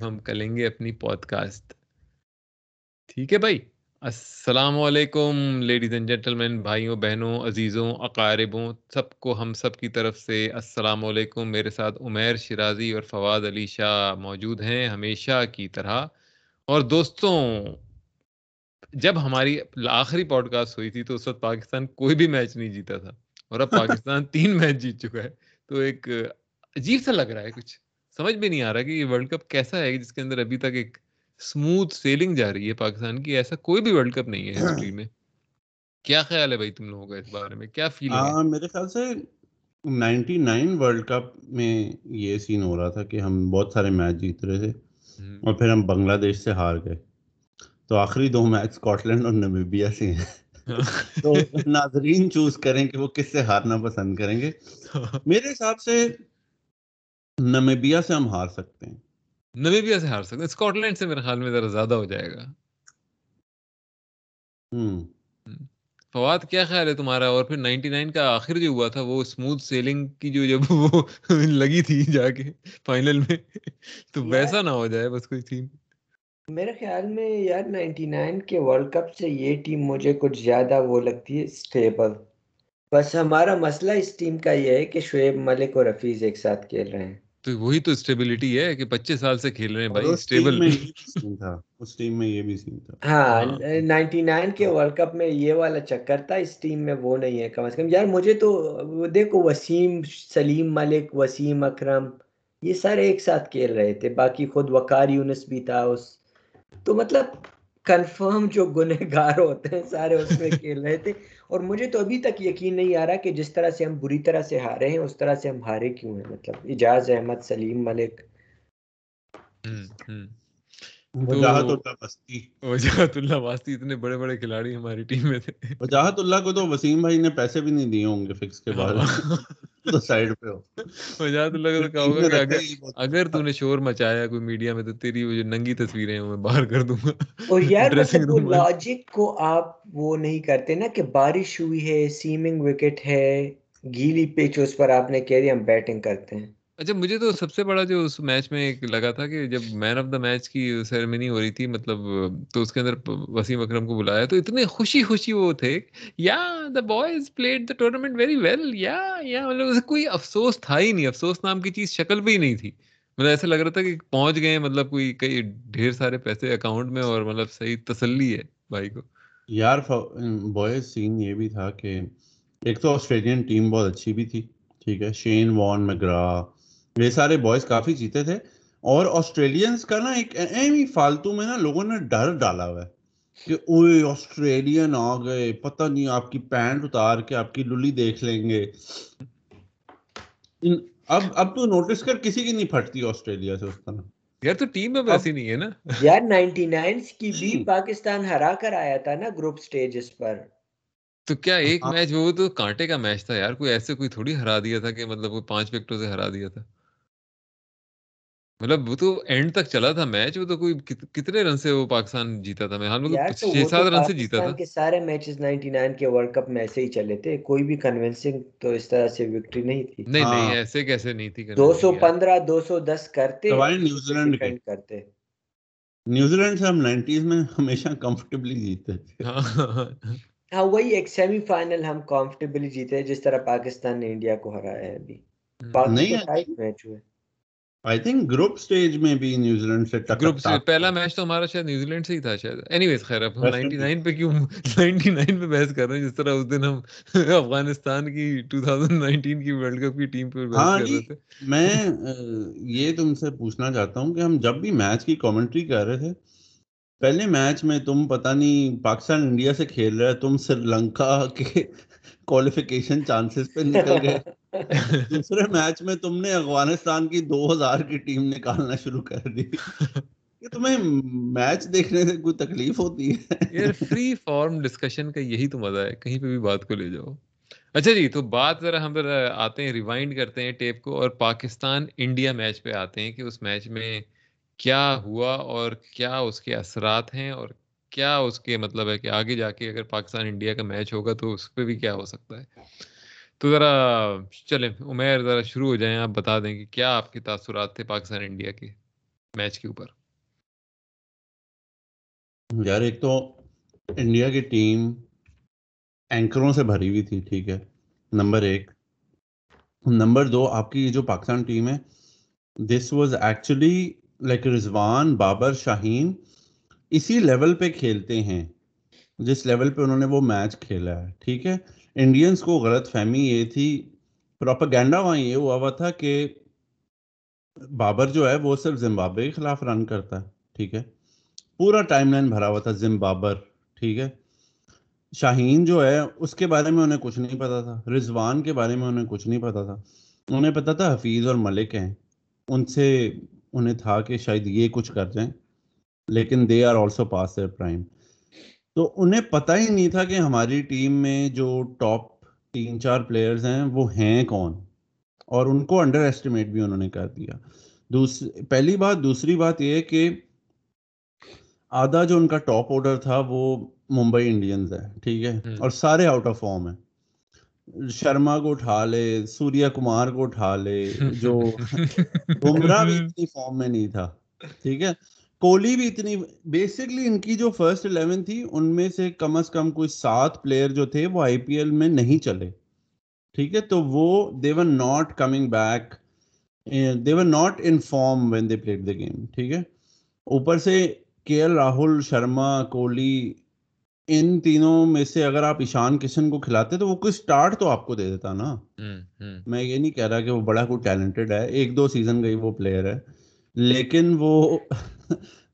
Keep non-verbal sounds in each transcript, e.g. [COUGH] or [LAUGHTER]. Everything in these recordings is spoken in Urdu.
جب ہم کریں گے اپنی پوڈ کاسٹ ٹھیک ہے بھائی؟ السلام علیکم لیڈیز اینڈ جینٹلمین بھائیوں، بہنوں، عزیزوں، اقاربوں، سب کو ہم سب کی طرف سے السلام علیکم. میرے ساتھ عمیر شرازی اور فواد علی شاہ موجود ہیں ہمیشہ کی طرح. اور دوستوں، جب ہماری آخری پوڈ کاسٹ ہوئی تھی تو اس وقت پاکستان کوئی بھی میچ نہیں جیتا تھا. اور اب پاکستان [LAUGHS] تین میچ جیت چکا ہے. تو ایک عجیب سا لگ رہا ہے کچھ. سمجھ بھی نہیں آ رہا کہ یہ ورلڈ کپ کیسا ہے جس کے اندر ابھی تک ایک اسموتھ سیلنگ جا رہی ہے پاکستان کی ایسا کوئی بھی ورلڈ کپ نہیں ہے ہسٹری [COUGHS] میں۔ کیا خیال ہے بھائی تم لوگوں کا اس بارے میں؟ کیا فیل ہے؟ میرے خیال سے نائنٹی نائن ورلڈ کپ میں یہ سین ہو رہا تھا کہ ہم بہت سارے میچ جیت رہے تھے اور پھر ہم بنگلہ دیش سے ہار گئے۔ تو آخری دو میچ اسکاٹ لینڈ اور نمیبیا سے ہیں۔ [LAUGHS] تو ناظرین چوز کریں کہ وہ کس سے ہارنا پسند کریں گے۔ [LAUGHS] میرے حساب سے نمیبیا سے ہم ہار سکتے ہیں۔ نمیبیا سے ہار سکتے ہیں۔ اسکاٹ لینڈ سے میرے خیال میں ذرا زیادہ ہو جائے گا۔ فواد کیا خیال ہے تمہارا؟ اور پھر نائنٹی نائن کا آخر جو ہوا تھا وہ اسموتھ سیلنگ کی جو جب وہ [LAUGHS] لگی تھی جا کے فائنل میں تو ویسا نہ ہو جائے بس کوئی تھیم میرے خیال میں یار نائنٹی نائن کے ورلڈ کپ سے یہ ٹیم مجھے کچھ زیادہ وہ لگتی ہے اسٹیبل بس ہمارا مسئلہ اس ٹیم کا یہ ہے کہ شعیب ملک اور حفیظ ایک ساتھ کھیل رہے ہیں۔ تو وہی تو اسٹیبلٹی ہے کہ پچیس سال سے کھیل رہے ہیں بھائی اسٹیبل اس ٹیم [LAUGHS] میں یہ بھی سین تھا۔ ہاں نائنٹی نائن کے ورلڈ کپ میں یہ والا چکر تھا اس ٹیم میں وہ نہیں ہے کم از کم۔ یار مجھے تو دیکھو وسیم سلیم ملک وسیم اکرم یہ سارے ایک ساتھ کھیل رہے تھے۔ باقی خود وقار یونس بھی تھا اس تو مطلب کنفرم جو گنہ گار ہوتے ہیں سارے اس میں کھیل رہے تھے۔ اور مجھے تو ابھی تک یقین نہیں آ رہا کہ جس طرح سے ہم بری طرح سے ہارے ہیں، اس طرح سے ہم ہارے کیوں ہیں؟ مطلب اجاز احمد سلیم ملک۔ وجاہت اللہ وجاہت اللہ اتنے بڑے بڑے کھلاڑی ہماری ٹیم میں تھے۔ وجاہت اللہ کو تو وسیم بھائی نے پیسے بھی نہیں دیے ہوں گے فکس کے بعد۔ تو سائیڈ پہ ہو۔ وجاہت اللہ کو کہا ہوگا کہ اگر اگر تو نے شور مچایا کوئی میڈیا میں تو تیری وہ جو ننگی تصویریں ہیں میں باہر کر دوں گا۔ اور یار [LAUGHS] مطلب لاجک کو آپ وہ نہیں کرتے نا کہ بارش ہوئی ہے سیمنگ وکٹ ہے گیلی پچ اس پر آپ نے کہہ دیا ہم بیٹنگ کرتے ہیں۔ اچھا مجھے تو سب سے بڑا جو اس میچ میں ایک لگا تھا کہ جب مین آف دا میچ کی سیرمنی ہو رہی تھی مطلب تو اس کے اندر وسیم اکرم کو بلایا، تو اتنے خوشی خوشی وہ تھے یا the boys played the tournament very well یا یا مطلب اسے کوئی افسوس تھا ہی نہیں، افسوس نام کی چیز شکل بھی نہیں تھی۔ مطلب ایسا لگ رہا تھا کہ پہنچ گئے مطلب کوئی، کئی ڈھیر سارے پیسے اکاؤنٹ میں اور مطلب صحیح تسلی ہے بھائی کو۔ یار بوائز سین یہ بھی تھا کہ ایک تو آسٹریلین ٹیم بہت اچھی بھی تھی، ٹھیک ہے، شین وان مگرا یہ سارے بوائز کافی جیتے تھے اور آسٹریلینس کا نا ایک ایم فالتو میں نا لوگوں نے ڈر ڈالا ہوا ہے کہ اوئے آسٹریلین آ گئے پتہ نہیں آپ کی پینٹ اتار کے آپ کی للی دیکھ لیں گے۔ اب اب تو نوٹس کر کسی کی نہیں پھٹتی آسٹریلیا سے اس طرح۔ یار تو ٹیم میں ویسی نہیں ہے نا۔ یار نائنٹی نائنس کی بھی پاکستان ہرا کر آیا تھا نا گروپ سٹیجز پر۔ تو کیا ایک میچ وہ تو کانٹے کا میچ تھا یار کوئی ایسے کوئی تھوڑی ہرا دیا تھا کہ مطلب وہ پانچ وکٹوں سے ہرا دیا تھا۔ مطلب وہ تو اینڈ تک چلا تھا میچ وہ تو کوئی کتنے رن سے وہ پاکستان جیتا تھا؟ میں حال میں چھ سات رن سے جیتا تھا۔ کے سارے میچز 99 کے ورلڈ کپ میں ایسے ہی چلے تھے کوئی بھی کنونسنگ تو اس طرح سے وکٹری نہیں تھی۔ نہیں نہیں ایسے کیسے نہیں تھی 215 210 کرتے نیوزی لینڈ کرتے۔ نیوزی لینڈ سے ہم 90s میں ہمیشہ کمفرٹیبلی جیتے تھے۔ ہاں وہی ایک سیمی فائنل ہم کمفرٹیبلی جیتے جس طرح پاکستان نے انڈیا کو ہرایا ہے ابھی۔ باقی ٹائٹ میچ ہوئے۔ آئی تھنک گروپ سٹیج میں بھی نیوزی لینڈ سے گروپ سے پہلا میچ تو ہمارا شاید نیوزی لینڈ سے ہی تھا شاید۔ اینی ویز خیر اب ہم 99 پہ کیوں 99 پہ بحث کر رہے ہیں جس طرح اس دن ہم افغانستان کی 2019 کی ورلڈ کپ کی ٹیم پہ بحث کر رہے تھے۔ میں یہ تم سے پوچھنا چاہتا ہوں کہ ہم جب بھی میچ کی کامنٹری کر رہے تھے پہلے میچ میں تم پتہ نہیں پاکستان انڈیا سے کھیل رہے تم سری لنکا کے [LAUGHS] کوالیفیکیشن چانسز پہ نکل گئے۔ [LAUGHS] دوسرے میچ میں تم نے افغانستان کی دو ہزار کی ٹیم نکالنا شروع کر دی۔ کہ تمہیں میچ دیکھنے سے کوئی تکلیف ہوتی ہے؟ یار فری فارم ڈسکشن کا یہی تو مزہ ہے۔ کہیں پہ بھی بات کو لے جاؤ۔ اچھا جی تو بات ذرا ہم ذرا آتے ہیں ریوائنڈ کرتے ہیں ٹیپ کو اور پاکستان انڈیا میچ پہ آتے ہیں کہ اس میچ میں کیا ہوا اور کیا اس کے اثرات ہیں اور کیا اس کے مطلب ہے کہ آگے جا کے اگر پاکستان انڈیا کا میچ ہوگا تو اس پہ بھی کیا ہو سکتا ہے؟ تو ذرا چلیں، عمیر ذرا شروع ہو جائیں، آپ بتا دیں کہ کیا آپ کے تاثرات تھے پاکستان انڈیا کے میچ کے اوپر؟ یار، ایک تو انڈیا کی ٹیم اینکروں سے بھری ہوئی تھی، ٹھیک ہے؟ نمبر ایک. نمبر دو، آپ کی یہ جو پاکستان ٹیم ہے this was actually like Rizwan Babar Shaheen اسی لیول پہ کھیلتے ہیں۔ جس لیول پہ انہوں نے وہ میچ کھیلا ہے، ٹھیک ہے؟ انڈینس کو غلط فہمی یہ تھی پروپاگینڈا وہاں یہ ہوا ہوا تھا کہ بابر جو ہے وہ صرف زمبابوے کے خلاف رن کرتا ہے، ٹھیک ہے؟ پورا ٹائم لائن بھرا ہوا تھا زمبابر ٹھیک ہے؟ شاہین جو ہے اس کے بارے میں انہیں کچھ نہیں پتا تھا، رضوان کے بارے میں انہیں کچھ نہیں پتا تھا۔ انہیں پتا تھا حفیظ اور ملک ہیں، ان سے انہیں تھا کہ شاید یہ کچھ کر جائیں، لیکن they are also past prime تو انہیں پتہ ہی نہیں تھا کہ ہماری ٹیم میں جو ٹاپ تین چار پلیئرز ہیں وہ ہیں کون؟ اور ان کو انڈر ایسٹیمیٹ بھی انہوں نے کر دیا۔ دوسری پہلی بات دوسری بات یہ کہ آدھا جو ان کا ٹاپ آرڈر تھا وہ ممبئی انڈینز ہے ٹھیک ہے؟ اور سارے آؤٹ آف فارم ہیں۔ شرما کو اٹھا لے سوریا کمار کو اٹھا لے جو [LAUGHS] بمراہ بھی اتنی فارم میں نہیں تھا ٹھیک ہے؟ کوہلی بھی اتنی بیسکلی ان کی جو فرسٹ الیون تھی ان میں سے کم از کم کوئی سات پلیئر جو تھے وہ آئی پی ایل میں نہیں چلے۔ ٹھیک ہے؟ تو وہ they were not coming back they were not in form when they played the game ٹھیک ہے؟ اوپر سے کے ایل راہل شرما کوہلی ان تینوں میں سے اگر آپ ایشان کشن کو کھلاتے تو وہ کوئی سٹارٹ تو آپ کو دے دیتا نا۔ میں یہ نہیں کہہ رہا کہ وہ بڑا کوئی ٹیلنٹڈ ہے ایک دو سیزن گئی وہ پلیئر ہے لیکن وہ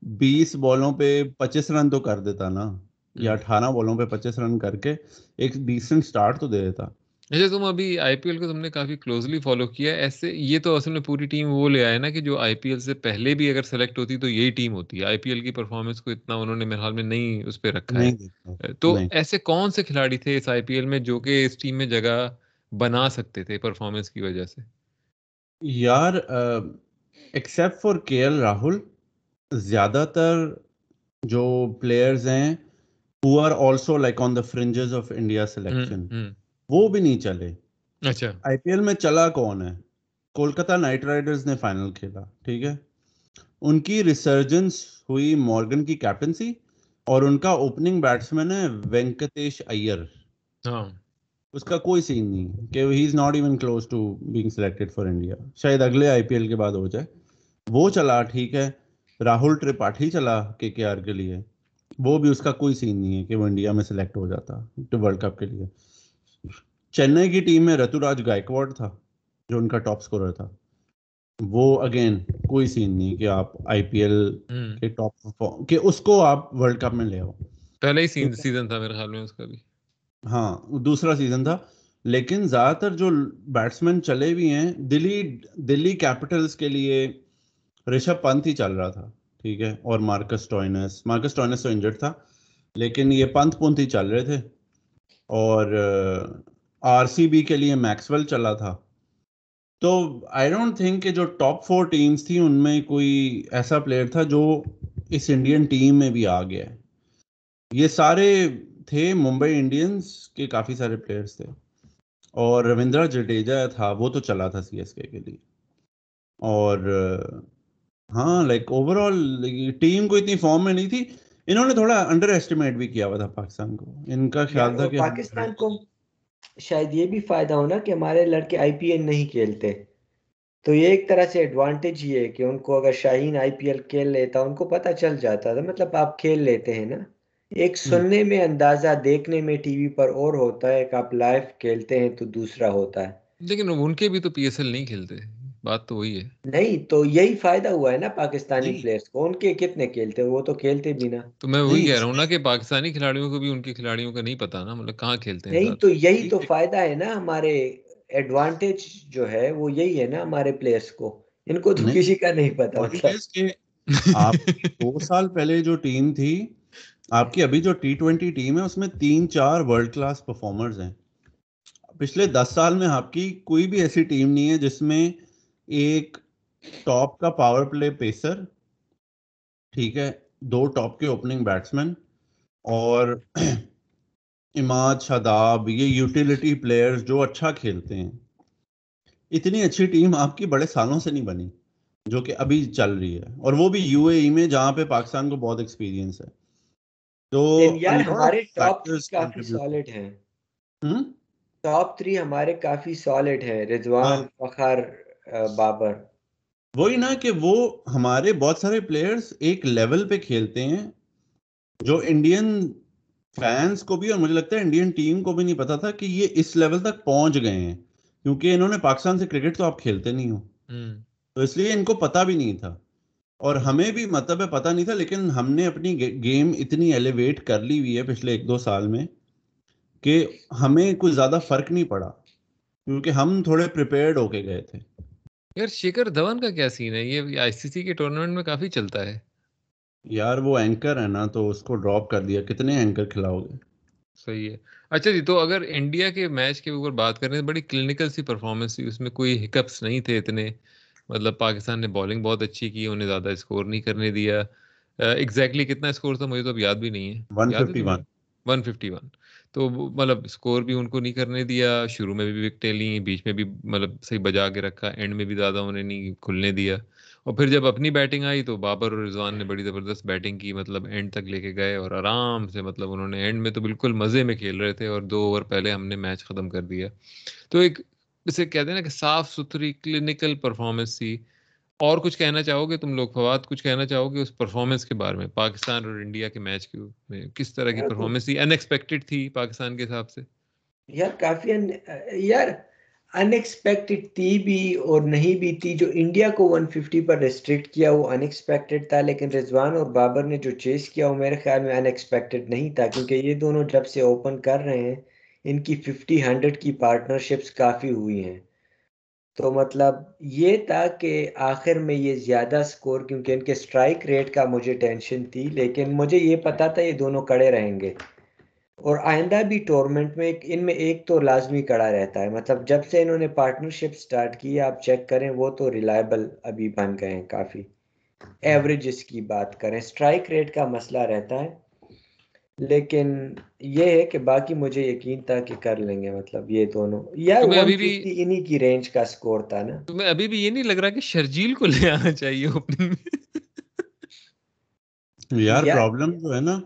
بیس بالوں پہ پچیس رن تو کر دیتا نا یا اٹھارہ بالوں پہ پچیس رن کر کے ایک ڈیسنٹ سٹارٹ تو دے دیتا۔ اچھا تم ابھی آئی پی ایل کو تم نے کافی کلوزلی فالو کیا ایسے یہ تو اصل میں پوری ٹیم وہ لے آئے نا کہ جو آئی پی ایل سے پہلے بھی اگر سلیکٹ ہوتی تو یہی ٹیم ہوتی۔ ہے آئی پی ایل کی پرفارمنس کو اتنا انہوں نے میرے حال میں نہیں اس پہ رکھا ہے۔ تو ایسے کون سے کھلاڑی تھے اس آئی پی ایل میں جو کہ اس ٹیم میں جگہ بنا سکتے تھے پرفارمنس کی وجہ سے؟ یار except for K L Rahul زیادہ تر جو پلیئرز ہیں who are also like on the fringes of India selection وہ بھی نہیں چلے۔ اچھا۔ آئی پی ایل میں چلا کون ہے؟ کولکتہ نائٹ رائڈرز نے فائنل کھیلا ٹھیک ہے؟ ان کی ریسرجنس ہوئی مورگن کی کیپٹنسی اور ان کا اوپننگ بیٹسمین ہے وینکتیش ایئر۔ ہاں۔ اس کا کوئی سین نہیں کہ he is not even close to being selected for India شاید اگلے آئی پی ایل کے بعد ہو جائے۔ وہ چلا ٹھیک ہے؟ راہل ترپاٹھی چلا کے کے آر کے لیے وہ بھی اس کا کوئی سین نہیں ہے کہ وہ انڈیا میں سلیکٹ ہو جاتا ورلڈ کپ کے لیے۔ چنئی کی ٹیم میں رتو راج گائکواڈ تھا جو ان کا ٹاپ اسکورر تھا۔ وہ اگین کوئی سین نہیں کہ آپ آئی پی ایل کے ٹاپ کہ اس کو آپ ورلڈ کپ میں لے آؤ۔ پہلے ہی سیزن تھا میرے خیال میں اس کا بھی۔ ہاں دوسرا سیزن تھا۔ لیکن زیادہ تر جو بیٹسمین چلے بھی ہیں دلی دلی کیپٹلس کے لیے رشب پنت ہی چل رہا تھا، ٹھیک ہے، اور مارکس ٹوائنس مارکس ٹوائنس تو انجرڈ تھا، لیکن یہ پنت پنت ہی چل رہے تھے۔ اور آر سی بی کے لیے میکسویل چلا تھا۔ تو آئی ڈونٹ تھنک کہ جو ٹاپ فور ٹیمس تھیں، ان میں کوئی ایسا پلیئر تھا جو اس انڈین ٹیم میں بھی آ گیا۔ ہے یہ سارے تھے ممبئی انڈینس کے کافی سارے پلیئرس تھے۔ اور رویندرا جڈیجا تھا، وہ تو چلا تھا سی ایس کے کے لیے۔ اور ہاں لائک اوور آل ٹیم کو اتنی فارم میں نہیں تھی۔ انہوں نے تھوڑا انڈر ایسٹیمیٹ بھی کیا ہوا تھا پاکستان کو۔ ان کا خیال تھا کہ پاکستان کو شاید یہ بھی فائدہ ہونا کہ ہمارے لڑکے آئی پی ایل نہیں کھیلتے۔ تو یہ ایک طرح سے ایڈوانٹیج ہی ہے کہ ان کو اگر شاہین آئی پی ایل کھیل لیتا ان کو پتہ چل جاتا تھا۔ مطلب آپ کھیل لیتے ہیں نا۔ ایک سننے میں اندازہ دیکھنے میں ٹی وی پر اور ہوتا ہے کہ آپ لائف کھیلتے ہیں تو دوسرا ہوتا ہے۔ لیکن ان کے بھی تو پی ایس ایل نہیں کھیلتے۔ بات تو وہی ہے۔ نہیں تو یہی فائدہ ہوا ہے نا پاکستانی پلیئرز کو ان کے کتنے کھیلتے وہ تو کھیلتے بھی نا۔ تو میں وہی کہہ رہا ہوں نا کہ پاکستانی کھلاڑیوں کو بھی ان کے کھلاڑیوں کا نہیں پتا نا مطلب کہاں کھیلتے ہیں نہیں تو یہی تو فائدہ ہے نا ہمارے ایڈوانٹیج جو ہے وہ یہی ہے نا ہمارے پلیئرز کو۔ ان کو تو کسی کا نہیں پتا۔ آپ دو سال پہلے جو ٹیم تھی آپ کی ابھی جو ٹی ٹوینٹی ٹیم ہے اس میں تین چار ورلڈ کلاس پرفارمرز ہیں۔ پچھلے دس سال میں آپ کی کوئی بھی ایسی ٹیم نہیں ہے جس میں ایک ٹاپ کا پاور پلے پیسر ٹھیک ہے دو ٹاپ کے اوپننگ بیٹسمین اور اماد شاداب یہ یوٹیلیٹی پلیئرز جو اچھا کھیلتے ہیں۔ اتنی اچھی ٹیم آپ کی بڑے سالوں سے نہیں بنی جو کہ ابھی چل رہی ہے۔ اور وہ بھی یو اے ای میں جہاں پہ پاکستان کو بہت ایکسپیرینس ہے۔ تو یار ہمارے ٹاپ کافی سالڈ ہیں۔ ٹاپ تھری ہمارے کافی سالڈ ہیں۔ رضوان ہاں۔ فخر بابر۔ وہی نا کہ وہ ہمارے بہت سارے پلیئرز ایک لیول پہ کھیلتے ہیں جو انڈین فینس کو بھی اور مجھے لگتا ہے انڈین ٹیم کو بھی نہیں پتا تھا کہ یہ اس لیول تک پہنچ گئے ہیں۔ کیونکہ انہوں نے پاکستان سے کرکٹ تو آپ کھیلتے نہیں ہو۔ تو اس لیے ان کو پتا بھی نہیں تھا۔ اور ہمیں بھی مطلب پتا نہیں تھا لیکن ہم نے اپنی گیم اتنی ایلیویٹ کر لی ہوئی ہے پچھلے ایک دو سال میں کہ ہمیں کچھ زیادہ فرق نہیں پڑا۔ کیونکہ ہم تھوڑے پریپیئرڈ ہو کے گئے تھے۔ یار شیکر دھون کا کیا سین ہے یہ آئی سی سی کے ٹورنامنٹ میں کافی چلتا ہے یار وہ اینکر ہے نا تو اس کو ڈراپ کر دیا کتنے اینکر کھلاؤ گے صحیح ہے اچھا جی تو اگر انڈیا کے میچ کے اوپر بات کریں بڑی کلینکل سی پرفارمنس تھی اس میں کوئی ہکپس نہیں تھے اتنے مطلب پاکستان نے بالنگ بہت اچھی کی انہیں زیادہ اسکور نہیں کرنے دیا ایگزیکٹلی کتنا اسکور تھا مجھے تو اب یاد بھی نہیں ہے ون ففٹی ون تو مطلب اسکور بھی ان کو نہیں کرنے دیا، شروع میں بھی وکٹیں لیں بیچ میں بھی مطلب صحیح بجا کے رکھا اینڈ میں بھی زیادہ انہیں نہیں کھلنے دیا۔ اور پھر جب اپنی بیٹنگ آئی تو بابر اور رضوان نے بڑی زبردست بیٹنگ کی مطلب اینڈ تک لے کے گئے اور آرام سے مطلب انہوں نے اینڈ میں تو بالکل مزے میں کھیل رہے تھے اور دو اوور پہلے ہم نے میچ ختم کر دیا۔ تو ایک اسے کہتے ہیں نا کہ صاف ستھری کلینکل پرفارمنس تھی۔ اور کچھ کہنا چاہو گے تم لوگ فواد؟ کچھ کہنا چاہو گے اس پرفارمنس کے بارے میں؟ پاکستان اور انڈیا کے میچ کے میں کس طرح کی پرفارمنس تھی؟ ان ایکسپیکٹڈ تھی پاکستان کے حساب سے؟ یار کافی یار ان ایکسپیکٹڈ تھی بھی اور نہیں بھی تھی جو انڈیا کو 150 پر ریسٹرکٹ کیا وہ ان ایکسپیکٹڈ تھا لیکن رضوان اور بابر نے جو چیز کیا وہ میرے خیال میں ان ایکسپیکٹڈ نہیں تھا کیونکہ یہ دونوں جب سے اوپن کر رہے ہیں ان کی 50 ہنڈریڈ کی پارٹنرشپس کافی ہوئی ہیں۔ تو مطلب یہ تھا کہ آخر میں یہ زیادہ سکور، کیونکہ ان کے سٹرائک ریٹ کا مجھے ٹینشن تھی، لیکن مجھے یہ پتا تھا یہ دونوں کڑے رہیں گے۔ اور آئندہ بھی ٹورنمنٹ میں ان میں ایک تو لازمی کڑا رہتا ہے۔ مطلب جب سے انہوں نے پارٹنرشپ سٹارٹ کی، آپ چیک کریں، وہ تو ریلائبل ابھی بن گئے ہیں کافی۔ ایوریجز کی بات کریں۔ سٹرائک ریٹ کا مسئلہ رہتا ہے۔ لیکن یہ ہے کہ باقی مجھے یقین تھا کہ کر لیں گے مطلب یہ دونوں۔ یار ابھی بھی انہی کی رینج کا سکور تھا نا۔ تمہیں ابھی بھی یہ نہیں لگ رہا کہ شرجیل کو لے آنا چاہیے اوپننگ میں؟ یار پرابلم جو ہے نا۔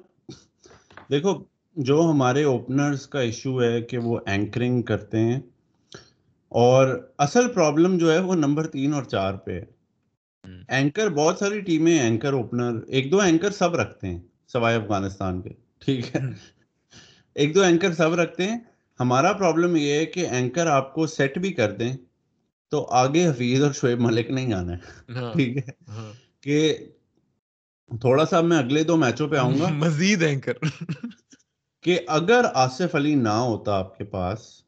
دیکھو جو ہمارے اوپنرز کا ایشو ہے کہ وہ اینکرنگ کرتے ہیں اور اصل پرابلم جو ہے وہ نمبر تین اور چار پہ ہے۔ اینکر بہت ساری ٹیمیں اینکر اوپنر ایک دو اینکر سب رکھتے ہیں سوائے افغانستان کے۔ ٹھیک ہے۔ ایک دو اینکر سب رکھتے ہیں۔ ہمارا پرابلم یہ ہے کہ اینکر آپ کو سیٹ بھی کر دیں تو آگے حفیظ اور شعیب ملک نہیں آنا ہے۔ ہاں، ٹھیک ہے۔ ہاں۔ کہ تھوڑا سا میں اگلے دو میچوں پہ آؤں گا۔ مزید اینکر۔ کہ اگر آصف علی نہ ہوتا آپ کے پاس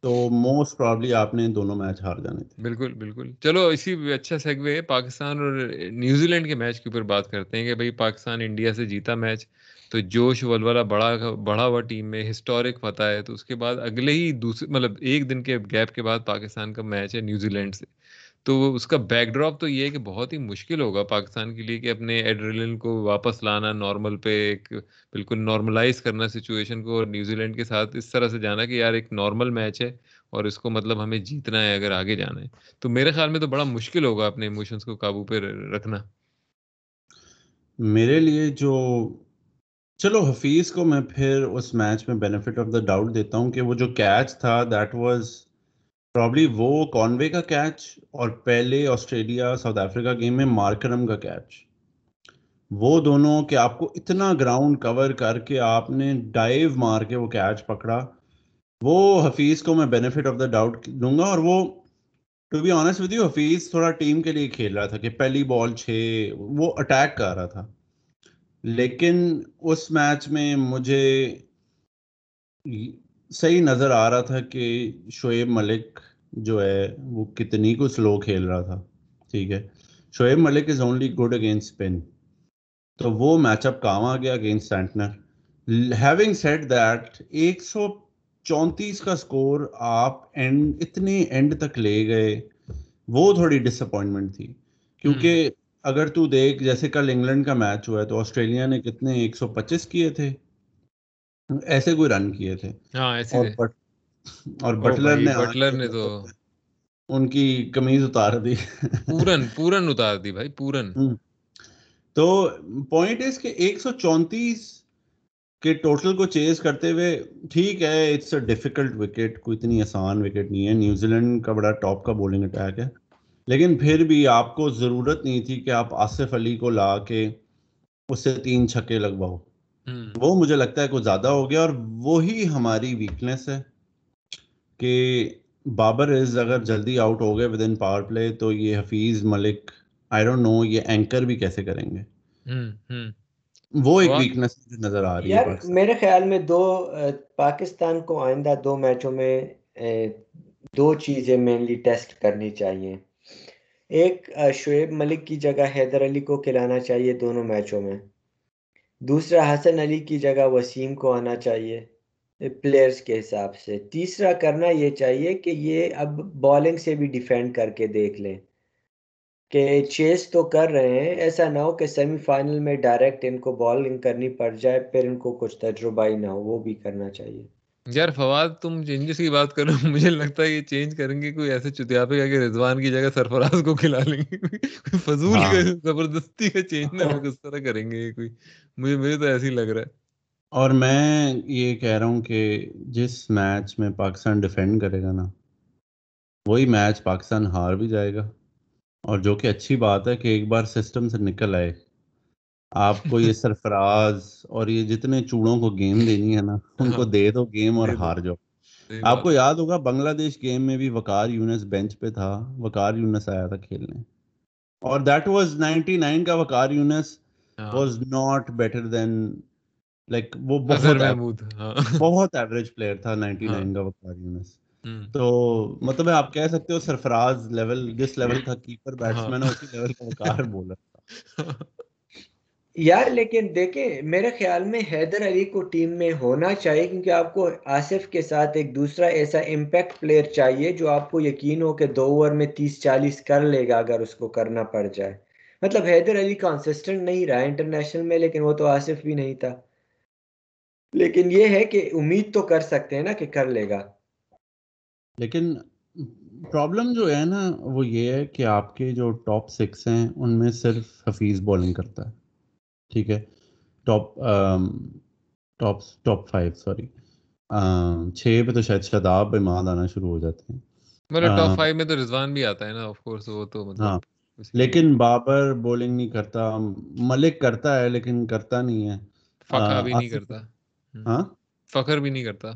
تو موسٹ پرابلی آپ نے دونوں میچ ہار جانے تھے۔ بالکل بالکل۔ چلو اسی اچھا سیگوے پاکستان اور نیوزی لینڈ کے میچ کے اوپر بات کرتے ہیں کہ بھائی پاکستان انڈیا سے جیتا میچ۔ تو جوش ولولا بڑا بڑا ہوا ٹیم میں ہسٹورک فتح ہے، تو اس کے بعد اگلے ہی دوسرے مطلب ایک دن کے گیپ کے بعد پاکستان کا میچ ہے نیوزی لینڈ سے۔ تو اس کا بیک ڈراپ تو یہ ہے کہ بہت ہی مشکل ہوگا پاکستان کے لیے کہ اپنے ایڈریلن کو واپس لانا، نارمل پہ ایک بالکل نارملائز کرنا سچویشن کو اور نیوزی لینڈ کے ساتھ اس طرح سے جانا کہ یار ایک نارمل میچ ہے اور اس کو مطلب ہمیں جیتنا ہے اگر آگے جانا ہے۔ تو میرے خیال میں تو بڑا مشکل ہوگا اپنے ایموشنس کو قابو پہ رکھنا۔ میرے لیے جو چلو حفیظ کو میں پھر اس میچ میں بینیفٹ آف دا ڈاؤٹ دیتا ہوں کہ وہ جو کیچ تھا دیٹ واز پرابلی وہ کانوے کا کیچ اور پہلے آسٹریلیا ساؤتھ افریقہ گیم میں مارکرم کا کیچ وہ دونوں کہ آپ کو اتنا گراؤنڈ کور کر کے آپ نے ڈائیو مار کے وہ کیچ پکڑا. وہ حفیظ کو میں بینیفٹ آف دا ڈاؤٹ دوں گا اور وہ to be honest with you Hafeez تھوڑا ٹیم کے لیے کھیل رہا تھا کہ پہلی بال چھ وہ اٹیک کر رہا تھا. لیکن اس میچ میں مجھے صحیح نظر آ رہا تھا کہ شعیب ملک جو ہے وہ کتنی کو سلو کھیل رہا تھا، ٹھیک ہے۔ Shoaib Malik is only good against spin تو وہ میچ اپ کام آ گیا against Santner having said that ایک سو چونتیس کا اسکور آپ اینڈ اتنے اینڈ تک لے گئے۔ وہ تھوڑی ڈس اپوائنٹمنٹ تھی۔ کیونکہ اگر تو دیکھ جیسے کل انگلینڈ کا میچ ہوا ہے تو آسٹریلیا نے کتنے ایک سو پچیس کیے تھے؟ ایسے کوئی رن کیے تھے۔ ہاں، اور بٹلر نے بٹلر نے تو ان کی کمیز اتار دی۔ پورن پورن اتار دی بھائی پورن۔ تو پوائنٹ اس کہ ایک سو چونتیس کے ٹوٹل کو چیز کرتے ہوئے ٹھیک ہے اٹس اے ڈیفیکلٹ وکٹ کوئی اتنی آسان وکٹ نہیں ہے۔ نیوزی لینڈ کا بڑا ٹاپ کا بولنگ اٹیک ہے۔ لیکن پھر بھی آپ کو ضرورت نہیں تھی کہ آپ آصف علی کو لا کے اس سے تین چھکے لگواؤ۔ وہ مجھے لگتا ہے کچھ زیادہ ہو گیا اور وہی ہماری ویکنیس ہے کہ بابر از اگر جلدی آؤٹ ہو گئے ود ان پاور پلے تو یہ حفیظ ملک آئی ڈونٹ نو یہ اینکر بھی کیسے کریں گے۔ وہ ایک ویکنس نظر آ رہی ہے میرے خیال میں دو پاکستان کو آئندہ دو میچوں میں دو چیزیں مینلی ٹیسٹ کرنی چاہیے۔ ایک شعیب ملک کی جگہ حیدر علی کو کھلانا چاہیے دونوں میچوں میں۔ دوسرا، حسن علی کی جگہ وسیم کو آنا چاہیے پلیئرز کے حساب سے۔ تیسرا، کرنا یہ چاہیے کہ یہ اب بالنگ سے بھی ڈیفینڈ کر کے دیکھ لیں کہ چیس تو کر رہے ہیں، ایسا نہ ہو کہ سیمی فائنل میں ڈائریکٹ ان کو بالنگ کرنی پڑ جائے، پھر ان کو کچھ تجربہ ہی نہ ہو، وہ بھی کرنا چاہیے۔ یار فواد تم چینجز کی بات کرو مجھے لگتا ہے یہ چینج کریں گے کوئی ایسے چتیا پہ کہ رضوان کی جگہ سرفراز کو کھلا لیں گے۔ فضول ہاں۔ کا زبردستی کا چینج نہ کس طرح کریں گے کوئی؟ مجھے مجھے تو ایسے ہی لگ رہا ہے۔ اور میں یہ کہہ رہا ہوں کہ جس میچ میں پاکستان ڈیفینڈ کرے گا نا وہی میچ پاکستان ہار بھی جائے گا۔ اور جو کہ اچھی بات ہے کہ ایک بار سسٹم سے نکل آئے۔ آپ کو یہ [LAUGHS] سرفراز اور یہ جتنے چوڑوں کو گیم دینی ہے نا ان کو دے دو گیم اور ہار جاؤ۔ آپ کو یاد ہوگا بنگلہ دیش گیم میں بھی وکار یونس بینچ پہ تھا وکار یونس آیا تھا کھیلنے۔ اور دیٹ واز نائنٹی نائن کا Waqar Younis was not better than like وہ بہت ہاں۔ بہت ایوریج پلیئر تھا نائنٹی نائن ہاں۔ کا وکار یونس۔ تو مطلب آپ کہہ سکتے ہو سرفراز لیول جس لیول کا کیپر بیٹسمین اسی لیول کا وکار بولر تھا۔ [LAUGHS] یار لیکن دیکھیں، میرے خیال میں حیدر علی کو ٹیم میں ہونا چاہیے کیونکہ آپ کو آصف کے ساتھ ایک دوسرا ایسا امپیکٹ پلیئر چاہیے جو آپ کو یقین ہو کہ دو اوور میں تیس چالیس کر لے گا اگر اس کو کرنا پڑ جائے۔ مطلب حیدر علی کانسسٹنٹ نہیں رہا انٹرنیشنل میں، لیکن وہ تو آصف بھی نہیں تھا۔ لیکن یہ ہے کہ امید تو کر سکتے ہیں نا کہ کر لے گا۔ لیکن پرابلم جو ہے نا، وہ یہ ہے کہ آپ کے جو ٹاپ سکس ہیں، ان میں صرف حفیظ بالنگ کرتا ہے۔ ٹھیک ہے top top top five sorry چھ پہ تو شاید شداب اماد آنا شروع ہو جاتے ہیں۔ مطلب ٹاپ فائیو میں تو رضوان بھی آتا ہے نا آف کورس وہ تو مطلب ہاں لیکن بابر بولنگ نہیں کرتا ملک کرتا ہے لیکن کرتا نہیں ہے۔ فخر بھی نہیں کرتا۔ ہاں؟ فخر بھی نہیں کرتا۔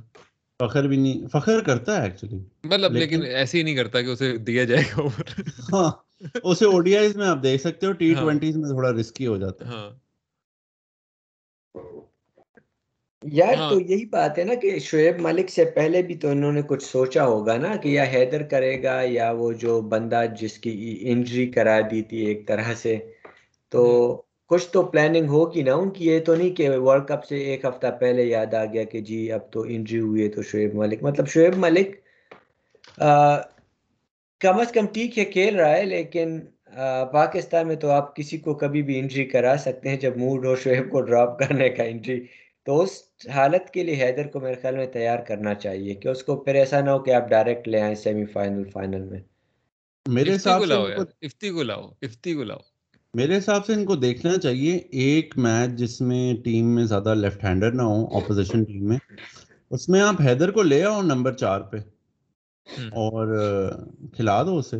فخر بھی نہیں فخر کرتا ہے ایکچولی مطلب لیکن ایسے ہی نہیں کرتا کہ اسے دیا جائے گا۔ ہاں اسے میں آپ دیکھ سکتے ہو ٹی ٹوینٹیز میں تھوڑا رسکی ہو جاتا ہے۔ ہاں۔ یار ہاں۔ تو یہی بات ہے نا کہ شعیب ملک سے پہلے بھی تو انہوں نے کچھ سوچا ہوگا نا کہ یا حیدر کرے گا یا وہ جو بندہ جس کی انجری کرا دی تھی ایک طرح سے تو کچھ تو پلاننگ ہوگی نا ان کی یہ تو نہیں کہ ورلڈ کپ سے ایک ہفتہ پہلے یاد آ گیا کہ جی اب تو انجری ہوئی ہے تو شعیب ملک مطلب شعیب ملک کم از کم ٹھیک ہے کھیل رہا ہے لیکن پاکستان میں تو آپ کسی کو کبھی بھی انجری کرا سکتے ہیں جب موڈ ہو شعیب کو ڈراپ کرنے کا انجری تو اس حالت کے لیے حیدر کو میرے خیال میں تیار کرنا چاہیے کہ اس کو پھر ایسا نہ ہو کہ آپ ڈائریکٹ لے آئیں سیمی فائنل فائنل میں. میرے حساب سے افتی کو لاؤ افتی کو لاؤ. میرے حساب سے ان کو دیکھنا چاہیے ایک میچ جس میں ٹیم میں زیادہ لیفٹ ہینڈر نہ ہو اپوزیشن ٹیم میں اس میں آپ حیدر کو لے آؤ نمبر چار پہ اور کھلا دو اسے۔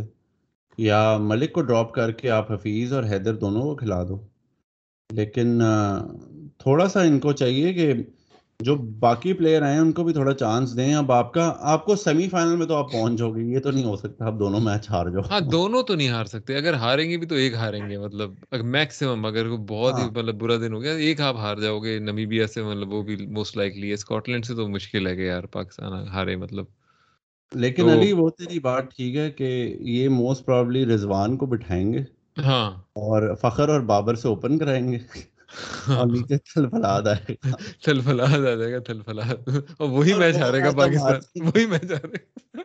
یا ملک کو ڈراپ کر کے آپ حفیظ اور حیدر دونوں کو کھلا دو۔ لیکن تھوڑا سا ان کو چاہیے کہ جو باقی پلیئر ہیں ان کو بھی تھوڑا چانس دیں۔ اب آپ کا آپ کو سیمی فائنل میں تو آپ پہنچ جاؤ گے۔ یہ تو نہیں ہو سکتا۔ آپ دونوں میچ ہار جاؤ۔ ہاں دونوں تو نہیں ہار سکتے۔ اگر ہاریں گے بھی تو ایک ہاریں گے۔ مطلب میکسیمم اگر بہت ہی ہاں۔ مطلب برا دن ہو گیا ایک آپ ہار جاؤ گے۔ نمیبیا سے مطلب وہ بھی موسٹ لائکلی ہے۔ اسکاٹ لینڈ سے تو مشکل ہے کہ یار پاکستان ہارے۔ مطلب لیکن علی وہ تیری بات ٹھیک ہے کہ یہ موسٹ پرابلی رضوان کو بٹھائیں گے ہاں۔ اور فخر اور بابر سے اوپن کرائیں گے۔ اور نیچے تھل فلاد آئے گا۔ تھل فلاد آ جائے گا تھل فلاد اور وہی میچ ہارے گا پاکستان۔ وہی میچ ہارے گا۔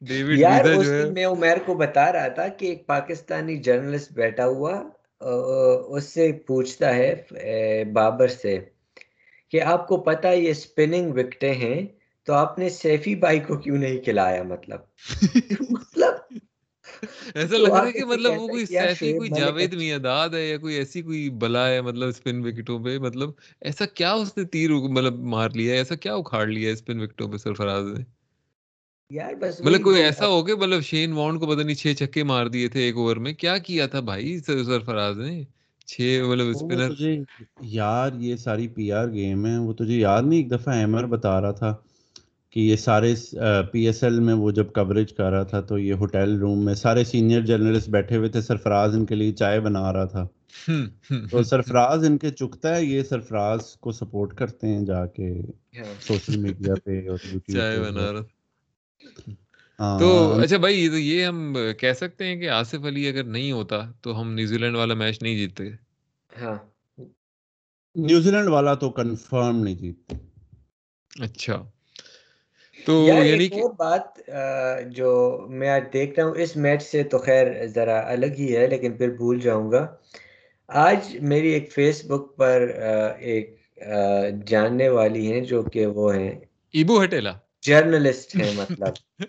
ڈیوڈ یار اس دن میں عمر کو بتا رہا تھا کہ ایک پاکستانی جرنلسٹ بیٹھا ہوا اس سے پوچھتا ہے بابر سے کہ آپ کو پتا یہ سپننگ وکٹیں ہیں۔ تو آپ نے سیفی بھائی کو کیوں نہیں کھلایا مطلب؟ مطلب ایسا لگ رہا ہے کہ مطلب وہ کوئی سیفی کوئی جاوید میاداد ہے یا کوئی ایسی کوئی بلا ہے مطلب اسپن وکٹوں پہ؟ مطلب ایسا کیا اس نے تیر مطلب مار لیا ہے؟ ایسا کیا اکھاڑ لیا ہے اسپن وکٹوں پہ سرفراز نے؟ یار بس مطلب کوئی ایسا ہو گیا مطلب شین وانڈ کو پتہ نہیں چھ چھکے مار دیے تھے ایک اوور میں؟ کیا کیا تھا بھائی سرفراز نے؟ چھ مطلب اسپنر یار یہ ساری پی آر گیم ہے وہ تجھے یاد نہیں؟ ایک دفعہ ایمر بتا رہا تھا۔ کہ یہ سارے پی ایس ایل میں وہ جب کوریج کر رہا تھا تو یہ ہوٹل روم میں سارے سینئر جرنلسٹ بیٹھے ہوئے تھے سرفراز ان کے لیے چائے بنا رہا تھا۔ تو سرفراز ان کے چکتا ہے یہ سرفراز کو سپورٹ کرتے ہیں جا کے سوشل میڈیا پہ اور [LAUGHS] چائے بنا رہا۔ ہاں، تو اچھا بھائی یہ ہم کہہ سکتے ہیں کہ آصف علی اگر نہیں ہوتا تو ہم نیوزی لینڈ والا میچ نہیں جیتتے۔ ہاں۔ نیوزی لینڈ والا تو کنفرم نہیں جیتتے۔ اچھا۔ تو یعنی اور بات جو میں آج دیکھ رہا ہوں اس میچ سے تو خیر ذرا الگ ہی ہے لیکن پھر بھول جاؤں گا۔ آج میری ایک فیس بک پر ایک جاننے والی ہیں جو کہ وہ ہیں۔ ایبو ہٹیلا۔ جرنلسٹ ہیں [LAUGHS] مطلب۔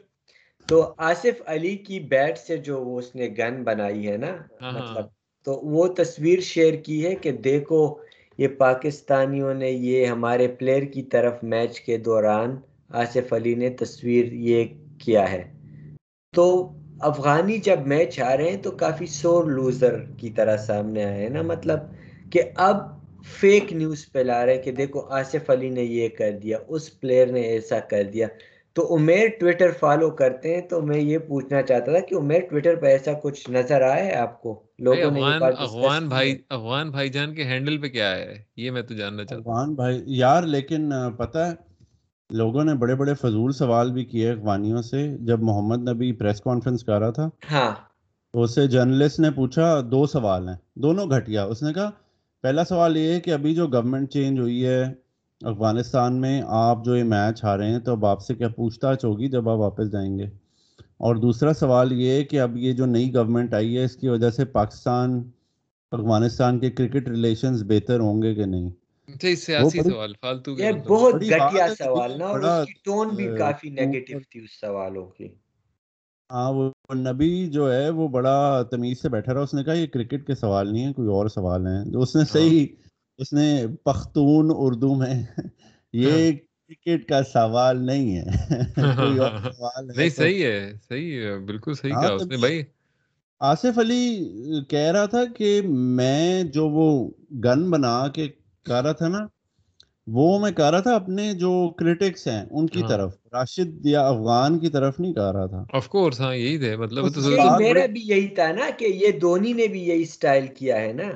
تو آصف علی کی بیٹ سے جو اس نے گن بنائی ہے نا ہاں، ہاں۔ مطلب تو وہ تصویر شیئر کی ہے کہ دیکھو یہ پاکستانیوں نے یہ ہمارے پلیئر کی طرف میچ کے دوران آصف علی نے تصویر یہ کیا ہے۔ تو افغانی جب میچ آ رہے ہیں تو کافی سور لوزر کی طرح سامنے آئے ہیں نا۔ مطلب کہ اب فیک نیوز پھیلا رہے کہ دیکھو آصف علی نے یہ کر دیا اس پلیئر نے ایسا کر دیا۔ تو عمیر ٹویٹر فالو کرتے ہیں تو میں یہ پوچھنا چاہتا تھا کہ عمیر ٹویٹر پہ ایسا کچھ نظر آیا ہے آپ کو؟ لوگوں نے افغان بھائی افغان بھائی جان کے ہینڈل پہ کیا ہے؟ یہ میں تو جاننا چاہتا ہوں۔ افغان بھائی یار لیکن پتہ ہے لوگوں نے بڑے بڑے فضول سوال بھی کیے اخوانیوں سے جب محمد نبی پریس کانفرنس کر رہا تھا۔ ہاں۔ تو اسے جرنلسٹ نے پوچھا دو سوال ہیں دونوں گھٹیا۔ اس نے کہا پہلا سوال یہ ہے کہ ابھی جو گورنمنٹ چینج ہوئی ہے افغانستان میں آپ جو یہ میچ ہارے ہیں تو اب آپ سے کیا پوچھ تاچھ ہوگی جب آپ واپس جائیں گے؟ اور دوسرا سوال یہ ہے کہ اب یہ جو نئی گورنمنٹ آئی ہے اس کی وجہ سے پاکستان افغانستان کے کرکٹ ریلیشنز بہتر ہوں گے کہ نہیں؟ سیاسی سوال فالتو یہ بہت گھٹیا سوال نا اور اس کی ٹون بھی کافی نیگیٹو تھی اس سوالوں کی ہاں وہ نبی جو ہے وہ بڑا تمیز سے بیٹھا رہا اس نے کہا یہ کرکٹ کے سوال نہیں ہے کوئی اور سوال ہیں جو اس نے ہاں۔ صحیح اس نے پختون اردو میں یہ ہاں۔ کرکٹ کا سوال نہیں ہے [LAUGHS] کوئی اور سوال نہیں صحیح ہے صحیح ہے بالکل صحیح کہا اس نے بھائی آصف علی کہہ رہا تھا کہ میں جو وہ گن بنا کے کہہ رہا تھا نا وہ میں کہہ رہا تھا اپنے جو کرٹکس ہیں ان کی ہاں۔ طرف راشد یا افغان کی طرف نہیں کہہ رہا تھا۔ آف کورس ہاں یہی تھے مطلب تو میرا بھی یہی تھا نا کہ یہ دھونی نے بھی یہی سٹائل کیا ہے نا۔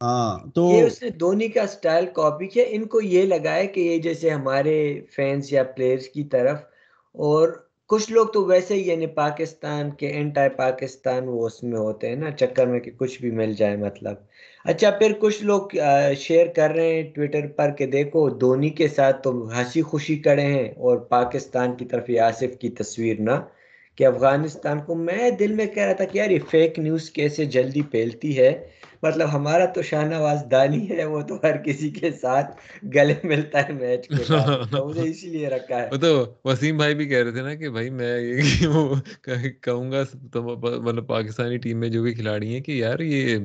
ہاں تو یہ اس نے دھونی کا سٹائل کاپی کیا ان کو یہ لگا ہے کہ یہ جیسے ہمارے فینس یا پلیئرز کی طرف اور کچھ لوگ تو ویسے ہی یعنی پاکستان کے انٹائی پاکستان وہ اس میں ہوتے ہیں نا، چکر میں کہ کچھ بھی مل جائے مطلب۔ اچھا پھر کچھ لوگ شیئر کر رہے ہیں ٹویٹر پر کہ دیکھو دھونی کے ساتھ تو ہنسی خوشی کڑے ہیں اور پاکستان کی طرف آصف کی تصویر نہ کہ افغانستان کو میں دل میں کہہ رہا تھا کہ یار یہ فیک نیوز کیسے جلدی پھیلتی ہے؟ مطلب ہمارا تو شاہ نواز دانی ہے، وہ تو ہر کسی کے ساتھ گلے ملتا ہے میچ کے مجھے اسی لیے رکھا ہے۔ تو وسیم بھائی بھی کہہ رہے تھے نا کہ بھائی میں [LAUGHS] کہوں گا مطلب پاکستانی ٹیم میں جو بھی کھلاڑی ہیں کہ یار یہ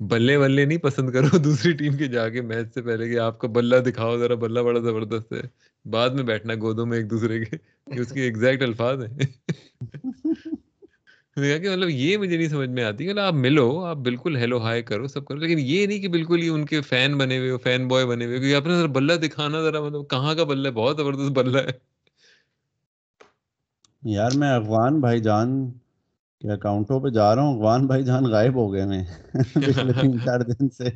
بلے بلے نہیں پسند کرو، دوسری ٹیم کے جا کے میچ سے پہلے کہ آپ کا بلہ دکھاؤ، ذرا بلہ بڑا زبردست ہے۔ بعد میں بیٹھنا گودوں میں ایک دوسرے کے اس کی ایگزیکٹ الفاظ ہیں۔ [LAUGHS] کہ مطلب یہ مجھے نہیں سمجھ میں آتی کہ آپ ملو آپ بالکل ہیلو ہائی کرو سب کرو۔ لیکن یہ نہیں کہ بالکل ہی ان کے فین بنے ہوئے ہو فین بوائے بنے ہوئے کیونکہ اپنا ذرا بلہ دکھانا ذرا مطلب کہاں کا بلہ ہے؟ بہت زبردست بلہ ہے۔ یار میں افغان بھائی جان کہ اکاؤنٹوں پہ جا رہا ہوں اغوان بھائی جان غائب ہو گئے میں [LAUGHS] پچھلے تین چار دن سے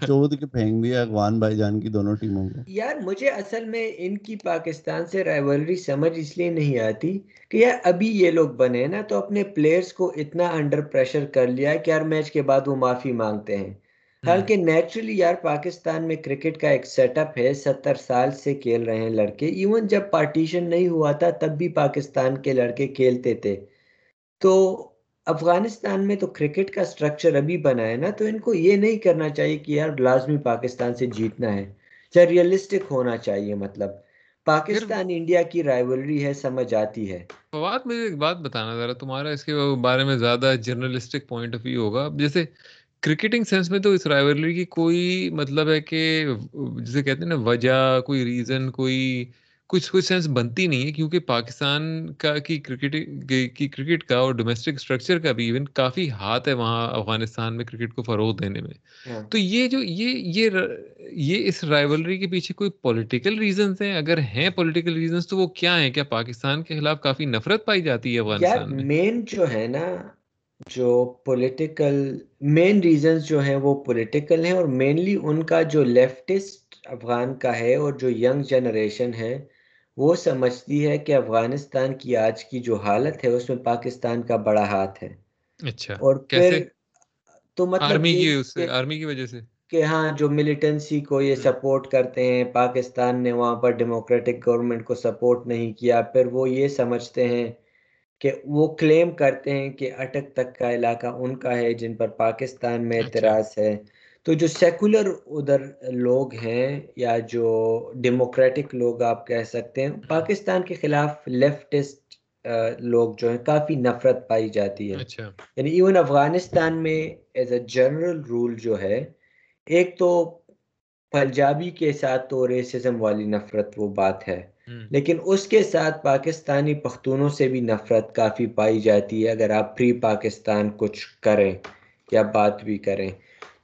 چود کے پھینک دیا اغوان بھائی جان کی دونوں ٹیموں کو۔ یار مجھے اصل میں ان کی پاکستان سے رائیولری سمجھ اس لیے نہیں آتی کہ یار ابھی یہ لوگ بنے نا تو اپنے پلیئرز کو اتنا انڈر پریشر کر لیا کہ ہر میچ کے بعد وہ معافی مانگتے ہیں۔ حالانکہ نیچرلی یار پاکستان میں کرکٹ کا ایک سیٹ اپ ہے ستر سال سے کھیل رہے ہیں لڑکے۔ ایون جب پارٹیشن نہیں ہوا تھا تب بھی پاکستان کے لڑکے کھیلتے تھے۔ تو افغانستان میں تو کرکٹ کا سٹرکچر ابھی بنا ہے نا، تو ان کو یہ نہیں کرنا چاہیے کہ یار لازمی پاکستان سے جیتنا ہے چاہے ریئلسٹک ہونا چاہیے مطلب پاکستان انڈیا کی رائیولری ہے، سمجھ آتی ہے۔ فواد، مجھے ایک بات بتانا ذرا، تمہارا اس کے بارے میں زیادہ جرنلسٹک پوائنٹ آف ویو ہوگا۔ جیسے کرکٹنگ سینس میں تو اس رائیولری کی کوئی مطلب ہے کہ جسے کہتے ہیں نا، وجہ، کوئی ریزن کوئی کچھ کچھ سینس بنتی نہیں ہے کیونکہ پاکستان کا کی کرکٹ کی کرکٹ کا اور ڈومیسٹک اسٹرکچر کا بھی ایون کافی ہاتھ ہے وہاں افغانستان میں کرکٹ کو فروغ دینے میں۔ ہاں۔ تو یہ جو یہ یہ یہ اس رائیولری کے پیچھے کوئی پولیٹیکل ریزنس ہیں؟ اگر ہیں پولیٹیکل ریزنس تو وہ کیا ہیں؟ کیا پاکستان کے خلاف کافی نفرت پائی جاتی ہے افغانستان میں؟ مین جو ہے نا جو پولیٹیکل مین ریزنس جو ہیں وہ پولیٹیکل ہیں اور مینلی ان کا جو لیفٹسٹ افغان کا ہے اور جو ینگ جنریشن ہے وہ سمجھتی ہے کہ افغانستان کی آج کی جو حالت ہے اس میں پاکستان کا بڑا ہاتھ ہے۔ اچھا اور پھر تو مطلب آرمی کی آرمی کی وجہ سے؟ کہ ہاں جو ملیٹنسی کو یہ سپورٹ کرتے ہیں پاکستان نے وہاں پر ڈیموکریٹک گورنمنٹ کو سپورٹ نہیں کیا پھر وہ یہ سمجھتے ہیں کہ وہ کلیم کرتے ہیں کہ اٹک تک کا علاقہ ان کا ہے جن پر پاکستان میں اچھا۔ اعتراض ہے۔ تو جو سیکولر ادھر لوگ ہیں یا جو ڈیموکریٹک لوگ آپ کہہ سکتے ہیں پاکستان کے خلاف لیفٹسٹ لوگ جو ہیں کافی نفرت پائی جاتی ہے۔ اچھا۔ یعنی ایون افغانستان میں ایز اے جنرل رول جو ہے ایک تو پنجابی کے ساتھ تو ریسزم والی نفرت وہ بات ہے۔ لیکن اس کے ساتھ پاکستانی پختونوں سے بھی نفرت کافی پائی جاتی ہے اگر آپ پری پاکستان کچھ کریں یا بات بھی کریں۔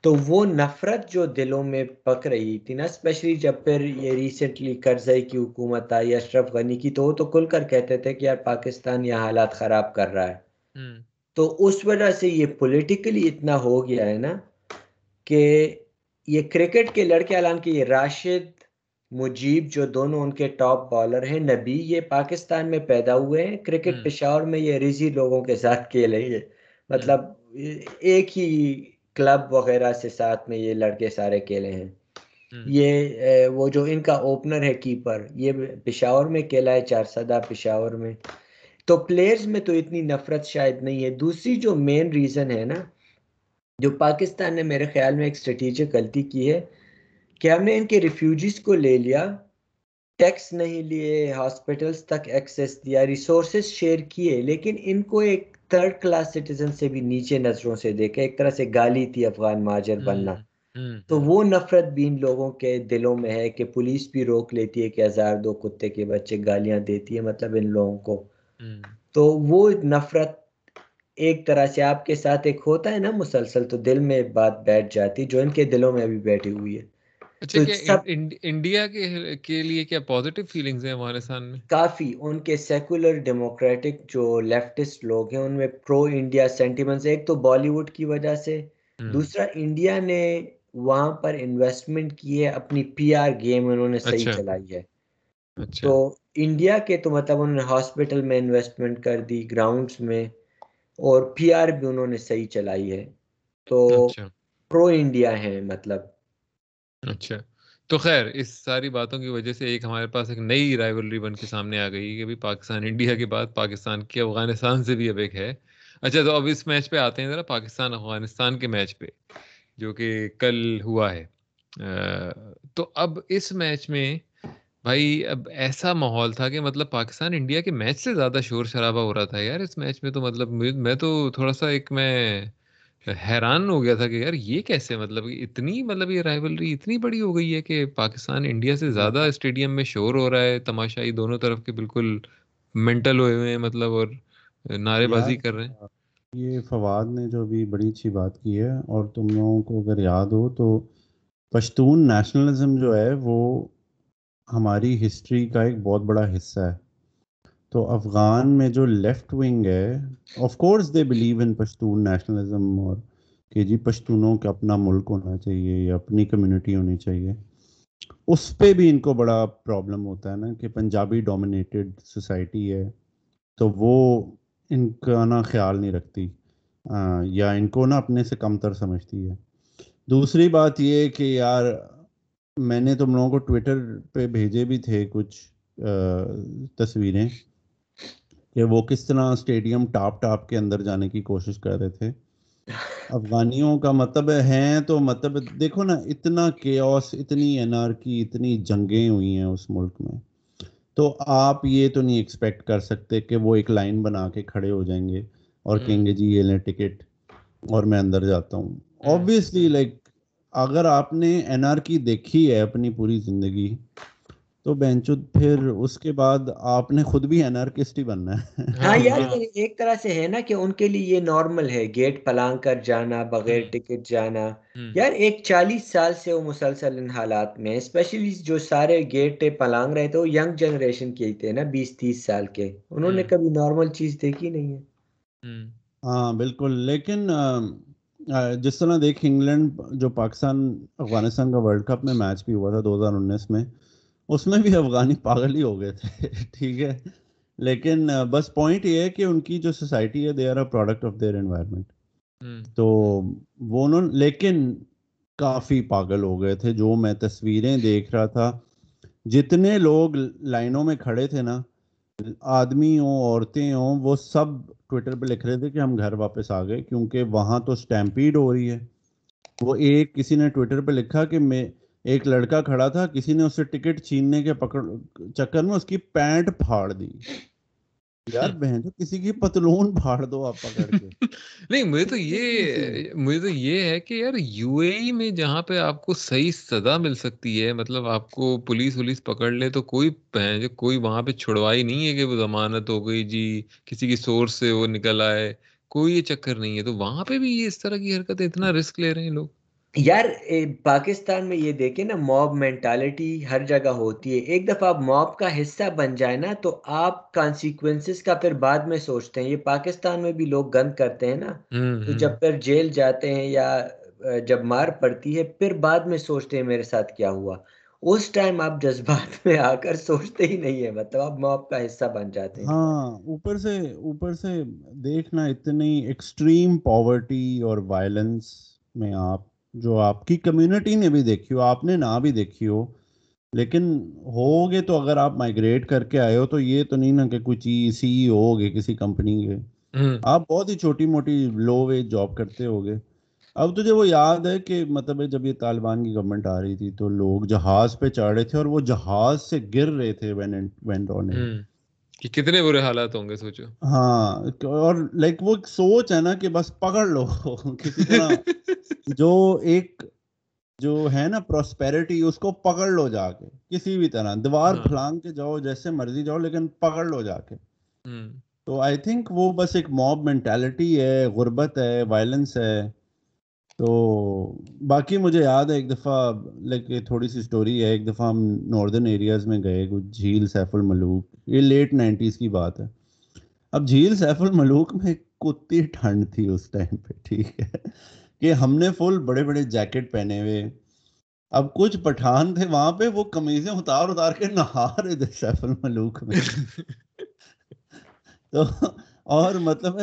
تو وہ نفرت جو دلوں میں پک رہی تھی نا اسپیشلی جب پھر یہ ریسنٹلی کرزئی کی حکومت آئی اشرف غنی کی تو وہ تو کھل کر کہتے تھے کہ یار پاکستان یہ حالات خراب کر رہا ہے۔ تو اس وجہ سے یہ پولیٹیکلی اتنا ہو گیا ہے نا کہ یہ کرکٹ کے لڑکے اعلان کے یہ راشد مجیب جو دونوں ان کے ٹاپ بالر ہیں نبی یہ پاکستان میں پیدا ہوئے ہیں۔ کرکٹ پشاور میں یہ رضی لوگوں کے ساتھ کھیلے یہ مطلب ایک ہی کلب وغیرہ سے ساتھ میں یہ لڑکے سارے کھیلے ہیں۔ یہ وہ جو ان کا اوپنر ہے کیپر یہ پشاور میں کھیلا ہے چار سدا پشاور میں۔ تو پلیئرز میں تو اتنی نفرت شاید نہیں ہے۔ دوسری جو مین ریزن ہے نا جو پاکستان نے میرے خیال میں ایک اسٹریٹجک غلطی کی ہے کہ ہم نے ان کے ریفیوجیز کو لے لیا ٹیکس نہیں لیے ہاسپٹلس تک ایکسیس دیا ریسورسز شیئر کیے لیکن ان کو ایک تھرڈ کلاس سٹیزن سے بھی نیچے نظروں سے دیکھا ایک طرح سے گالی تھی افغان مہاجر بننا۔ تو وہ نفرت بھی ان لوگوں کے دلوں میں ہے کہ پولیس بھی روک لیتی ہے کہ ہزار دو کتے کے بچے گالیاں دیتی ہے مطلب ان لوگوں کو۔ تو وہ نفرت ایک طرح سے آپ کے ساتھ ایک ہوتا ہے نا مسلسل تو دل میں بات بیٹھ جاتی جو ان کے دلوں میں ابھی بیٹھی ہوئی ہے۔ اچھا انڈیا کے لیے کیا پازیٹیو فیلنگز ہیں افغانستان میں کافی ان کے سیکولر ڈیموکریٹک جو لیفٹسٹ لوگ ہیں ان میں پرو انڈیا سینٹیمنٹس ایک تو بالی ووڈ کی وجہ سے دوسرا انڈیا نے وہاں پر انویسٹمنٹ کی ہے اپنی پی آر گیم انہوں نے صحیح اچھا۔ چلائی ہے اچھا۔ تو انڈیا کے تو مطلب انہوں نے ہاسپٹل میں انویسٹمنٹ کر دی گراؤنڈس میں اور پی آر بھی انہوں نے صحیح چلائی ہے تو پرو۔ انڈیا ہیں مطلب اچھا۔ تو خیر، اس ساری باتوں کی وجہ سے ایک ہمارے پاس ایک نئی رائیولری بن کے سامنے آ گئی کہ بھی پاکستان انڈیا کے بعد پاکستان کی افغانستان سے بھی اب ایک ہے۔ اچھا تو اب اس میچ پہ آتے ہیں ذرا، پاکستان افغانستان کے میچ پہ، جو کہ کل ہوا ہے۔ تو اب اس میچ میں بھائی اب ایسا ماحول تھا کہ مطلب پاکستان انڈیا کے میچ سے زیادہ شور شرابہ ہو رہا تھا۔ یار، اس میچ میں تو مطلب میں تو تھوڑا سا ایک میں حیران ہو گیا تھا کہ یار یہ کیسے مطلب اتنی مطلب یہ رائیولری اتنی بڑی ہو گئی ہے کہ پاکستان انڈیا سے زیادہ اسٹیڈیم میں شور ہو رہا ہے تماشائی دونوں طرف کے بالکل مینٹل ہوئے ہوئے ہیں مطلب اور نعرے بازی کر رہے ہیں۔ یہ فواد نے جو بھی بڑی اچھی بات کی ہے اور تم لوگوں کو اگر یاد ہو تو پشتون نیشنلزم جو ہے وہ ہماری ہسٹری کا ایک بہت بڑا حصہ ہے۔ تو افغان میں جو لیفٹ ونگ ہے of course they believe in Pashtun nationalism اور کہ جی پشتونوں کا اپنا ملک ہونا چاہیے یا اپنی کمیونٹی ہونی چاہیے۔ اس پہ بھی ان کو بڑا پرابلم ہوتا ہے نا کہ پنجابی ڈومینیٹڈ سوسائٹی ہے تو وہ ان کا نا خیال نہیں رکھتی یا ان کو نا اپنے سے کم تر سمجھتی ہے۔ دوسری بات یہ کہ یار، میں نے تم لوگوں کو ٹویٹر پہ بھیجے بھی تھے کچھ تصویریں۔ کہ وہ کس طرح اسٹیڈیم ٹاپ ٹاپ کے اندر جانے کی کوشش کر رہے تھے۔ افغانیوں کا مطلب ہے تو مطلب دیکھو نا اتنا کیوس اتنی انارکی اتنی جنگیں ہوئی ہیں اس ملک میں۔ تو آپ یہ تو نہیں ایکسپیکٹ کر سکتے کہ وہ ایک لائن بنا کے کھڑے ہو جائیں گے اور کہیں گے جی یہ لیں ٹکٹ اور میں اندر جاتا ہوں۔ آبویسلی لائک اگر آپ نے این آر کی دیکھی ہے اپنی پوری زندگی تو بینچو پھر اس کے بعد آپ نے خود بھی انارکسٹ ہی بننا ہے۔ ہاں یار ایک طرح سے ہے نا کہ ان کے لیے یہ نارمل ہے گیٹ پلانگ کر جانا بغیر ٹکٹ جانا۔ یار ایک چالیس سال سے وہ مسلسل ان حالات میں اسپیشلی جو سارے گیٹ پلانگ رہے تھے وہ ینگ جنریشن کے ہی تھے نا بیس تیس سال کے۔ انہوں نے کبھی نارمل چیز دیکھی نہیں ہے۔ ہاں بالکل۔ لیکن جس طرح دیکھ انگلینڈ جو پاکستان افغانستان کا ورلڈ کپ میں میچ بھی ہوا تھا دو ہزار انیس میں اس میں بھی افغانی پاگل ہی ہو گئے تھے ٹھیک ہے۔ لیکن بس پوائنٹ یہ ہے کہ ان کی جو سوسائٹی ہے they are a product of their environment تو وہ انہوں لیکن کافی پاگل ہو گئے تھے۔ جو میں تصویریں دیکھ رہا تھا جتنے لوگ لائنوں میں کھڑے تھے نا آدمی ہوں عورتیں ہوں وہ سب ٹویٹر پہ لکھ رہے تھے کہ ہم گھر واپس آ گئے کیونکہ وہاں تو اسٹیمپیڈ ہو رہی ہے۔ وہ ایک کسی نے ٹویٹر پہ لکھا کہ میں ایک لڑکا کھڑا تھا کسی نے اسے ٹکٹ چھیننے کے پکڑ چکر میں اس کی پینٹ پھاڑ دی۔ یار بہن کسی کی پتلون پھاڑ دو آپ پکڑ کے۔ نہیں مجھے تو یہ مجھے تو یہ ہے کہ یار یو اے ای میں جہاں پہ آپ کو صحیح سزا مل سکتی ہے مطلب آپ کو پولیس ولیس پکڑ لے تو کوئی کوئی وہاں پہ چھڑوائی نہیں ہے کہ وہ ضمانت ہو گئی جی کسی کی سورس سے وہ نکل آئے کوئی یہ چکر نہیں ہے۔ تو وہاں پہ بھی یہ اس طرح کی حرکت اتنا رسک لے رہے ہیں لوگ۔ یار پاکستان میں یہ دیکھیں نا موب مینٹالٹی ہر جگہ ہوتی ہے۔ ایک دفعہ آپ موب کا حصہ بن جائے نا تو آپ کانسیکوینسز کا پھر بعد میں سوچتے ہیں۔ یہ پاکستان میں بھی لوگ گند کرتے ہیں نا۔ تو جب پھر جیل جاتے ہیں یا جب مار پڑتی ہے پھر بعد میں سوچتے ہیں میرے ساتھ کیا ہوا۔ اس ٹائم آپ جذبات میں آ کر سوچتے ہی نہیں ہے مطلب آپ موب کا حصہ بن جاتے ہیں۔ ہاں اوپر سے اوپر سے دیکھنا اتنی ایکسٹریم پاورٹی اور وائلنس میں آپ جو آپ کی کمیونٹی نے بھی دیکھی ہو آپ نے نہ بھی دیکھی ہو لیکن ہوگے تو اگر آپ مائگریٹ کر کے آئے ہو تو یہ تو نہیں نا کہ کوئی چیز سی ای ہو گے کسی کمپنی کے۔ آپ بہت ہی چھوٹی موٹی لو ویج جاب کرتے ہو گے اب تجھے وہ یاد ہے کہ مطلب جب یہ طالبان کی گورنمنٹ آ رہی تھی تو لوگ جہاز پہ چڑھ رہے تھے اور وہ جہاز سے گر رہے تھے کہ کتنے برے حالات ہوں گے سوچو۔ ہاں اور لائک وہ سوچ ہے نا کہ بس پکڑ لو کسی طرح۔ [LAUGHS] جو ایک جو ہے نا پروسپیرٹی اس کو پکڑ لو جا کے کسی بھی طرح۔ دیوار ہاں۔ پھلانگ کے جاؤ جیسے مرضی جاؤ لیکن پکڑ لو جا کے۔ تو آئی تھنک وہ بس ایک موب مینٹیلٹی ہے غربت ہے وائلنس ہے۔ تو باقی مجھے یاد ہے ایک دفعہ لائک تھوڑی سی اسٹوری ہے ایک دفعہ ہم ناردرن ایریاز میں گئے کچھ جھیل سیف الملوک یہ لیٹ نائنٹیز کی بات ہے۔ اب جھیل سیف الملوک میں کتی ٹھنڈ تھی اس ٹائم پہ ٹھیک ہے۔ کہ ہم نے فل بڑے بڑے جیکٹ پہنے ہوئے۔ اب کچھ پٹھان تھے وہاں پہ وہ کمیزیں اتار اتار کے نہا رہے تھے سیف الملوک میں۔ [LAUGHS] تو اور مطلب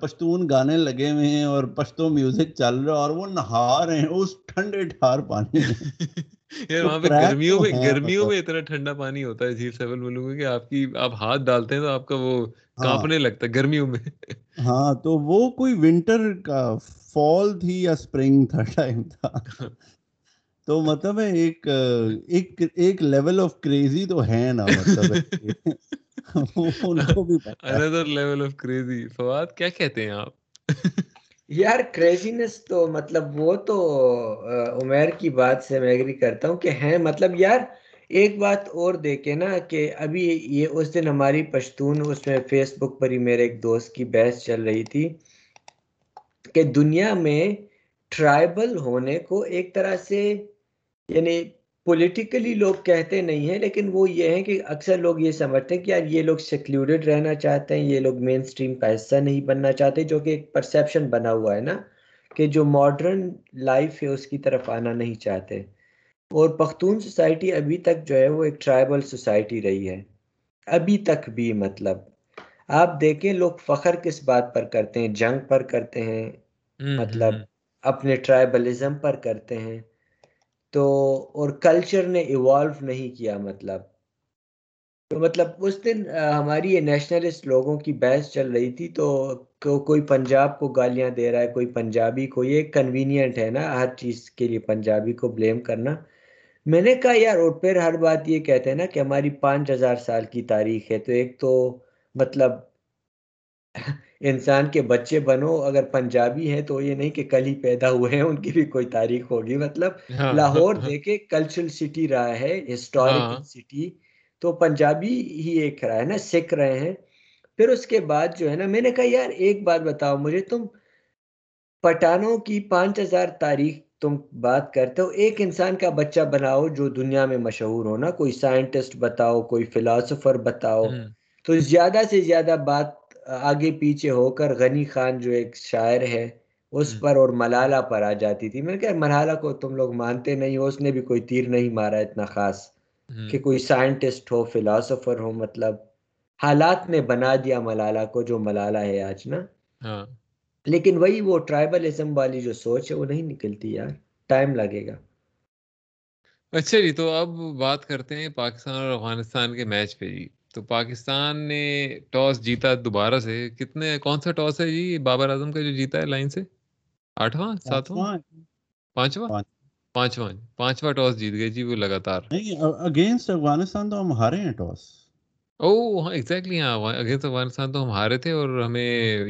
پشتون گانے لگے ہوئے ہیں اور پشتو میوزک چل رہا ہے اور وہ نہا رہے ہیں اس ٹھنڈے ٹھار پانی [LAUGHS] یار وہاں پہ گرمیوں میں گرمیوں میں اتنا ٹھنڈا پانی ہوتا ہے جھیل سیول ملوک کہ آپ کی آپ ہاتھ ڈالتے ہیں تو آپ کا وہ ہاں۔ کانپنے لگتا ہے گرمیوں میں۔ [LAUGHS] ہاں تو وہ کوئی ونٹر کا فال تھی یا اسپرنگ تھا ٹائم تھا۔ [LAUGHS] تو مطلب ہے ایک ایک ایک لیول آف کریزی تو ہے نا مطلب کیا کہتے ہیں آپ یار کریزینس تو مطلب وہ تو عمیر کی بات سے میں ایگری کرتا ہوں کہ ہیں مطلب یار ایک بات اور دیکھے نا کہ ابھی یہ اس دن ہماری پشتون اس میں فیس بک پر ہی میرے ایک دوست کی بحث چل رہی تھی کہ دنیا میں ٹرائبل ہونے کو ایک طرح سے یعنی پولیٹیکلی لوگ کہتے نہیں ہیں لیکن وہ یہ ہیں کہ اکثر لوگ یہ سمجھتے ہیں کہ یار یہ لوگ سیکلوڈڈ رہنا چاہتے ہیں یہ لوگ مین سٹریم کا حصہ نہیں بننا چاہتے جو کہ ایک پرسیپشن بنا ہوا ہے نا کہ جو ماڈرن لائف ہے اس کی طرف آنا نہیں چاہتے۔ اور پختون سوسائٹی ابھی تک جو ہے وہ ایک ٹرائبل سوسائٹی رہی ہے۔ ابھی تک بھی مطلب۔ آپ دیکھیں لوگ فخر کس بات پر کرتے ہیں؟ جنگ پر کرتے ہیں۔ مطلب اپنے ٹرائبلزم پر کرتے ہیں۔ تو اور کلچر نے ایوالو نہیں کیا مطلب۔ تو مطلب اس دن ہماری یہ نیشنلسٹ لوگوں کی بحث چل رہی تھی تو کوئی پنجاب کو گالیاں دے رہا ہے، کوئی پنجابی کو، یہ کنوینئنٹ ہے نا ہر چیز کے لیے پنجابی کو بلیم کرنا۔ میں نے کہا، یار، اور پھر ہر بات یہ کہتے ہیں نا کہ ہماری پانچ ہزار سال کی تاریخ ہے، تو ایک تو مطلب انسان کے بچے بنو اگر پنجابی ہیں تو یہ نہیں کہ کل ہی پیدا ہوئے ہیں ان کی بھی کوئی تاریخ ہوگی۔ مطلب ہاں۔ لاہور ہاں دیکھے کلچرل سٹی رہا ہے ہاں۔ ہسٹوریکل سٹی تو پنجابی ہی ایک رہا ہے نا سکھ رہے ہیں۔ پھر اس کے بعد جو ہے نا میں نے کہا یار ایک بات بتاؤ مجھے تم پٹانوں کی پانچ ہزار تاریخ تم بات کرتے ہو ایک انسان کا بچہ بناؤ جو دنیا میں مشہور ہو نا کوئی سائنٹسٹ بتاؤ کوئی فلاسفر بتاؤ۔ ہوں تو زیادہ سے زیادہ بات آگے پیچھے ہو کر غنی خان جو ایک شاعر ہے اس پر اور ملالہ پر آ جاتی تھی۔ میں نے کہا ملالہ کو تم لوگ مانتے نہیں ہو اس نے بھی کوئی تیر نہیں مارا اتنا خاص کہ کوئی سائنٹسٹ ہو فلاسفر ہو مطلب حالات نے بنا دیا ملالہ کو جو ملالہ ہے آج نا؟ ہاں۔ لیکن وہی وہ ٹرائبلزم والی جو سوچ ہے وہ نہیں نکلتی یار۔ ٹائم لگے گا۔ اچھا جی تو اب بات کرتے ہیں پاکستان اور افغانستان کے میچ پہ جی۔ تو پاکستان نے ٹاس جیتا دوبارہ سے کتنے کون سا ٹاس ہے جی بابر اعظم کا جو جیتا ہے لائن سے؟ آٹھواں ساتواں؟ پانچواں۔ پانچواں؟ پانچ پانچواں ٹاس جیت گئے جی وہ لگاتار۔ اگینسٹ افغانستان تو ہم ہارے ہیں ٹاس۔ او ہاں ایگزیکٹلی ہاں اگینسٹ افغانستان تو ہم ہارے تھے اور ہمیں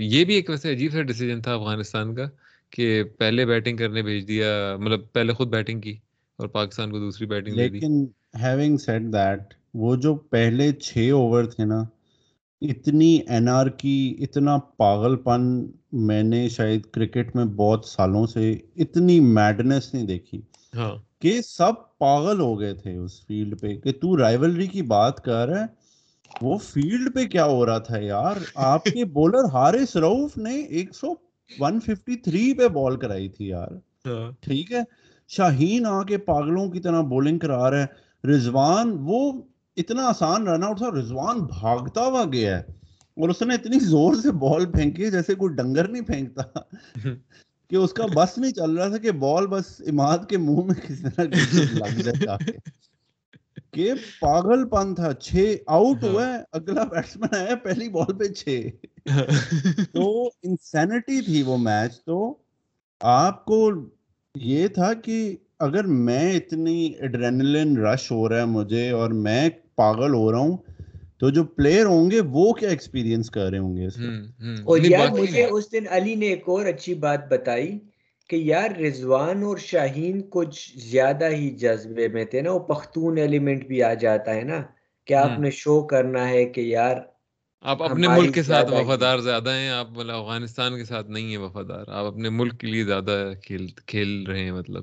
یہ بھی ایک ویسے عجیب سا ڈیسیجن تھا افغانستان کا کہ پہلے بیٹنگ کرنے بھیج دیا مطلب پہلے خود بیٹنگ کی اور پاکستان کو دوسری بیٹنگ دے دی۔ لیکن ہیونگ سیٹ دیٹ وہ جو پہلے چھ اوور تھے نا اتنی این آر کی اتنا پاگل پن میں نے شاید کرکٹ میں بہت سالوں سے اتنی میڈنس نہیں دیکھی ہاں۔ کہ سب پاگل ہو گئے تھے اس فیلڈ پہ۔ کہ تو رائیولری کی بات کر رہا ہے وہ فیلڈ پہ کیا ہو رہا تھا یار؟ آپ کے [LAUGHS] بولر حارث روف نے ایک سو ون ففٹی تھری پہ بال کرائی تھی یار۔ ہاں۔ ٹھیک ہے؟ شاہین آ کے پاگلوں کی طرح بولنگ کرا رہا ہے۔ رضوان وہ اتنا آسان رن آؤٹ تھا رضوان بھاگتا ہوا گیا ہے اور اس نے اتنی زور سے بال پھینکی جیسے کوئی ڈنگر نہیں پھینکتا کہ اس کا بس نہیں چل رہا تھا کہ بال بس اماد کے منہ میں کسی طرح لگ جائے کہ پاگل پن تھا، چھ آؤٹ ہوا ہے، اگلا بیٹسمین آیا پہلی بال پہ چھ۔ تو انسینٹی تھی وہ میچ تو آپ کو یہ تھا کہ اگر میں اتنی ایڈرینلن رش ہو رہا ہے مجھے اور میں پاگل ہو رہا ہوں تو جو پلیئر ہوں گے وہ کیا ایکسپیرینس کر رہے ہوں گے اس اور یار مجھے اس دن علی نے ایک اور اچھی بات بتائی کہ یار رضوان اور شاہین کچھ زیادہ ہی جذبے میں تھے نا۔ وہ پختون ایلیمنٹ بھی آ جاتا ہے نا کہ آپ نے شو کرنا ہے کہ یار آپ اپنے ملک کے ساتھ وفادار زیادہ ہیں آپ افغانستان کے ساتھ نہیں ہیں وفادار۔ آپ اپنے ملک کے لیے زیادہ کھیل کھیل رہے ہیں مطلب۔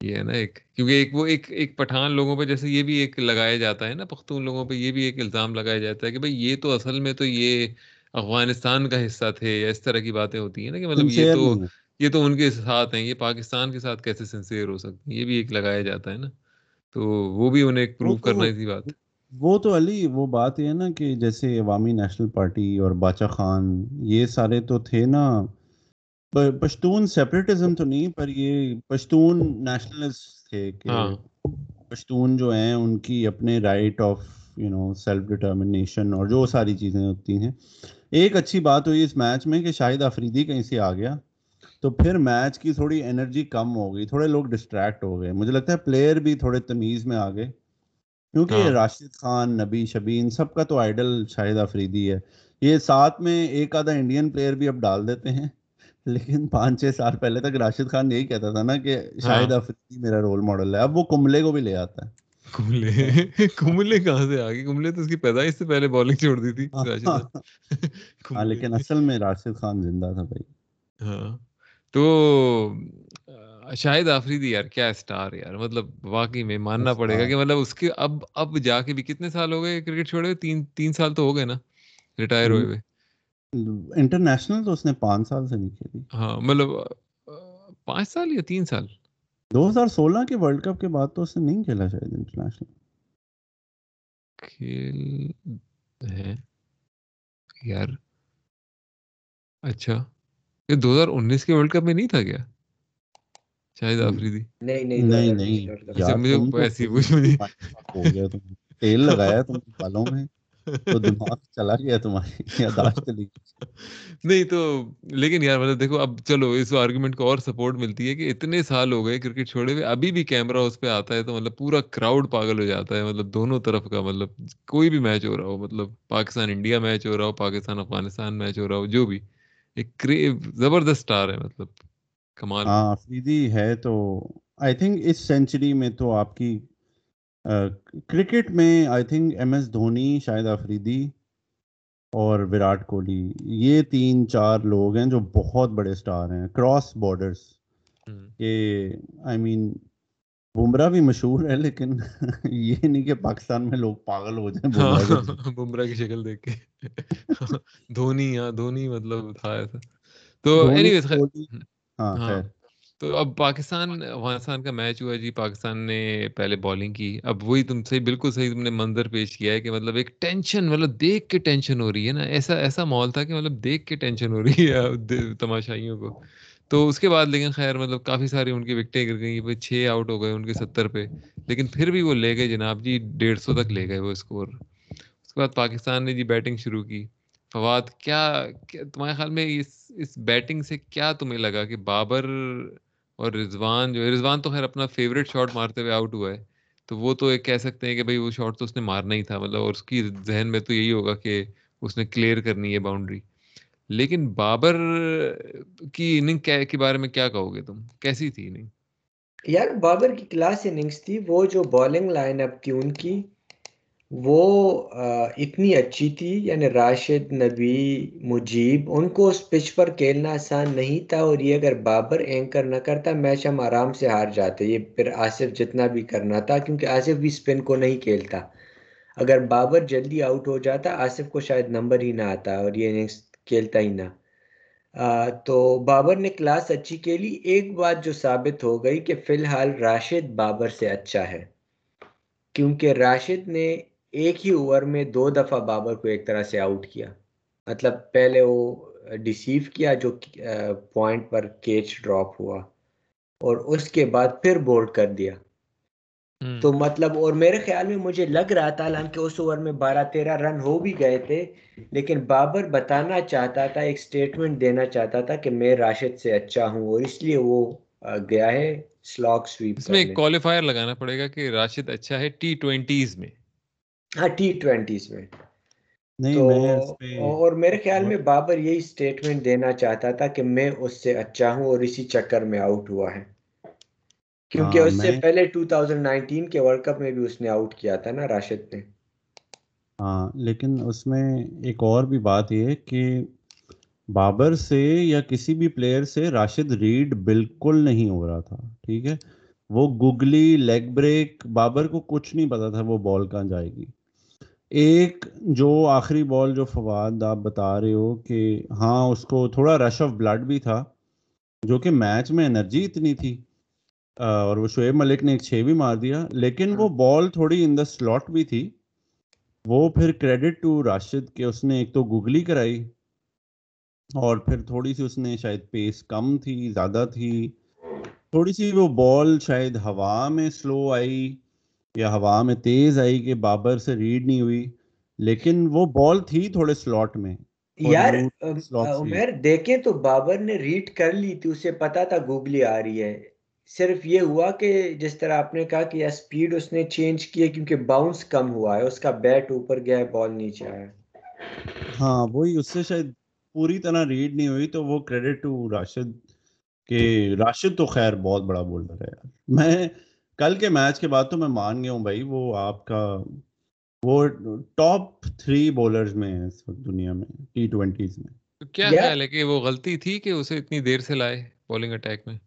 یہ ہے نا ایک۔ کیونکہ ایک وہ ایک ایک پٹھان لوگوں پہ جیسے یہ بھی ایک لگایا جاتا ہے نا پختون لوگوں پہ یہ بھی ایک الزام لگایا جاتا ہے کہ بھائی یہ تو اصل میں تو یہ افغانستان کا حصہ تھے یا اس طرح کی باتیں ہوتی ہیں نا کہ مطلب یہ تو یہ تو ان کے ساتھ ہیں یہ پاکستان کے ساتھ کیسے سنسیئر ہو سکتے ہیں؟ یہ بھی ایک لگایا جاتا ہے نا۔ تو وہ بھی انہیں ایک پروو کرنا تھی بات۔ وہ تو علی وہ بات یہ ہے نا کہ جیسے عوامی نیشنل پارٹی اور باچا خان یہ سارے تو تھے نا پشتون سیپریٹزم تو نہیں پر یہ پشتون نیشنلسٹ تھے کہ پشتون جو ہیں ان کی اپنے right of you know self determination اور جو ساری چیزیں ہوتی ہیں۔ ایک اچھی بات ہوئی اس میچ میں کہ شاہد آفریدی کہیں سے آ گیا تو پھر میچ کی تھوڑی انرجی کم ہو گئی تھوڑے لوگ ڈسٹریکٹ ہو گئے۔ مجھے لگتا ہے پلیئر بھی تھوڑے تمیز میں آ گئے کیونکہ راشد خان نبی شبین سب کا تو آئیڈل شاہد آفریدی ہے۔ یہ ساتھ میں ایک آدھا انڈین پلیئر بھی اب ڈال دیتے ہیں۔ لیکن پانچ چھ سال پہلے تک راشد خان یہی کہتا تھا نا کہ شاہد آفریدی میرا رول ماڈل ہے۔ اب وہ کملے کو بھی لے آتا ہے۔ کملے کملے کہاں سے آگے کملے تو اس کی پیدائش سے پہلے بالنگ چھوڑ دی تھی ہاں۔ لیکن اصل میں راشد خان زندہ تھا بھائی۔ ہاں۔ تو شاہد آفریدی یار کیا اسٹار یار۔ مطلب واقعی میں ماننا پڑے گا کہ مطلب اس کے اب اب جا کے بھی کتنے سال ہو گئے؟ کرکٹ چھوڑے تین تین سال تو ہو گئے نا۔ ریٹائر ہوئے ہوئے۔ انٹرنیشنل تو اس نے پانچ سال سے نہیں کھیلی۔ ہاں مطلب پانچ سال یا تین سال؟ دو ہزار سولہ کے ورلڈ کپ کے بعد تو اس نے نہیں کھیلا شاید انٹرنیشنل۔ کھیل ہے۔ یار اچھا۔ یہ دو ہزار انیس کے ورلڈ کپ میں نہیں تھا کیا؟ شاہد آفریدی نہیں نہیں نہیں اچھا مجھے ایسی پوچھ مجھے تیل لگایا تم بالوں میں۔ تو دماغ چلا گیا تمہاری یاداشت چلی [LAUGHS] نہیں تو لیکن یار مطلب دیکھو اب چلو اس آرگومنٹ کو اور سپورٹ ملتی ہے کہ اتنے سال ہو گئے کرکٹ چھوڑے ہوئے ابھی بھی کیمرہ اس پہ آتا ہے تو مطلب پورا کراؤڈ پاگل ہو جاتا ہے۔ مطلب دونوں طرف کا مطلب کوئی بھی میچ ہو رہا ہو مطلب پاکستان انڈیا میچ ہو رہا ہو پاکستان افغانستان میچ ہو رہا ہو جو بھی۔ ایک زبردست اسٹار ہے مطلب کمال۔ ہاں ہے تو آئی تھنک اس سینچری میں تو آپ کی کرکٹ میں I think M S Dhoni شاید آفریدی اور وراٹ کوہلی یہ تین چار لوگ ہیں جو بہت بڑے اسٹار ہیں کراس بارڈرس یہ آئی مین بمراہ بھی مشہور ہے لیکن [LAUGHS] یہ نہیں کہ پاکستان میں لوگ پاگل ہو جائیں بمراہ [LAUGHS] کی شکل دیکھ کے۔ [LAUGHS] دھونی ہاں دھونی مطلب تھا ایسا۔ تو ہاں۔ خیر۔ تو اب پاکستان، افغانستان کا میچ ہوا جی پاکستان نے پہلے بالنگ کی۔ اب وہی تم صحیح بالکل صحیح تم نے منظر پیش کیا ہے کہ مطلب ایک ٹینشن مطلب دیکھ کے ٹینشن ہو رہی ہے نا۔ ایسا ایسا ماحول تھا کہ مطلب دیکھ کے ٹینشن ہو رہی ہے [LAUGHS] تماشائیوں کو۔ تو اس کے بعد لیکن خیر مطلب کافی ساری ان کی وکٹیں گر گئیں بھائی چھ آؤٹ ہو گئے ان کے ستر پہ۔ لیکن پھر بھی وہ لے گئے جناب جی ڈیڑھ سو تک لے گئے وہ اسکور اس کے بعد پاکستان نے جی بیٹنگ شروع کی۔ فواد، کیا تمہارے خیال میں اس اس بیٹنگ سے کیا تمہیں لگا کہ بابر اور رضوان جو ہے، رضوان تو خیر اپنا فیوریٹ شاٹ مارتے ہوئے آؤٹ ہوا ہے۔ تو وہ تو ایک کہہ سکتے ہیں کہ بھائی وہ شاٹ تو اس نے مارنا ہی تھا مطلب اور اس کی ذہن میں تو یہی ہوگا کہ اس نے کلیئر کرنی ہے باؤنڈری لیکن بابر کی اننگ کے بارے میں کیا کہو گے تم؟ کیسی تھی اننگ یار بابر کی کلاس اننگز تھی، وہ جو بالنگ لائن اپ تھی ان کی وہ اتنی اچھی تھی یعنی راشد، نبی، مجیب، ان کو اس پچ پر کھیلنا آسان نہیں تھا اور یہ اگر بابر اینکر نہ کرتا، میچ ہم آرام سے ہار جاتے، یہ پھر آصف جتنا بھی کرنا تھا، کیونکہ آصف بھی اسپن کو نہیں کھیلتا۔ اگر بابر جلدی آؤٹ ہو جاتا، آصف کو شاید نمبر ہی نہ آتا اور یہ اننگس کھیلتا ہی نہ۔ تو بابر نے کلاس اچھی کھیلی، ایک بات جو ثابت ہو گئی کہ فی الحال راشد بابر سے اچھا ہے، کیونکہ راشد نے ایک ہی اوور میں دو دفعہ بابر کو ایک طرح سے آؤٹ کیا۔ مطلب پہلے وہ ڈیسیو کیا جو پوائنٹ پر کیچ ڈراپ ہوا۔ اور اس کے بعد پھر بولڈ کر دیا۔ تو مطلب اور میرے خیال میں مجھے لگ رہا تھا حالانکہ اس اوور میں بارہ تیرہ رن ہو بھی گئے تھے لیکن بابر بتانا چاہتا تھا ایک سٹیٹمنٹ دینا چاہتا تھا کہ میں راشد سے اچھا ہوں اور اس لیے وہ گیا ہے سلاک سویپ اس میں ایک کوالیفائر لگانا پڑے گا کہ راشد اچھا ہے ٹی ٹوینٹیز میں۔ ہاں ٹی ٹوینٹیز میں۔ اور میرے خیال میں بابر یہی اسٹیٹمنٹ دینا چاہتا تھا کہ میں اس سے اچھا ہوں اور اسی چکر میں آؤٹ ہوا ہے۔ کیونکہ ہاں، اس سے پہلے 2019 کے ورلڈ کپ میں بھی اس نے آؤٹ کیا تھا نا راشد نے۔ ہاں لیکن اس میں ایک اور بھی بات یہ کہ بابر سے یا کسی بھی پلیئر سے راشد ریڈ بالکل نہیں ہو رہا تھا ٹھیک ہے؟ وہ گگلی لیگ بریک بابر کو کچھ نہیں پتا تھا وہ بال کہاں جائے گی۔ ایک جو آخری بال جو فواد آپ بتا رہے ہو کہ ہاں اس کو تھوڑا رش آف بلڈ بھی تھا، جو کہ میچ میں انرجی اتنی تھی اور وہ شعیب ملک نے ایک چھ بھی مار دیا، لیکن وہ بال تھوڑی ان دا سلاٹ بھی تھی۔ وہ پھر کریڈٹ ٹو راشد کہ اس نے ایک تو گگلی کرائی، اور پھر تھوڑی سی اس نے شاید پیس کم تھی، زیادہ تھی۔ تھوڑی سی وہ بال شاید ہوا میں سلو آئی۔ یا ہوا میں تیز آئی کہ بابر سے ریڈ نہیں ہوئی لیکن وہ بال تھی تھوڑے سلاٹ میں یار عمر دیکھیں تو بابر نے ریڈ کر لی تھی اسے پتا تھا گوگلی آ رہی ہے۔ صرف یہ ہوا کہ جس طرح آپ نے کہا کہ سپیڈ اس نے چینج کی ہے کیونکہ باؤنس کم ہوا ہے اس کا بیٹ اوپر گیا ہے بال نیچے آیا ہاں وہی اس سے شاید پوری طرح ریڈ نہیں ہوئی تو وہ کریڈٹ ٹو راشد کہ راشد تو خیر بہت بڑا بولڈر ہے۔ میں کل کے میچ کے بعد تو میں مان گیا ہوں بھائی وہ آپ کا وہ ٹاپ تھری بولرز میں ہے اس وقت دنیا میں ٹی ٹوینٹیز میں۔ کیا خیال ہے کہ وہ غلطی تھی کہ اسے اتنی دیر سے لائے بولنگ اٹیک میں؟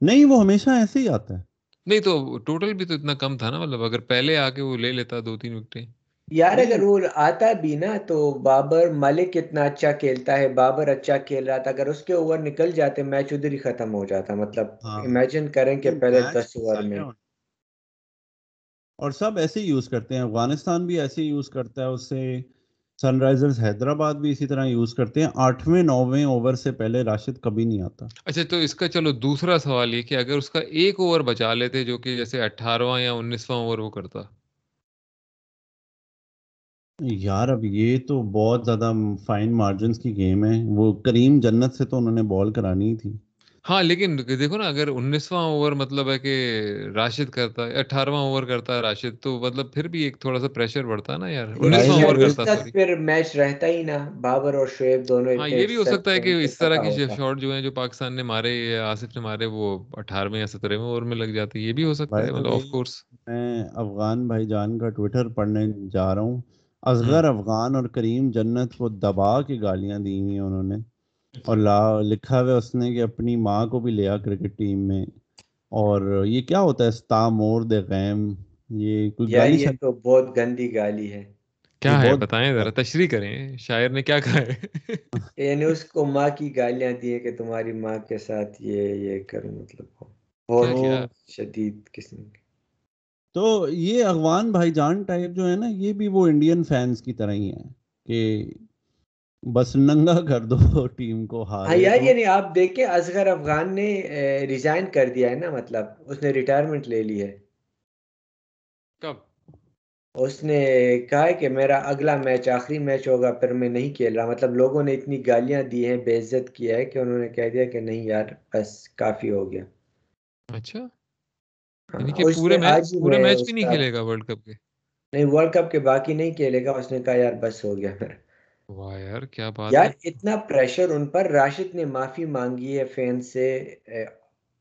نہیں وہ ہمیشہ ایسے ہی آتا ہے۔ نہیں تو ٹوٹل بھی تو اتنا کم تھا نا مطلب اگر پہلے آ کے وہ لے لیتا دو تین وکٹیں۔ یار اگر وہ آتا بھی نا تو بابر ملک اتنا اچھا کھیلتا ہے بابر اچھا کھیل رہا تھا۔ اگر اس کے اوور نکل جاتے میچ ادھر ہی ختم ہو جاتا۔ مطلب امیجن ہاں۔ کریں کہ پہلے دس اوور میں۔ اور سب ایسے یوز کرتے ہیں۔ افغانستان بھی ایسے یوز کرتا ہے۔ اس سے سن رائزرز حیدرآباد بھی اسی طرح یوز کرتے ہیں۔ آٹھویں نویں اوور سے پہلے راشد کبھی نہیں آتا۔ اچھا تو اس کا چلو دوسرا سوال یہ کہ اگر اس کا ایک اوور بچا لیتے جو کہ جیسے اٹھارہواں یا انیسواں اوور وہ کرتا۔ یار اب یہ تو بہت زیادہ فائن مارجنز کی گیم ہے۔ وہ کریم جنت سے تو انہوں نے بال کرانی تھی۔ ہاں لیکن دیکھو نا اگر انیسواں اوور مطلب ہے کہ راشد کرتا ہے اٹھارہواں اوور کرتا ہے راشد تو مطلب پھر بھی ایک تھوڑا سا پریشر بڑھتا ہے نا یار۔ انیسواں اوور کرتا ہے پھر میچ رہتا ہی نا۔ بابر اور شعیب دونوں ہاں یہ بھی ہو سکتا ہے کہ اس طرح کی شاٹ جو ہیں جو پاکستان نے مارے یا آصف نے مارے وہ اٹھارہویں یا سترہویں اوور میں لگ جاتے یہ بھی ہو سکتا ہے مطلب آف کورس میں افغان بھائی جان کا ٹویٹر پڑھنے جا رہا ہوں۔ اصغر افغان اور کریم جنت کو دبا کے گالیاں دی ہوئی انہوں نے۔ اور لا لکھا ہوا اس نے کہ اپنی ماں کو بھی لیا کرکٹ ٹیم میں۔ اور یہ کیا ہوتا ہے؟ ستا مور دے غیم۔ یہ کوئی گالی یہ تو بہت گندی گالی ہے۔ کیا ہے؟ بتائیں ذرا تشریح کریں۔ شاعر نے کیا کہا ہے؟ [LAUGHS] یعنی اس کو ماں کی گالیاں دی کہ تمہاری ماں کے ساتھ یہ یہ کروں مطلب بہت شدید قسم کی۔ تو یہ اغوان بھائی جان ٹائپ جو ہے نا یہ بھی وہ انڈین فینس کی طرح ہی ہیں کہ بس ننگا کر دو [LAUGHS] ٹیم کو ہاں یار یعنی آپ دیکھیں اصغر افغان نے ریزائن کر دیا ہے نا مطلب اس نے ریٹائرمنٹ لے لی ہے۔ کب؟ اس نے کہا ہے کہ میرا اگلا میچ آخری میچ ہوگا پھر میں نہیں کھیل رہا۔ مطلب لوگوں نے اتنی گالیاں دی ہیں بے عزت کیا ہے کہ انہوں نے کہہ دیا کہ نہیں یار بس کافی ہو گیا۔ اچھا۔ یعنی کہ پورے میچ پورے میچ بھی نہیں کھیلے گا ورلڈ کپ کے۔ نہیں ورلڈ کپ کے باقی نہیں کھیلے گا اس نے کہا یار بس ہو گیا واہ یار کیا بات یار اتنا پریشر ان پر۔ راشد نے معافی مانگی ہے فین سے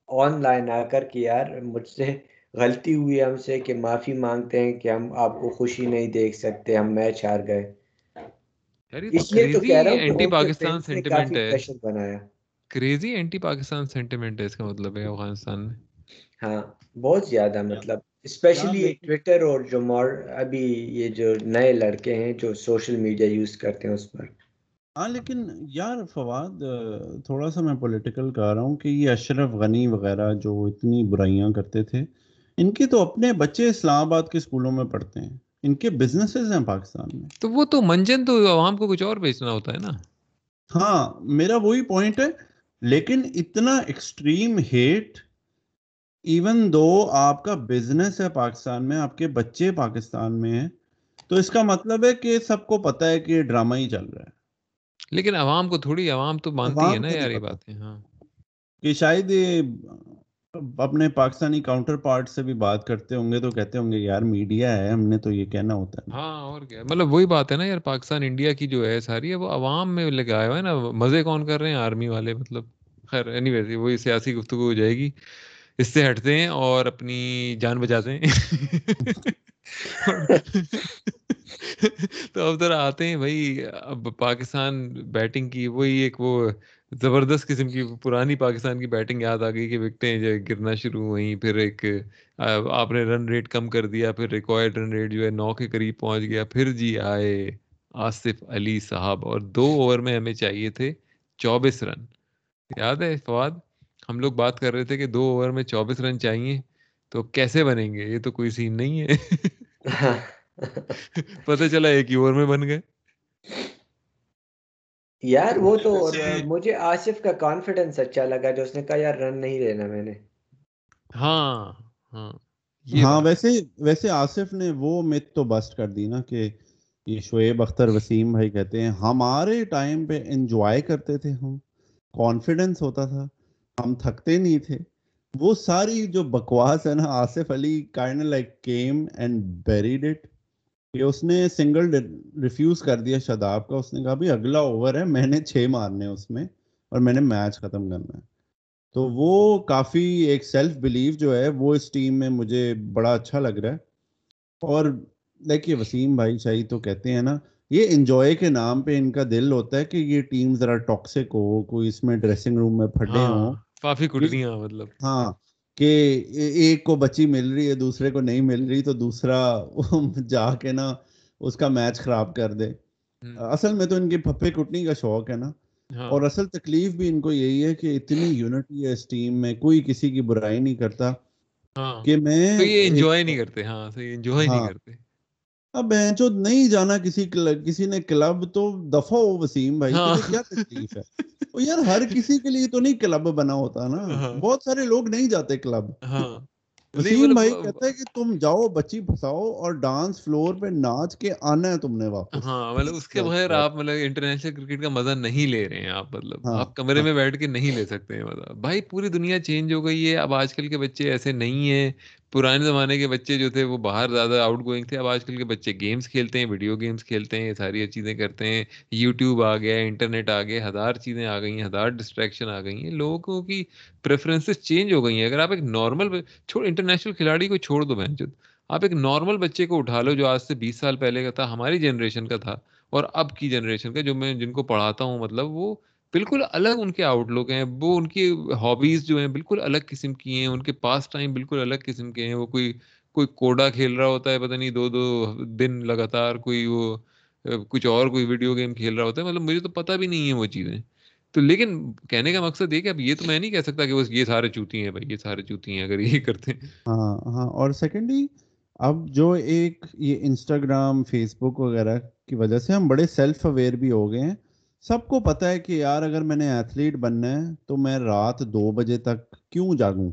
آن لائن آ کر کہ یار مجھ سے غلطی ہوئی ہم سے کہ معافی مانگتے ہیں کہ ہم آپ کو خوشی نہیں دیکھ سکتے ہم میچ ہار گئے۔ اس لیے تو کہہ رہا ہوں اینٹی پاکستان سینٹیمنٹ ہے۔ بنایا۔ کریزی اینٹی پاکستان سینٹیمنٹ ہے اس کا مطلب ہے افغانستان میں۔ ہاں بہت زیادہ مطلب اسپیشلی ٹویٹر اور جو مور ابھی یہ جو نئے لڑکے ہیں جو سوشل میڈیا یوز کرتے ہیں اس پر۔ ہاں لیکن یار فواد تھوڑا سا میں پولیٹیکل کہہ رہا ہوں کہ یہ اشرف غنی وغیرہ جو اتنی برائیاں کرتے تھے ان کے تو اپنے بچے اسلام آباد کے اسکولوں میں پڑھتے ہیں۔ ان کے بزنسز ہیں پاکستان میں۔ تو وہ تو منجن تو عوام کو کچھ اور بیچنا ہوتا ہے نا۔ ہاں میرا وہی پوائنٹ ہے لیکن اتنا ایکسٹریم ہیٹ ایون دو آپ کا بزنس ہے پاکستان میں آپ کے بچے پاکستان میں ہیں تو اس کا مطلب ہے کہ سب کو پتا ہے کہ ڈرامہ ہی چل رہا ہے لیکن عوام کو تھوڑی عوام تو مانتی ہے نا یار یہ باتیں ہاں کہ شاید یہ اپنے پاکستانی کاؤنٹر پارٹ سے بھی بات کرتے ہوں گے تو کہتے ہوں گے یار میڈیا ہے ہم نے تو یہ کہنا ہوتا ہے ہاں اور کیا مطلب وہی بات ہے نا یار پاکستان انڈیا کی جو ہے ساری ہے وہ عوام میں لگا آیا ہے نا مزے کون کر رہے ہیں آرمی والے مطلب خیر اینی ویز وہی سیاسی گفتگو ہو جائے گی اس سے ہٹتے ہیں اور اپنی جان بچاتے ہیں۔ تو اب ذرا آتے ہیں بھائی، اب پاکستان بیٹنگ کی وہی ایک وہ زبردست قسم کی پرانی پاکستان کی بیٹنگ یاد آ گئی کہ وکٹیں جو گرنا شروع ہوئیں، پھر ایک آپ نے رن ریٹ کم کر دیا، پھر ریکوائرڈ رن ریٹ جو ہے نو کے قریب پہنچ گیا، پھر جی آئے آصف علی صاحب اور دو اوور میں ہمیں چاہیے تھے چوبیس رن۔ یاد ہے فواد؟ ہم لوگ بات کر رہے تھے کہ دو اوور میں چوبیس رن چاہیے تو کیسے بنیں گے؟ یہ تو کوئی سین نہیں ہے۔ [LAUGHS] پتہ چلا ایک ہی اوور میں بن گئے۔ یار وہ تو مجھے آصف کا کانفیڈنس اچھا لگا جو اس نے کہا یار رن نہیں لینا میں نے۔ ہاں ہاں۔ ہاں ویسے ویسے آصف نے وہ مت تو بسٹ کر دی نا کہ یہ شعیب اختر وسیم بھائی کہتے ہیں ہمارے ٹائم پہ انجوائے کرتے تھے ہم۔ کانفیڈنس ہوتا تھا۔ ہم تھکتے نہیں تھے۔ وہ ساری جو بکواس ہے نا Asif Ali kind like came and buried it کہ اس نے سنگل ریفیوز کر دیا شداب کا۔ اس نے کہا بھی اگلا اوور ہے میں نے چھ مارنے اس میں اور میں نے میچ ختم کرنا ہے۔ تو وہ کافی ایک سیلف بلیف جو ہے وہ اس ٹیم میں مجھے بڑا اچھا لگ رہا ہے۔ اور دیکھیے وسیم بھائی شاہی تو کہتے ہیں نا یہ انجوائے کے نام پہ ان کا دل ہوتا ہے کہ یہ ٹیم ذرا ٹاکسک ہو کوئی اس میں ڈریسنگ روم میں پھٹے ہاں، ہوں۔ کافی کٹنیاں مطلب۔ ہاں کہ ایک کو بچی مل رہی ہے دوسرے کو نہیں مل رہی تو دوسرا [LAUGHS] جا کے نا اس کا میچ خراب کر دے۔ اصل میں تو ان کی پھپے کٹنی کا شوق ہے نا۔ ہاں۔ اور اصل تکلیف بھی ان کو یہی ہے کہ اتنی یونٹی ہے اس ٹیم میں کوئی کسی کی برائی نہیں کرتا ہاں۔ کہ میں انجوائے نہیں کرتے ہاں انجوائے نہیں کرتے۔ اب نہیں جانا کسی کسی نے کلب تو دفعہ ہو وسیم بھائی ہاں۔ کیا تکلیف ہے؟ یار ہر کسی کے لیے تو نہیں کلب بنا ہوتا نا۔ ہاں۔ بہت سارے لوگ نہیں جاتے کلب۔ ہاں۔ وسیم بھائی کہتا ہے کہ تم جاؤ بچی پھساؤ اور ڈانس فلور پہ ناچ کے آنا ہے تم نے واپس۔ ہاں مطلب اس کے بغیر آپ مطلب انٹرنیشنل کرکٹ کا مزہ نہیں لے رہے ہیں آپ مطلب آپ کمرے۔ میں بیٹھ کے نہیں لے سکتے ہیں مزہ۔ بھائی پوری دنیا چینج ہو گئی ہے اب آج کل کے بچے ایسے نہیں ہیں۔ پرانے زمانے کے بچے جو تھے وہ باہر زیادہ آؤٹ گوئنگ تھے، اب آج کل کے بچے گیمس کھیلتے ہیں ویڈیو گیمس کھیلتے ہیں، یہ ساری چیزیں کرتے ہیں یوٹیوب آ گیا انٹرنیٹ آ گیا، ہزار چیزیں آ گئی ہیں، ہزار ڈسٹریکشن آ گئی ہیں، لوگوں کی پریفرنسز چینج ہو گئی ہیں۔ اگر آپ ایک نارمل چھوڑ انٹرنیشنل کھلاڑی کو چھوڑ دو بہن چود آپ ایک نارمل بچے کو اٹھا لو جو آج سے بیس سال پہلے کا تھا، ہماری جنریشن کا تھا، اور اب کی جنریشن کا جو میں جن کو پڑھاتا ہوں مطلب وہ بالکل الگ ان کے آؤٹ لک ہیں، وہ ان کی ہابیز جو ہیں بالکل الگ قسم کی ہیں، ان کے پاس ٹائم بالکل الگ قسم کے ہیں، وہ کوئی کوئی کوڈا کھیل رہا ہوتا ہے، پتہ نہیں دو دو دن لگاتار کوئی وہ کچھ اور کوئی ویڈیو گیم کھیل رہا ہوتا ہے مطلب مجھے تو پتہ بھی نہیں ہے وہ چیزیں۔ تو لیکن کہنے کا مقصد یہ کہ اب یہ تو میں نہیں کہہ سکتا کہ بس یہ سارے چوتی ہیں بھائی، یہ سارے چوتی ہیں اگر یہ کرتے ہیں۔ ہاں ہاں اور سیکنڈلی اب جو ایک یہ انسٹاگرام فیس بک وغیرہ کی وجہ سے ہم بڑے سیلف اویئر بھی ہو گئے ہیں۔ سب کو پتہ ہے کہ یار اگر میں نے ایتھلیٹ بننا ہے تو میں رات دو بجے تک کیوں جاگوں؟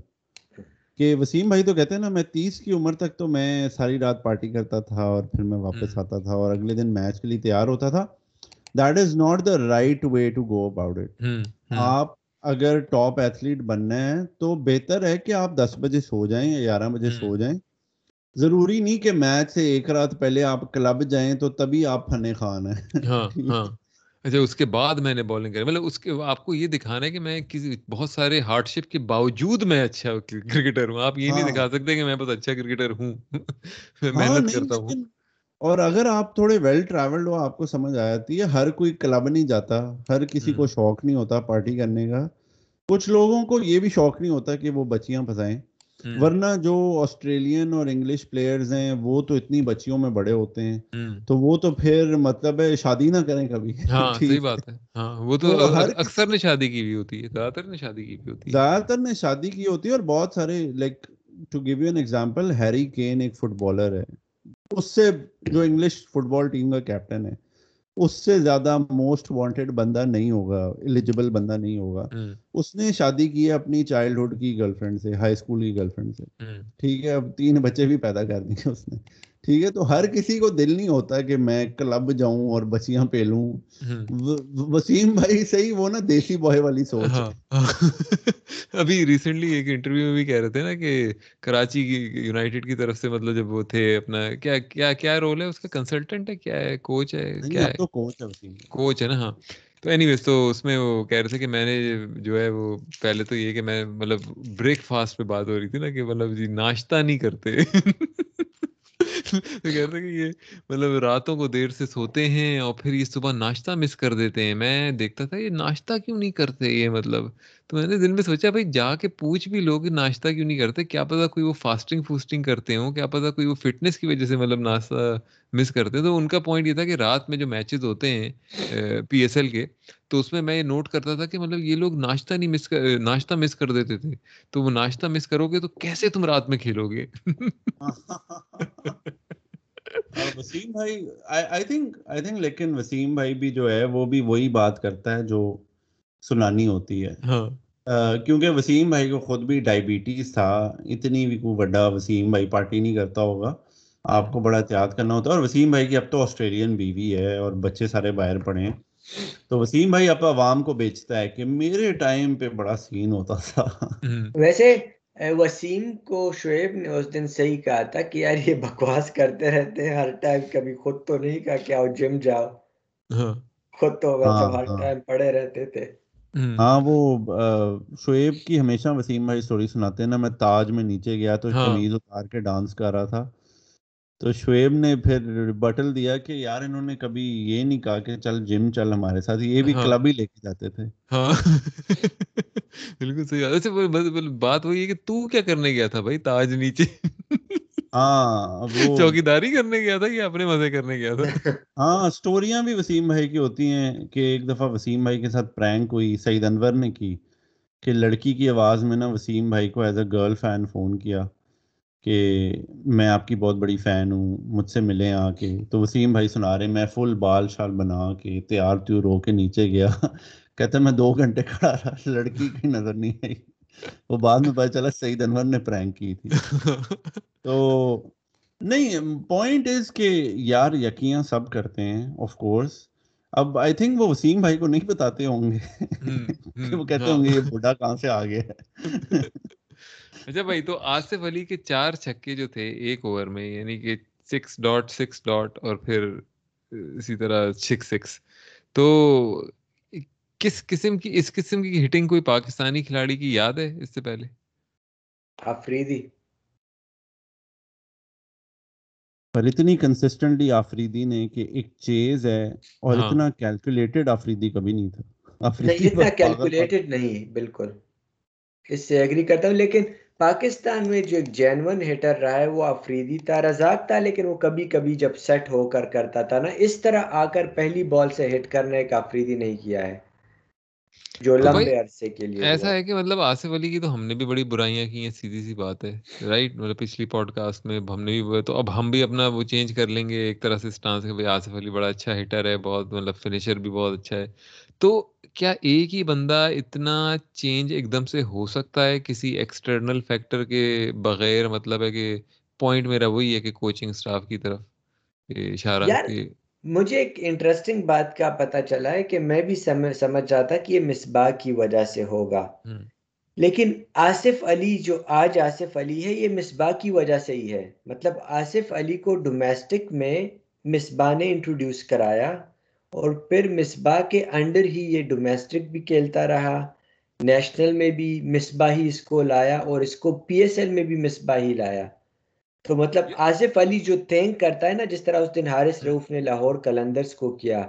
کہ وسیم بھائی تو کہتے ہیں نا میں تیس کی عمر تک تو میں ساری رات پارٹی کرتا تھا اور پھر میں واپس آتا تھا اور اگلے دن میچ کے لیے تیار ہوتا تھا۔ That is not the right way to go about it آپ اگر ٹاپ ایتھلیٹ بننا ہے تو بہتر ہے کہ آپ دس بجے سو جائیں یا گیارہ بجے سو جائیں۔ ضروری نہیں کہ میچ سے ایک رات پہلے آپ کلب جائیں تو تبھی آپ فنے خان ہیں۔ ہاں ہاں۔ [LAUGHS] اچھا اس کے بعد میں نے بالنگ کری۔ مطلب اس کے آپ کو یہ دکھانا ہے کہ میں کسی بہت سارے ہارڈ شپ کے باوجود میں اچھا کرکٹر ہوں۔ آپ یہ نہیں دکھا سکتے کہ میں بس اچھا کرکٹر ہوں۔ [LAUGHS] میں محنت کرتا ہوں۔ اور اگر آپ تھوڑے ویل ٹریولڈ ہو آپ کو سمجھ آ جاتی ہے ہر کوئی کلب نہیں جاتا ہر کسی کو شوق نہیں ہوتا پارٹی کرنے کا۔ کچھ لوگوں کو یہ بھی شوق نہیں ہوتا کہ وہ بچیاں پھنسائیں۔ ورنہ جو آسٹریلین اور انگلش پلیئرز ہیں وہ تو اتنی بچیوں میں بڑے ہوتے ہیں۔ تو وہ تو پھر مطلب ہے شادی نہ کریں کبھی۔ [LAUGHS] ہاں صحیح بات ہے۔ ہاں وہ تو اکثر نے شادی کی ہوئی ہوتی ہے زیادہ تر نے شادی کی ہوئی ہوتی ہے۔ زیادہ تر نے شادی کی ہوتی ہے اور بہت سارے like to give you an example Harry Kane ایک فٹ بالر ہے۔ اس سے جو انگلش فٹ بال ٹیم کا کیپٹن ہے۔ اس سے زیادہ موسٹ وانٹیڈ بندہ نہیں ہوگا ایلیجیبل بندہ نہیں ہوگا۔ اس نے شادی کی ہے اپنی چائلڈ کی گرل فرینڈ سے ہائی اسکول کی گرل فرینڈ سے ٹھیک ہے اب تین بچے بھی پیدا کر دیے اس نے۔ ٹھیک ہے تو ہر کسی کو دل نہیں ہوتا کہ میں کلب جاؤں اور بچیاں پیلوں وسیم بھائی صحیح وہ نا دیسی بوائے والی سوچ۔ ہاں۔ [LAUGHS] ابھی ریسنٹلی ایک انٹرویو میں بھی کہہ رہے تھے نا کہ کراچی کی یونائٹیڈ کی طرف سے مطلب جب وہ تھے اپنا کیا کیا کیا رول ہے؟ اس کا کنسلٹنٹ ہے؟ کیا ہے؟ کوچ ہے؟ کیا ہے؟ کوچ ہے نا ہاں۔ تو اینی ویز تو اس میں وہ کہہ رہے تھے کہ میں نے جو ہے وہ پہلے تو یہ کہ میں مطلب بریک فاسٹ پہ بات ہو رہی تھی نا کہ مطلب جی ناشتہ نہیں کرتے۔ [LAUGHS] کہتے کہ یہ مطلب راتوں کو دیر سے سوتے ہیں اور پھر یہ صبح ناشتہ مس کر دیتے ہیں۔ میں دیکھتا تھا یہ ناشتہ کیوں نہیں کرتے یہ مطلب تو میں نے دل میں سوچا بھائی جا کے پوچھ بھی لوگ ناشتہ کیوں نہیں کرتے؟ کیا پتا کوئی وہ فاسٹنگ فوسٹنگ کرتے ہوں، کیا پتا کوئی وہ فٹنس کی وجہ سے مطلب ناشتہ مس کرتے ہیں؟ تو ان کا پوائنٹ یہ تھا کہ رات میں جو میچز ہوتے ہیں پی ایس ایل کے، تو اس میں میں یہ نوٹ کرتا تھا کہ مطلب یہ لوگ ناشتہ نہیں مس کر، ناشتہ مس کر دیتے تھے۔ تو وہ ناشتہ مس کرو گے تو کیسے تم رات میں کھیلو گے وسیم بھائی آئی تھنک آئی تھنک لیکن وسیم بھائی بھی جو ہے وہ بھی وہی بات کرتا ہے جو سنانی ہوتی ہے۔ ہاں۔ کیونکہ وسیم بھائی کو خود بھی ڈائبٹیز تھا اتنی بھی کوئی بڑا وسیم بھائی پارٹی نہیں کرتا ہوگا۔ آپ کو بڑا احتیاط کرنا ہوتا ہے۔ اور وسیم بھائی کی اب تو آسٹریلین بیوی ہے اور بچے سارے باہر پڑے ہیں۔ تو وسیم بھائی اب عوام کو بیچتا ہے کہ میرے ٹائم پہ بڑا سین ہوتا تھا۔ ویسے وسیم کو شعیب نے اس دن صحیح کہا تھا کہ یار یہ بکواس کرتے رہتے ہیں ہر ٹائم کبھی خود تو نہیں کہا کہ آؤ جم جاؤ۔ ہاں۔ خود تو ہاں، ہر ٹائم۔ پڑے رہتے تھے۔ ہاں وہ شعیب کی ہمیشہ وسیم بھائی سٹوری سناتے ہیں نا میں تاج میں نیچے گیا تو قمیض اتار کے ڈانس کر رہا تھا۔ تو شعیب نے پھر بٹل دیا کہ یار انہوں نے کبھی یہ نہیں کہا کہ چل جم چل ہمارے ساتھ یہ بھی کلب ہی لے کے جاتے تھے۔ ہاں۔ [LAUGHS] بالکل صحیح اچھا بات وہی ہے کہ تو کیا کرنے گیا تھا بھائی؟ تاج نیچے۔ ہاں کرنے گیا تھا یا اپنے مزے کرنے گیا تھا؟ [LAUGHS] ہاں اسٹوریاں بھی وسیم بھائی کی ہوتی ہیں کہ ایک دفعہ وسیم بھائی کے ساتھ پرینک ہوئی سعید انور نے کی کہ لڑکی کی آواز میں نا وسیم بھائی کو as a girl fan phone کیا کہ میں آپ کی بہت بڑی فین ہوں مجھ سے ملیں آ کے۔ تو وسیم بھائی سنا رہے میں فل بال شال بنا کے تیار تیور ہو کے نیچے گیا۔ [LAUGHS] کہتے میں دو گھنٹے کھڑا رہا لڑکی کی نظر نہیں آئی۔ [LAUGHS] وہ بعد میں پتا چلا سعید انور نے پرینک کی تھی۔ [LAUGHS] تو نہیں پوائنٹ از کہ یار یقیاں سب کرتے ہیں آف کورس اب آئی تھنک وہ وسیم بھائی کو نہیں بتاتے ہوں گے۔ [LAUGHS] وہ کہتے ہوں گے یہ بڈھا کہاں سے آ گیا؟ اچھا بھائی تو آصف علی کے چار چھکے جو تھے ایک اوور میں یعنی کہ سکس ڈاٹ سکس ڈاٹ اور پھر اسی طرح سکس سکس تو کس قسم کی اس قسم کی ہٹنگ کوئی پاکستانی کھلاڑی کی یاد ہے اس سے پہلے؟ آفریدی۔ پر اتنی کنسسٹنٹلی آفریدی نے کہ ایک چیز ہے اور ہاں۔ اتنا کیلکولیٹڈ آفریدی کبھی نہیں تھا۔ آفریدی اتنا کیلکولیٹڈ نہیں بالکل۔ اس سے ایگری کرتا ہوں لیکن پاکستان میں جو ایک جینون ہٹر رہا ہے وہ آفریدی تھا رزاق تھا لیکن وہ کبھی کبھی جب سیٹ ہو کر کرتا تھا نا اس طرح آ کر پہلی بال سے ہٹ کرنے ایک آفریدی نہیں کیا ہے۔ جو لمبے عرصے کے لیے ایسا ہے کہ مطلب آصف علی کی تو ہم نے بھی بڑی برائیاں کی ہیں سیدھی سی بات ہے رائٹ مطلب پچھلی پوڈ کاسٹ میں ہم نے بھی تو اب ہم بھی اپنا وہ چینج کر لیں گے ایک طرح سے اسٹانس کہ بھائی آصف علی بڑا اچھا ہٹر ہے بہت مطلب فنیشر بھی بہت اچھا ہے۔ تو کیا ایک ہی بندہ اتنا چینج ایک دم سے ہو سکتا ہے کسی ایکسٹرنل فیکٹر کے بغیر؟ مطلب ہے کہ پوائنٹ میرا وہی ہے کہ کوچنگ سٹاف کی طرف اشارہ مجھے ایک انٹرسٹنگ بات کا پتہ چلا ہے کہ میں بھی سمجھ سمجھ جاتا کہ یہ مصباح کی وجہ سے ہوگا۔ لیکن آصف علی جو آج آصف علی ہے یہ مصباح کی وجہ سے ہی ہے۔ مطلب آصف علی کو ڈومیسٹک میں مصباح نے انٹروڈیوس کرایا اور پھر مصباح کے انڈر ہی یہ ڈومیسٹک بھی کھیلتا رہا۔ نیشنل میں بھی مصباح ہی اس کو لایا اور اس کو پی ایس ایل میں بھی مصباح ہی لایا۔ تو مطلب آصف علی جو تھینک کرتا ہے نا، جس طرح اس دن حارث روف نے لاہور کلندرز کو کیا،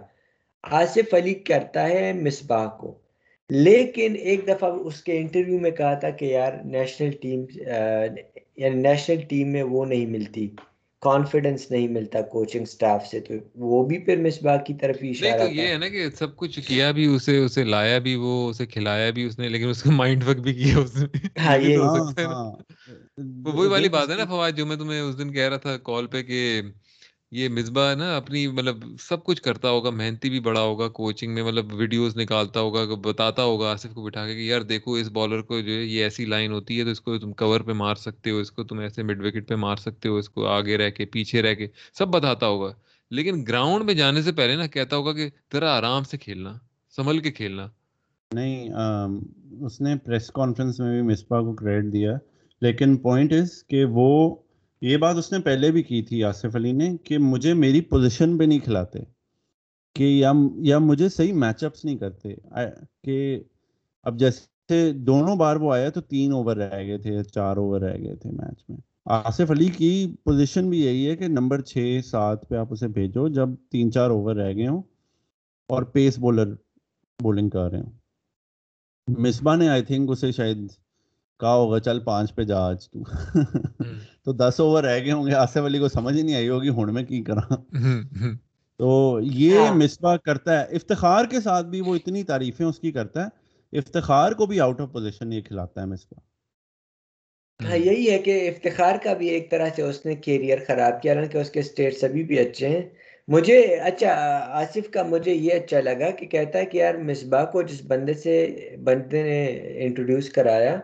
آصف علی کرتا ہے مصباح کو۔ لیکن ایک دفعہ اس کے انٹرویو میں کہا تھا کہ یار نیشنل ٹیم یعنی نیشنل ٹیم میں وہ نہیں ملتی۔ کانفیڈنس نہیں ملتا کوچنگ سٹاف سے تو وہ بھی پھر مصباح کی طرف ہی نہیں اشارہ تو تھا۔ یہ ہے نا کہ سب کچھ کیا بھی اسے اسے لایا بھی وہ اسے کھلایا بھی اس نے لیکن اس کا مائنڈ ورک بھی کیا اس نے۔ ہاں یہ ہاں سکتا ہے نا۔ ہاں وہ وہی والی بات ہے نا فواد جو میں تمہیں اس دن کہہ رہا تھا کال پہ کہ یہ مصباح نا اپنی مطلب سب کچھ کرتا ہوگا محنتی بھی بڑا ہوگا کوچنگ میں مطلب ویڈیوز نکالتا ہوگا بتاتا ہوگا آصف کو بٹھا کے کہ یار دیکھو اس بالر کو جو ہے یہ ایسی لائن ہوتی ہے تو اس کو تم کور پہ مار سکتے ہو اس کو تم ایسے مڈ وکٹ پہ مار سکتے ہو اس کو آگے رہ کے پیچھے رہ کے سب بتاتا ہوگا۔ لیکن گراؤنڈ میں جانے سے پہلے نا کہتا ہوگا کہ ذرا آرام سے کھیلنا سنبھل کے کھیلنا۔ نہیں آم، اس نے پریس کانفرنس میں بھی مصباح کو کریڈٹ دیا لیکن پوائنٹ از کہ وہ یہ بات اس نے پہلے بھی کی تھی آصف علی نے کہ مجھے میری پوزیشن پہ نہیں کھلاتے، کہ یا یا مجھے صحیح میچ اپس نہیں کرتے۔ کہ اب جیسے دونوں بار وہ آیا تو تین اوور رہ گئے تھے چار اوور رہ گئے تھے میچ میں۔ آصف علی کی پوزیشن بھی یہی ہے کہ نمبر چھ، سات پہ آپ اسے بھیجو جب تین چار اوور رہ گئے ہوں اور پیس بولر بولنگ کر رہے ہوں۔ مصباح نے آئی تھنک اسے شاید کہا ہوگا چل پانچ پہ جا آج تو۔ تو دس اوور رہ گئے ہوں گے۔ آصف علی کو سمجھ ہی نہیں آئی ہوگی ہوں میں کی کرا تو یہ مصباح کرتا ہے۔ افتخار کے ساتھ بھی وہ اتنی تعریفیں اس کی کرتا ہے۔ افتخار کو بھی آؤٹ آف پوزیشن یہ کھلاتا ہے مصباح۔ ہاں یہی ہے کہ افتخار کا بھی ایک طرح سے اس نے کیریئر خراب کیا حالانکہ اس کے اسٹیٹس ابھی بھی اچھے ہیں۔ مجھے اچھا آصف کا مجھے یہ اچھا لگا کہ کہتا ہے کہ یار مصباح کو جس بندے سے بندے نے انٹروڈیوس کرایا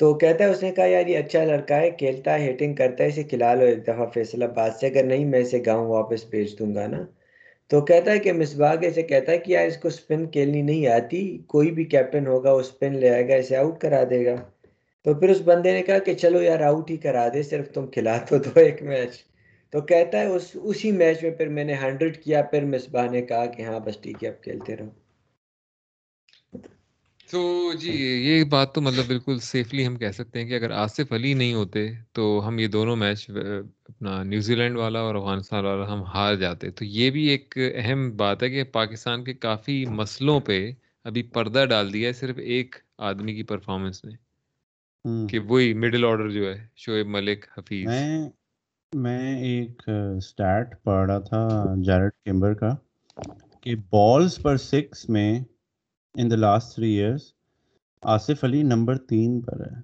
تو کہتا ہے اس نے کہا، یار یہ اچھا لڑکا ہے، کھیلتا ہے ہیٹنگ کرتا ہے، اسے کھلا لو ایک دفعہ فیصلہ باد سے اگر نہیں، میں اسے گاؤں واپس بھیج دوں گا نا۔ تو کہتا ہے کہ مصباح کے کہتا ہے کہ یار اس کو سپن کھیلنی نہیں آتی، کوئی بھی کیپٹن ہوگا، وہ سپن لے آئے گا، اسے آؤٹ کرا دے گا۔ تو پھر اس بندے نے کہا کہ چلو یار آؤٹ ہی کرا دے، صرف تم کھلا تو دو ایک میچ تو کہتا ہے اس، اسی میچ میں پھر میں نے ہنڈریڈ کیا۔ پھر مصباح نے کہا کہ ہاں بس ٹھیک ہے، اب کھیلتے رہو۔ تو جی یہ بات تو مطلب بالکل سیفلی ہم کہہ سکتے ہیں کہ اگر آصف علی نہیں ہوتے تو ہم یہ دونوں میچ اپنا نیوزی لینڈ والا اور افغانستان والا ہم ہار جاتے۔ تو یہ بھی ایک اہم بات ہے کہ پاکستان کے کافی مسئلوں پہ ابھی پردہ ڈال دیا ہے صرف ایک آدمی کی پرفارمنس نے کہ وہی مڈل آرڈر جو ہے شعیب ملک حفیظ۔ میں میں ایک اسٹیٹ پڑھ رہا تھا جیرٹ کیمبر کا کہ بالز پر سکس میں in the last three years Asif Ali number تین پر ہے.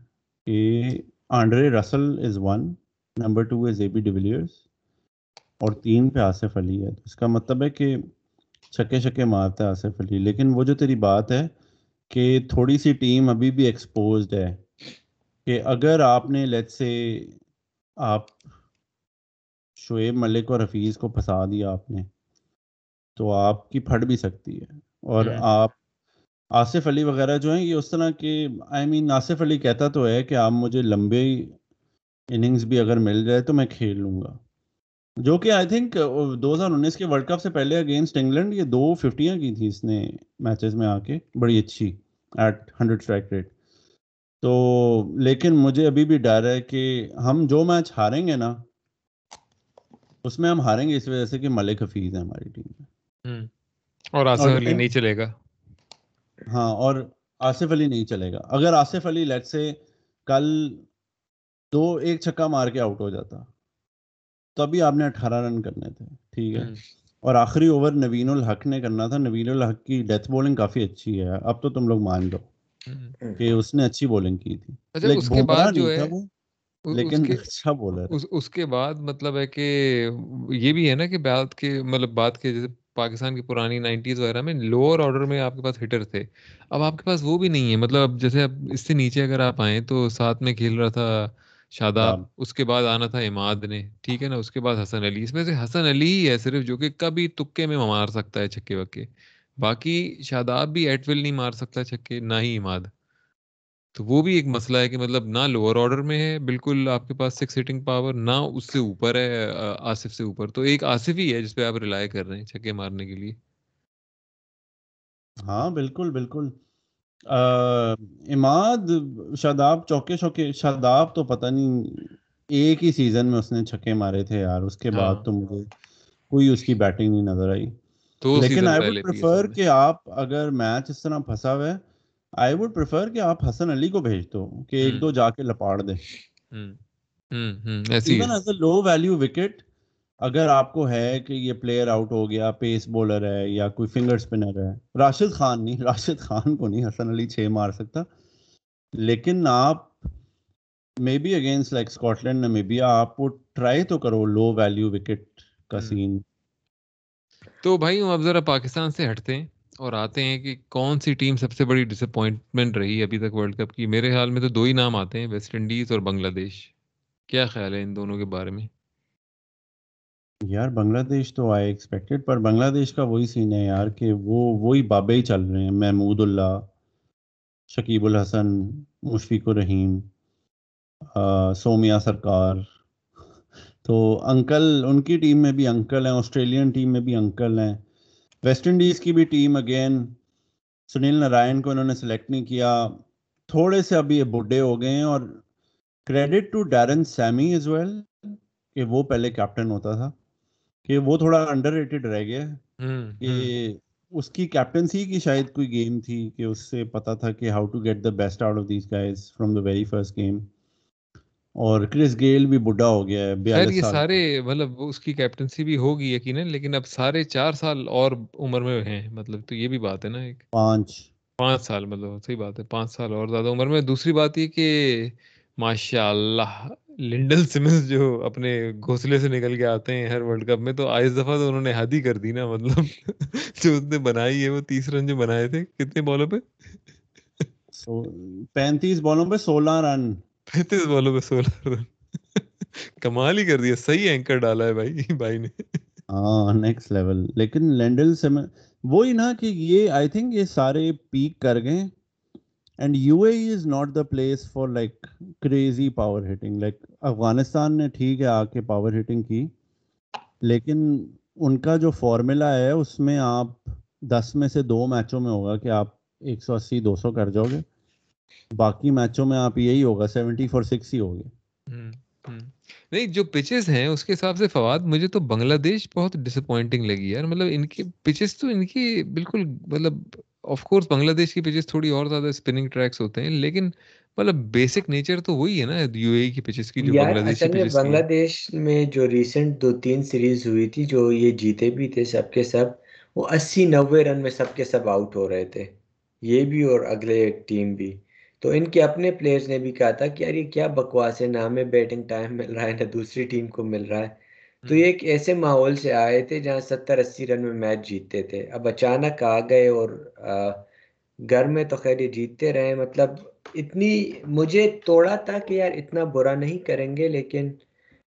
کہ Andre Russell is one number two is A B de Villiers اور تین پہ آصف علی ہے. اس کا مطلب ہے کہ چھکے چھکے مارتا ہے آصف علی. لیکن وہ جو تیری بات ہے کہ تھوڑی سی ٹیم ابھی بھی ایکسپوزڈ ہے کہ اگر آپ نے لیٹ سے آپ شعیب ملک اور حفیظ کو پھنسا دیا آپ نے تو آپ کی پھٹ بھی سکتی ہے. اور آپ آصف علی وغیرہ جو ہیں یہ اس طرح کے آئی مین آصف علی کہتا تو ہے کہ آپ مجھے لمبے اننگز بھی اگر مل جائے تو میں کھیل لوں گا۔ جو کہ آئی تھنک دو ہزار انیس کے ورلڈ کپ سے پہلے اگینسٹ انگلینڈ یہ دو ففٹیاں کی تھی اس نے میچز میں آ کے بڑی اچھی ایٹ ہنڈریڈ اسٹرائک ریٹ تو لیکن مجھے ابھی بھی ڈر ہے کہ ہم جو میچ ہاریں گے نا اس میں ہم ہاریں گے اس وجہ سے کہ ملک حفیظ ہے ہماری ٹیم میں۔ اور آصف علی نہیں چلے گا۔ ہاں اور آصف علی نہیں چلے گا۔ اگر آصف علی لیٹ سے کل دو ایک چھکا مار کے آؤٹ ہو جاتا تو ابھی آپ نے اٹھارہ رن کرنے تھے ٹھیک ہے؟ اور آخری اوور نوین الحق نے کرنا تھا نوین الحق کی ڈیتھ بولنگ کافی اچھی ہے۔ اب تو تم لوگ مان لو کہ اس نے اچھی بولنگ کی تھی۔ اچھا، اس کے بعد جو ہے لیکن اچھا بولر اس کے بعد مطلب ہے کہ یہ بھی ہے نا کہ بات کے مطلب بات کے جیسے پاکستان کی پرانی نائنٹیز وغیرہ میں لوور آرڈر میں آپ کے پاس ہٹر تھے۔ اب آپ کے پاس وہ بھی نہیں ہے۔ مطلب اب جیسے اب اس سے نیچے اگر آپ آئیں تو ساتھ میں کھیل رہا تھا شاداب اس کے بعد آنا تھا اماد نے ٹھیک ہے نا؟ اس کے بعد حسن علی۔ اس میں سے حسن علی ہی ہے صرف جو کہ کبھی تکے میں مار سکتا ہے چھکے وکے۔ باقی شاداب بھی ایٹ ول نہیں مار سکتا چھکے نہ ہی اماد۔ تو وہ بھی ایک مسئلہ ہے کہ مطلب نہ لوور آرڈر میں ہے بالکل آپ کے پاس سکس ہٹنگ پاور نہ اس سے اوپر ہے آصف سے اوپر۔ تو ایک آصف ہی ہے جس پہ آپ ریلائی کر رہے ہیں چھکے مارنے کے لیے۔ ہاں بالکل بالکل۔ اماد شاداب چوکے چوکے شاداب تو پتہ نہیں ایک ہی سیزن میں اس نے چھکے مارے تھے یار۔ اس کے بعد ہاں۔ تو مجھے کوئی اس کی بیٹنگ نہیں نظر آئی۔ لیکن آئی پریفر کہ آپ اگر میچ اس طرح پھنسا ہوا ہے آئی وڈ پریفر کہ آپ حسن علی کو بھیج دو کہ ایک دو جا کے لپاڑ اے لو ویلیو وکٹ اگر آپ کو ہے کہ یہ پلیئر آؤٹ ہو گیا پیس بولر ہے یا کوئی فنگر اسپنر ہے راشد خان نہیں راشد خان کو نہیں حسن علی چھ مار سکتا۔ لیکن آپ may be against like Scotland Namibia آپ کو ٹرائی تو کرو لو ویلیو وکٹ کا سین تو بھائی اب ذرا پاکستان سے ہٹتے ہیں۔ اور آتے ہیں کہ کون سی ٹیم سب سے بڑی ڈس اپوائنٹمنٹ رہی ابھی تک ورلڈ کپ کی؟ میرے خیال میں تو دو ہی نام آتے ہیں ویسٹ انڈیز اور بنگلہ دیش کیا خیال ہے ان دونوں کے بارے میں؟ یار بنگلہ دیش تو آئی ایکسپیکٹڈ پر بنگلہ دیش کا وہی سین ہے یار کہ وہ، وہی بابے ہی چل رہے ہیں، محمود اللہ، شکیب الحسن، مشفیق الرحیم سومیا سرکار. تو انکل ان کی ٹیم میں بھی انکل ہیں آسٹریلین ٹیم میں بھی انکل ہیں. ویسٹ انڈیز کی بھی ٹیم اگین سنیل نارائن کو انہوں نے سلیکٹ نہیں کیا. تھوڑے سے ابھی یہ بڈھے ہو گئے ہیں اور credit to Darren Sammy is well کہ وہ پہلے کیپٹن ہوتا تھا کہ وہ تھوڑا انڈر ریٹڈ رہ گیا. کہ اس کی کیپٹنسی کی شاید کوئی گیم تھی کہ اس سے پتا تھا کہ how to get the best out of these guys from the very first game اور کرس گیل بھی بڈھا ہو گیا ہے خیر یہ سارے مطلب اس کی کیپٹنسی بھی ہوگی یقیناً لیکن اب سارے چار سال اور عمر میں ہیں۔ مطلب تو یہ بھی بات ہے نا ایک۔ پانچ۔ پانچ سال مطلب صحیح بات ہے پانچ سال اور زیادہ عمر میں۔ دوسری بات یہ کہ ماشاء اللہ لنڈل سمنس جو اپنے گھونسلے سے نکل کے آتے ہیں ہر ورلڈ کپ میں تو آئس دفعہ تو انہوں نے حد ہی کر دی نا۔ مطلب جو اس نے بنائی ہے وہ تیس رن جو بنائے تھے کتنے بالوں پہ؟ پینتیس بالوں پہ سولہ رن۔ پینتیس بالوں پہ سولہ رن کمال ہی کر دیا صحیح اینکر ڈالا ہے بھائی بھائی نے ہاں نیکسٹ لیول لیکن لینڈل سمن وہی نا کہ یہ آئی تھنک یہ سارے پیک کر گئے and U A is not the place for like crazy power hitting like Afghanistan نے ٹھیک ہے آ کے پاور ہٹنگ کی لیکن ان کا جو فارمولا ہے اس میں آپ دس میں سے دو میچوں میں ہوگا کہ آپ ایک سو اسی دو سو کر جاؤ گے باقی میچوں میں آپ یہی ہوگا سیونٹی فور سکس ہی ہوگے نہیں جو پچز ہیں اس کے حساب سے فواد مجھے تو بنگلہ دیش بہت ڈس اپوائنٹنگ لگی یار۔ مطلب ان کی پچز تو ان کی بالکل مطلب آف کورس بنگلہ دیش کی پچز تھوڑی اور زیادہ اسپننگ ٹریکس ہوتے ہیں لیکن مطلب بیسک نیچر تو وہی ہے نا یو اے کی پچز کی جو بنگلہ دیش کی پچز بنگلہ دیش میں جو ریسنٹ دو تین سیریز ہوئی تھی جو یہ جیتے بھی تھے سب کے سب وہ اسی نوے رن میں سب کے سب آؤٹ ہو رہے تھے۔ یہ بھی اور اگلے ٹیم بھی۔ تو ان کے اپنے پلیئرز نے بھی کہا تھا کہ یار یہ کیا بکواس ہے نہ ہمیں بیٹنگ ٹائم مل رہا ہے نہ دوسری ٹیم کو مل رہا ہے۔ تو یہ ایک ایسے ماحول سے آئے تھے جہاں ستر اسی رن میں میچ جیتتے تھے۔ اب اچانک آ گئے اور گھر میں تو خیر یہ جیتتے رہے۔ مطلب اتنی مجھے توڑا تھا کہ یار اتنا برا نہیں کریں گے لیکن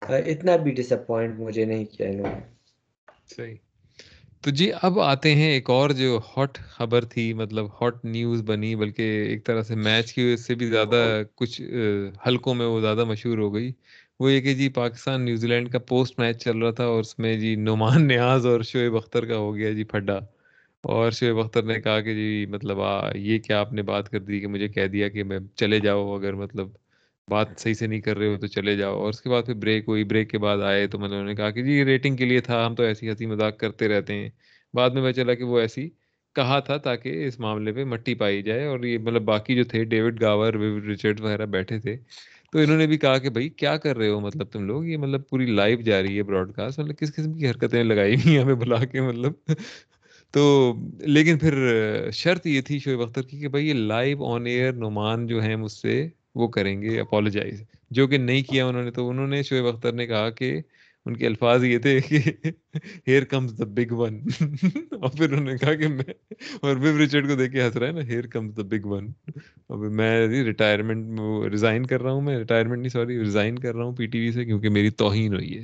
اتنا بھی ڈس اپوائنٹ مجھے نہیں کیا انہوں نے۔ صحیح۔ تو جی اب آتے ہیں ایک اور جو ہاٹ خبر تھی مطلب ہاٹ نیوز بنی بلکہ ایک طرح سے میچ کی وجہ سے بھی زیادہ کچھ حلقوں میں وہ زیادہ مشہور ہو گئی۔ وہ یہ کہ جی پاکستان نیوزی لینڈ کا پوسٹ میچ چل رہا تھا اور اس میں جی نعمان نیاز اور شعیب اختر کا ہو گیا جی پھڈا۔ اور شعیب اختر نے کہا کہ جی مطلب آ یہ کیا آپ نے بات کر دی کہ مجھے کہہ دیا کہ میں چلے جاؤ اگر مطلب بات صحیح سے نہیں کر رہے ہو تو چلے جاؤ۔ اور اس کے بعد پھر بریک ہوئی۔ بریک کے بعد آئے تو مطلب انہوں نے کہا کہ جی یہ ریٹنگ کے لیے تھا، ہم تو ایسی ہنسی مذاق کرتے رہتے ہیں۔ بعد میں پتا چلا کہ وہ ایسی کہا تھا تاکہ اس معاملے پہ مٹی پائی جائے۔ اور یہ مطلب باقی جو تھے ڈیوڈ گاور ریچرڈ وغیرہ بیٹھے تھے۔ تو انہوں نے بھی کہا کہ بھائی کیا کر رہے ہو مطلب تم لوگ؟ یہ مطلب پوری لائیو جا رہی ہے براڈ کاسٹ مطلب کس قسم کی حرکتیں لگائی ہوئی ہیں ہمیں بلا کے مطلب۔ تو لیکن پھر شرط یہ تھی شعیب اختر کی کہ بھائی یہ لائیو آن ایئر نعمان جو ہیں مجھ سے وہ کریں گے اپالوجائز جو کہ نہیں کیا انہوں نے تو انہوں نے شعیب اختر نے کہا کہ ان کے الفاظ یہ تھے کہ here comes the big one اور پھر انہوں نے کہا کہ میں اور ویو ریچرڈ کو دیکھ کے ہنس رہا ہے نا here comes the big one اور میں جی ریٹائرمنٹ ریزائن کر رہا ہوں میں ریٹائرمنٹ نہیں سوری ریزائن کر رہا ہوں پی ٹی وی سے کیونکہ میری توہین ہوئی ہے.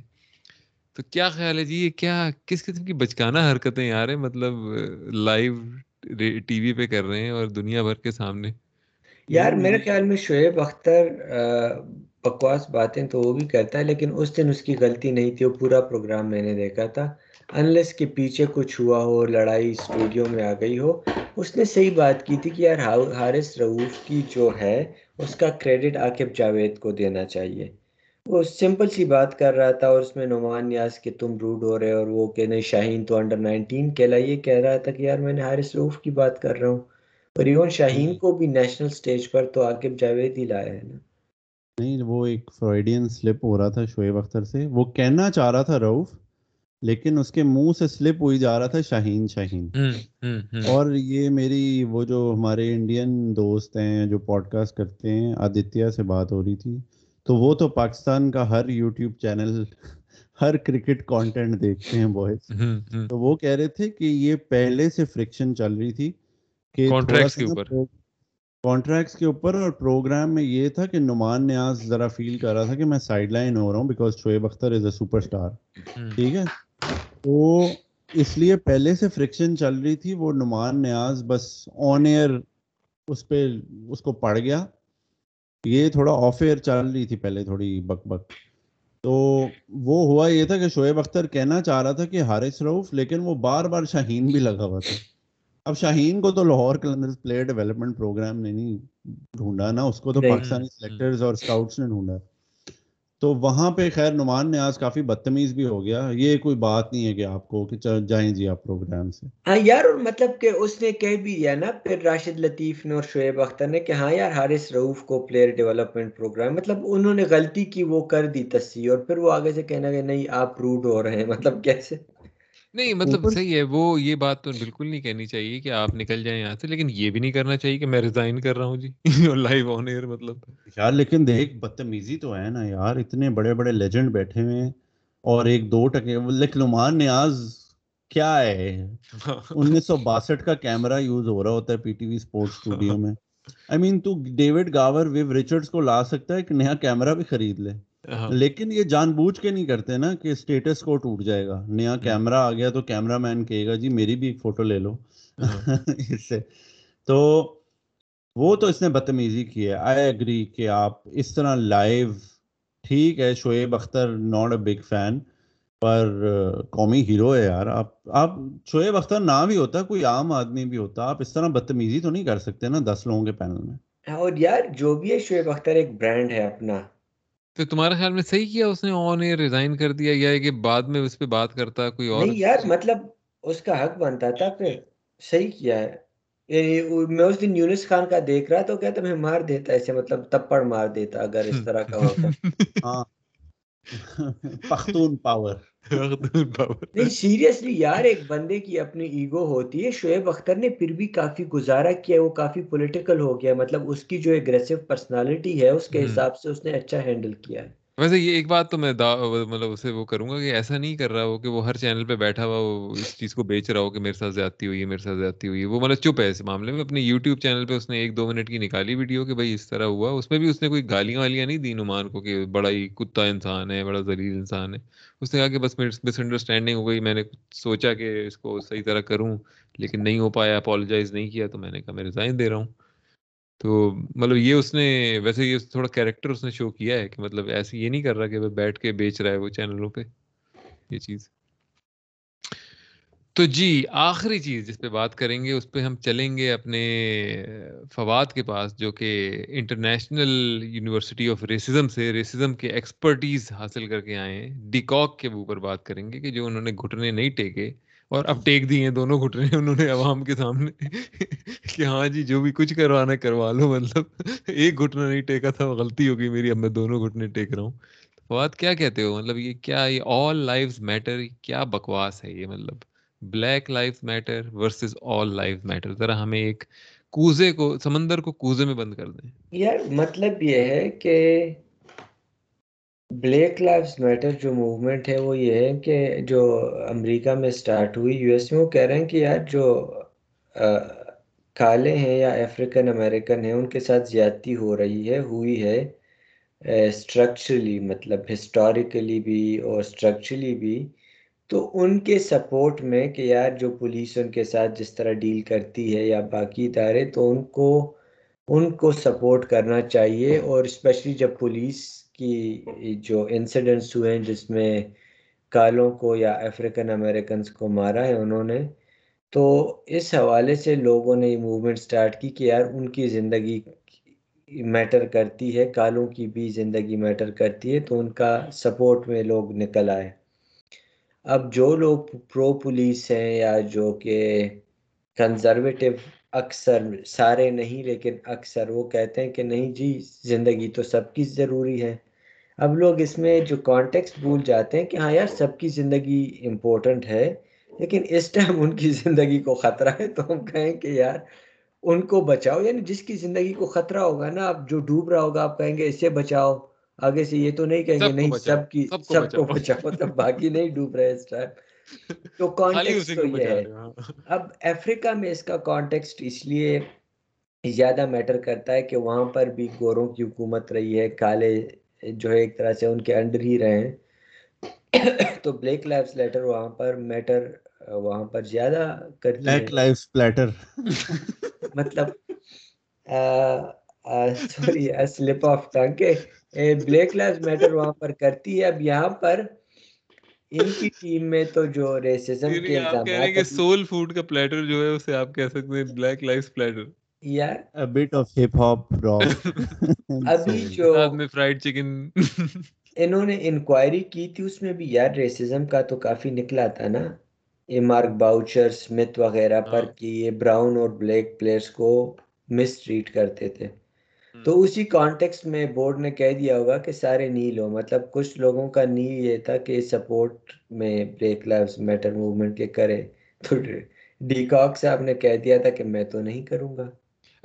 تو کیا خیال ہے جی؟ یہ کیا کس قسم کی بچکانہ حرکتیں آ رہے ہیں؟ مطلب لائیو ٹی وی پہ کر رہے ہیں اور دنیا بھر کے سامنے یار میرے خیال میں شعیب اختر بکواس باتیں تو وہ بھی کرتا ہے لیکن اس دن اس کی غلطی نہیں تھی وہ پورا پروگرام میں نے دیکھا تھا۔ انلیس کے پیچھے کچھ ہوا ہو لڑائی اسٹوڈیو میں آ گئی ہو اس نے صحیح بات کی تھی کہ یار حارث رعوف کی جو ہے اس کا کریڈٹ عاقب جاوید کو دینا چاہیے۔ وہ سمپل سی بات کر رہا تھا اور اس میں نعمان نیاز کہ تم روڈ ہو رہے اور وہ کہ نہیں شاہین تو انڈر نائنٹین کہلائیے کہہ رہا تھا کہ یار میں نے حارث رعوف کی بات کر رہا ہوں۔ اور ایون شاہین کو بھی نیشنل سٹیج پر تو عاقب جاوید ہی لایا ہے نا۔ نہیں وہ ایک فرائیڈین سلپ ہو رہا تھا شعیب اختر سے۔ وہ کہنا چاہ رہا تھا روف لیکن اس کے منہ سے سلپ ہوئی جا رہا تھا شاہین شاہین۔ اور یہ میری وہ جو ہمارے انڈین دوست ہیں جو پوڈ کاسٹ کرتے ہیں آدتیہ سے بات ہو رہی تھی تو وہ تو پاکستان کا ہر یوٹیوب چینل ہر کرکٹ کانٹینٹ دیکھتے ہیں بوائز تو وہ کہہ رہے تھے کہ یہ پہلے سے فرکشن چل رہی تھی۔ کہ کانٹریکٹس کے اوپر۔ اور پروگرام میں یہ تھا کہ نعمان نیاز ذرا فیل کر رہا تھا کہ میں سائڈ لائن ہو رہا ہوں because Shoaib Akhtar is a superstar ٹھیک ہے؟ تو اس لیے پہلے سے فرکشن چل رہی تھی وہ نعمان نیاز بس آن ایئر اس پہ اس کو پڑ گیا۔ یہ تھوڑا آف ایئر چل رہی تھی پہلے تھوڑی بک بک۔ تو وہ ہوا یہ تھا کہ شعیب اختر کہنا چاہ رہا تھا کہ حارث روف لیکن وہ بار بار شاہین بھی لگا ہوا تھا۔ اب شاہین کو تو Lahore Qalandars player development programme نے نہیں ڈھونڈا نا اس کو تو پاکستانی سلیکٹرز اور سکاؤٹس نے ڈھونڈا۔ تو وہاں پہ خیر نعمان نے آج کافی بدتمیز بھی ہو گیا۔ یہ کوئی بات نہیں ہے کہ آپ کو کہ جائیں جی آپ پروگرام سے۔ ہاں یار اور مطلب کہ اس نے کہہ بھی دیا نا پھر راشد لطیف نے اور شعیب اختر نے کہ ہاں یار حارث رعوف کو پلیئر ڈیولپمنٹ پروگرام مطلب انہوں نے غلطی کی وہ کر دی تصحیح اور پھر وہ آگے سے کہنا کہ نہیں آپ روڈ ہو رہے ہیں۔ مطلب کیسے؟ نہیں مطلب صحیح ہے وہ یہ بات تو بالکل نہیں کہنی چاہیے کہ آپ نکل جائیں یہاں سے لیکن یہ بھی نہیں کرنا چاہیے کہ میں ریزائن کر رہا ہوں جی۔ لائیو آن ایئر مطلب۔ یار لیکن دیکھ بدتمیزی تو ہے نا یار اتنے بڑے بڑے لیجنڈ بیٹھے ہوئے ہیں اور ایک دو ٹکے لیکن نعمان نیاز کیا ہے؟ [LAUGHS] انیس سو باسٹھ کا کیمرہ یوز ہو رہا ہوتا ہے P T V sport studio میں۔ آئی مین تو ڈیوڈ گاور ویو ریچرڈس کو لا سکتا ہے ایک نیا کیمرہ بھی خرید لے۔ لیکن یہ جان بوجھ کے نہیں کرتے نا کہ اسٹیٹس کو ٹوٹ جائے گا۔ نیا کیمرہ آ گیا تو کیمرہ مین کہے گا جی میری بھی ایک فوٹو لے لو۔ [LAUGHS] اس سے۔ تو وہ تو اس نے بدتمیزی کی ہے۔ آئی اگری کہ آپ اس طرح لائیو ٹھیک ہے Shoaib Akhtar not a big fan پر قومی ہیرو ہے یار۔ آپ آپ شعیب اختر نہ بھی ہوتا کوئی عام آدمی بھی ہوتا آپ اس طرح بدتمیزی تو نہیں کر سکتے نا دس لوگوں کے پینل میں۔ اور یار جو بھی ہے شعیب اختر ایک برانڈ ہے اپنا۔ تو تمہارے خیال میں صحیح کیا اس نے آن ایئر ریزائن کر دیا یا کہ بعد میں اس پہ بات کرتا کوئی اور نہیں یار مطلب اس کا حق بنتا تھا پھر صحیح کیا ہے۔ میں اس دن یونس خان کا دیکھ رہا تو کہتا میں مار دیتا ایسے مطلب تپڑ مار دیتا اگر اس طرح کا ہوتا۔ [LAUGHS] ہاں۔ [LAUGHS] پختون پاور نہیں سیریسلی یار ایک بندے کی اپنی ایگو ہوتی ہے شعیب اختر نے پھر بھی کافی گزارا کیا وہ کافی پولیٹیکل ہو گیا مطلب اس کی جو اگریسو پرسنالٹی ہے اس کے حساب سے اس نے اچھا ہینڈل کیا ہے۔ ویسے یہ ایک بات تو میں مطلب اسے وہ کروں گا کہ ایسا نہیں کر رہا ہو کہ وہ ہر چینل پہ بیٹھا ہوا وہ اس چیز کو بیچ رہا ہو کہ میرے ساتھ زیادتی ہوئی ہے، میرے ساتھ زیادتی ہوئی ہے۔ وہ مطلب چپ ہے اس معاملے میں۔ اپنے یوٹیوب چینل پہ اس نے ایک دو منٹ کی نکالی ویڈیو کہ بھائی اس طرح ہوا۔ اس میں بھی اس نے کوئی گالیاں والیاں نہیں دی نمان کو کہ بڑا ہی کتا انسان ہے، بڑا ذلیل انسان ہے۔ اس نے کہا کہ بس مس انڈرسٹینڈنگ ہو گئی۔ میں نے سوچا کہ اس کو صحیح طرح کروں لیکن نہیں ہو پایا اپالوجائز نہیں کیا تو میں نے کہا میں ریزائن دے رہا ہوں۔ تو مطلب یہ اس نے، ویسے یہ تھوڑا کیریکٹر اس نے شو کیا ہے کہ مطلب ایسے یہ نہیں کر رہا کہ وہ بیٹھ کے بیچ رہا ہے وہ چینلوں پہ، یہ چیز۔ تو جی آخری چیز جس پہ بات کریں گے، اس پہ ہم چلیں گے اپنے فواد کے پاس جو کہ انٹرنیشنل یونیورسٹی آف ریسزم سے، ریسزم کے ایکسپرٹیز حاصل کر کے آئے ہیں۔ ڈیکاک کے اوپر بات کریں گے کہ جو انہوں نے گھٹنے نہیں ٹیکے اور اب ٹیک دی ہیں، دونوں گھٹنے انہوں نے عوام کے سامنے۔ کہ ہاں جی جو بھی کچھ کروانا کروا لو مطلب ایک گھٹنا نہیں ٹیکا تھا وہ غلطی ہوگی میری۔ اب میں دونوں گھٹنے ٹیک رہا ہوں۔ فواد، کیا کہتے ہو؟ مطلب یہ کیا، یہ آل لائف میٹر کیا بکواس ہے؟ یہ مطلب black life matter versus all life matter ذرا ہمیں ایک کوزے کو، سمندر کو کوزے میں بند کر دیں۔ یار مطلب یہ ہے کہ بلیک لائفز میٹر جو موومنٹ ہے وہ یہ ہے کہ جو امریکہ میں سٹارٹ ہوئی یو ایس میں وہ کہہ رہے ہیں کہ یار جو کالے ہیں یا افریقن امریکن ہیں، ان کے ساتھ زیادتی ہو رہی ہے، ہوئی ہے اسٹرکچرلی مطلب ہسٹوریکلی بھی اور اسٹرکچرلی بھی۔ تو ان کے سپورٹ میں کہ یار جو پولیس ان کے ساتھ جس طرح ڈیل کرتی ہے یا باقی ادارے، تو ان کو ان کو سپورٹ کرنا چاہیے۔ اور اسپیشلی جب پولیس کی جو انسیڈنٹس ہوئے ہیں جس میں کالوں کو یا افریقن امریکنس کو مارا ہے انہوں نے، تو اس حوالے سے لوگوں نے یہ موومنٹ سٹارٹ کی کہ یار ان کی زندگی میٹر کرتی ہے، کالوں کی بھی زندگی میٹر کرتی ہے، تو ان کا سپورٹ میں لوگ نکل آئے۔ اب جو لوگ پرو پولیس ہیں یا جو کہ کنزرویٹو اکثر سارے نہیں، لیکن اکثر وہ کہتے ہیں کہ نہیں جی زندگی تو سب کی ضروری ہے۔ اب لوگ اس میں جو کانٹیکس بھول جاتے ہیں کہ ہاں یار سب کی زندگی امپورٹنٹ ہے لیکن اس ٹائم ان کی زندگی کو خطرہ ہے۔ تو ہم کہیں کہ یار ان کو بچاؤ یعنی جس کی زندگی کو خطرہ ہوگا نا اب جو ڈوب رہا ہوگا آپ کہیں گے اسے بچاؤ۔ آگے سے یہ تو نہیں کہیں گے نہیں سب کی سب کو بچاؤ۔ تب باقی نہیں ڈوب رہے اس ٹائم [LAUGHS] تو کانٹیکس تو یہ ہے۔ [LAUGHS] اب افریقہ میں اس کا کانٹیکسٹ اس لیے زیادہ میٹر کرتا ہے کہ وہاں پر بھی گوروں کی حکومت رہی ہے کالے جو ہے ایک طرح سے ان کے انڈر ہی رہے ہیں۔ تو بلیک لائف لیٹر وہاں پر میٹر وہاں پر زیادہ کرتی بلیک لائف پلیٹر مطلب سوری سلپ آف ٹنگ کے۔ بلیک لائف میٹر وہاں پر کرتی ہے۔ اب یہاں پر ان کی ٹیم میں تو جو ریسزم کے الزامات سول فوڈ کا پلیٹر جو ہے اسے آپ کہہ سکتے ہیں بلیک لائف پلیٹر یار a bit of hip hop rock. ابھی جو میں فرائیڈ چکن انہوں نے انکوائری کی تھی اس میں بھی یار ریسزم کا تو کافی نکلا تھا نا. یہ مارک باؤچر وغیرہ پر ہاں۔ کہ یہ براؤن اور بلیک پلیئرز کو مس ٹریٹ کرتے تھے. تو اسی کانٹیکس میں بورڈ نے کہہ دیا ہوگا کہ سارے نیل ہو مطلب کچھ لوگوں کا نیل یہ تھا کہ سپورٹ میں بریک لائفز میٹر موومنٹ کے کرے. تو ڈیکاک صاحب نے کہہ دیا تھا کہ میں تو نہیں کروں گا.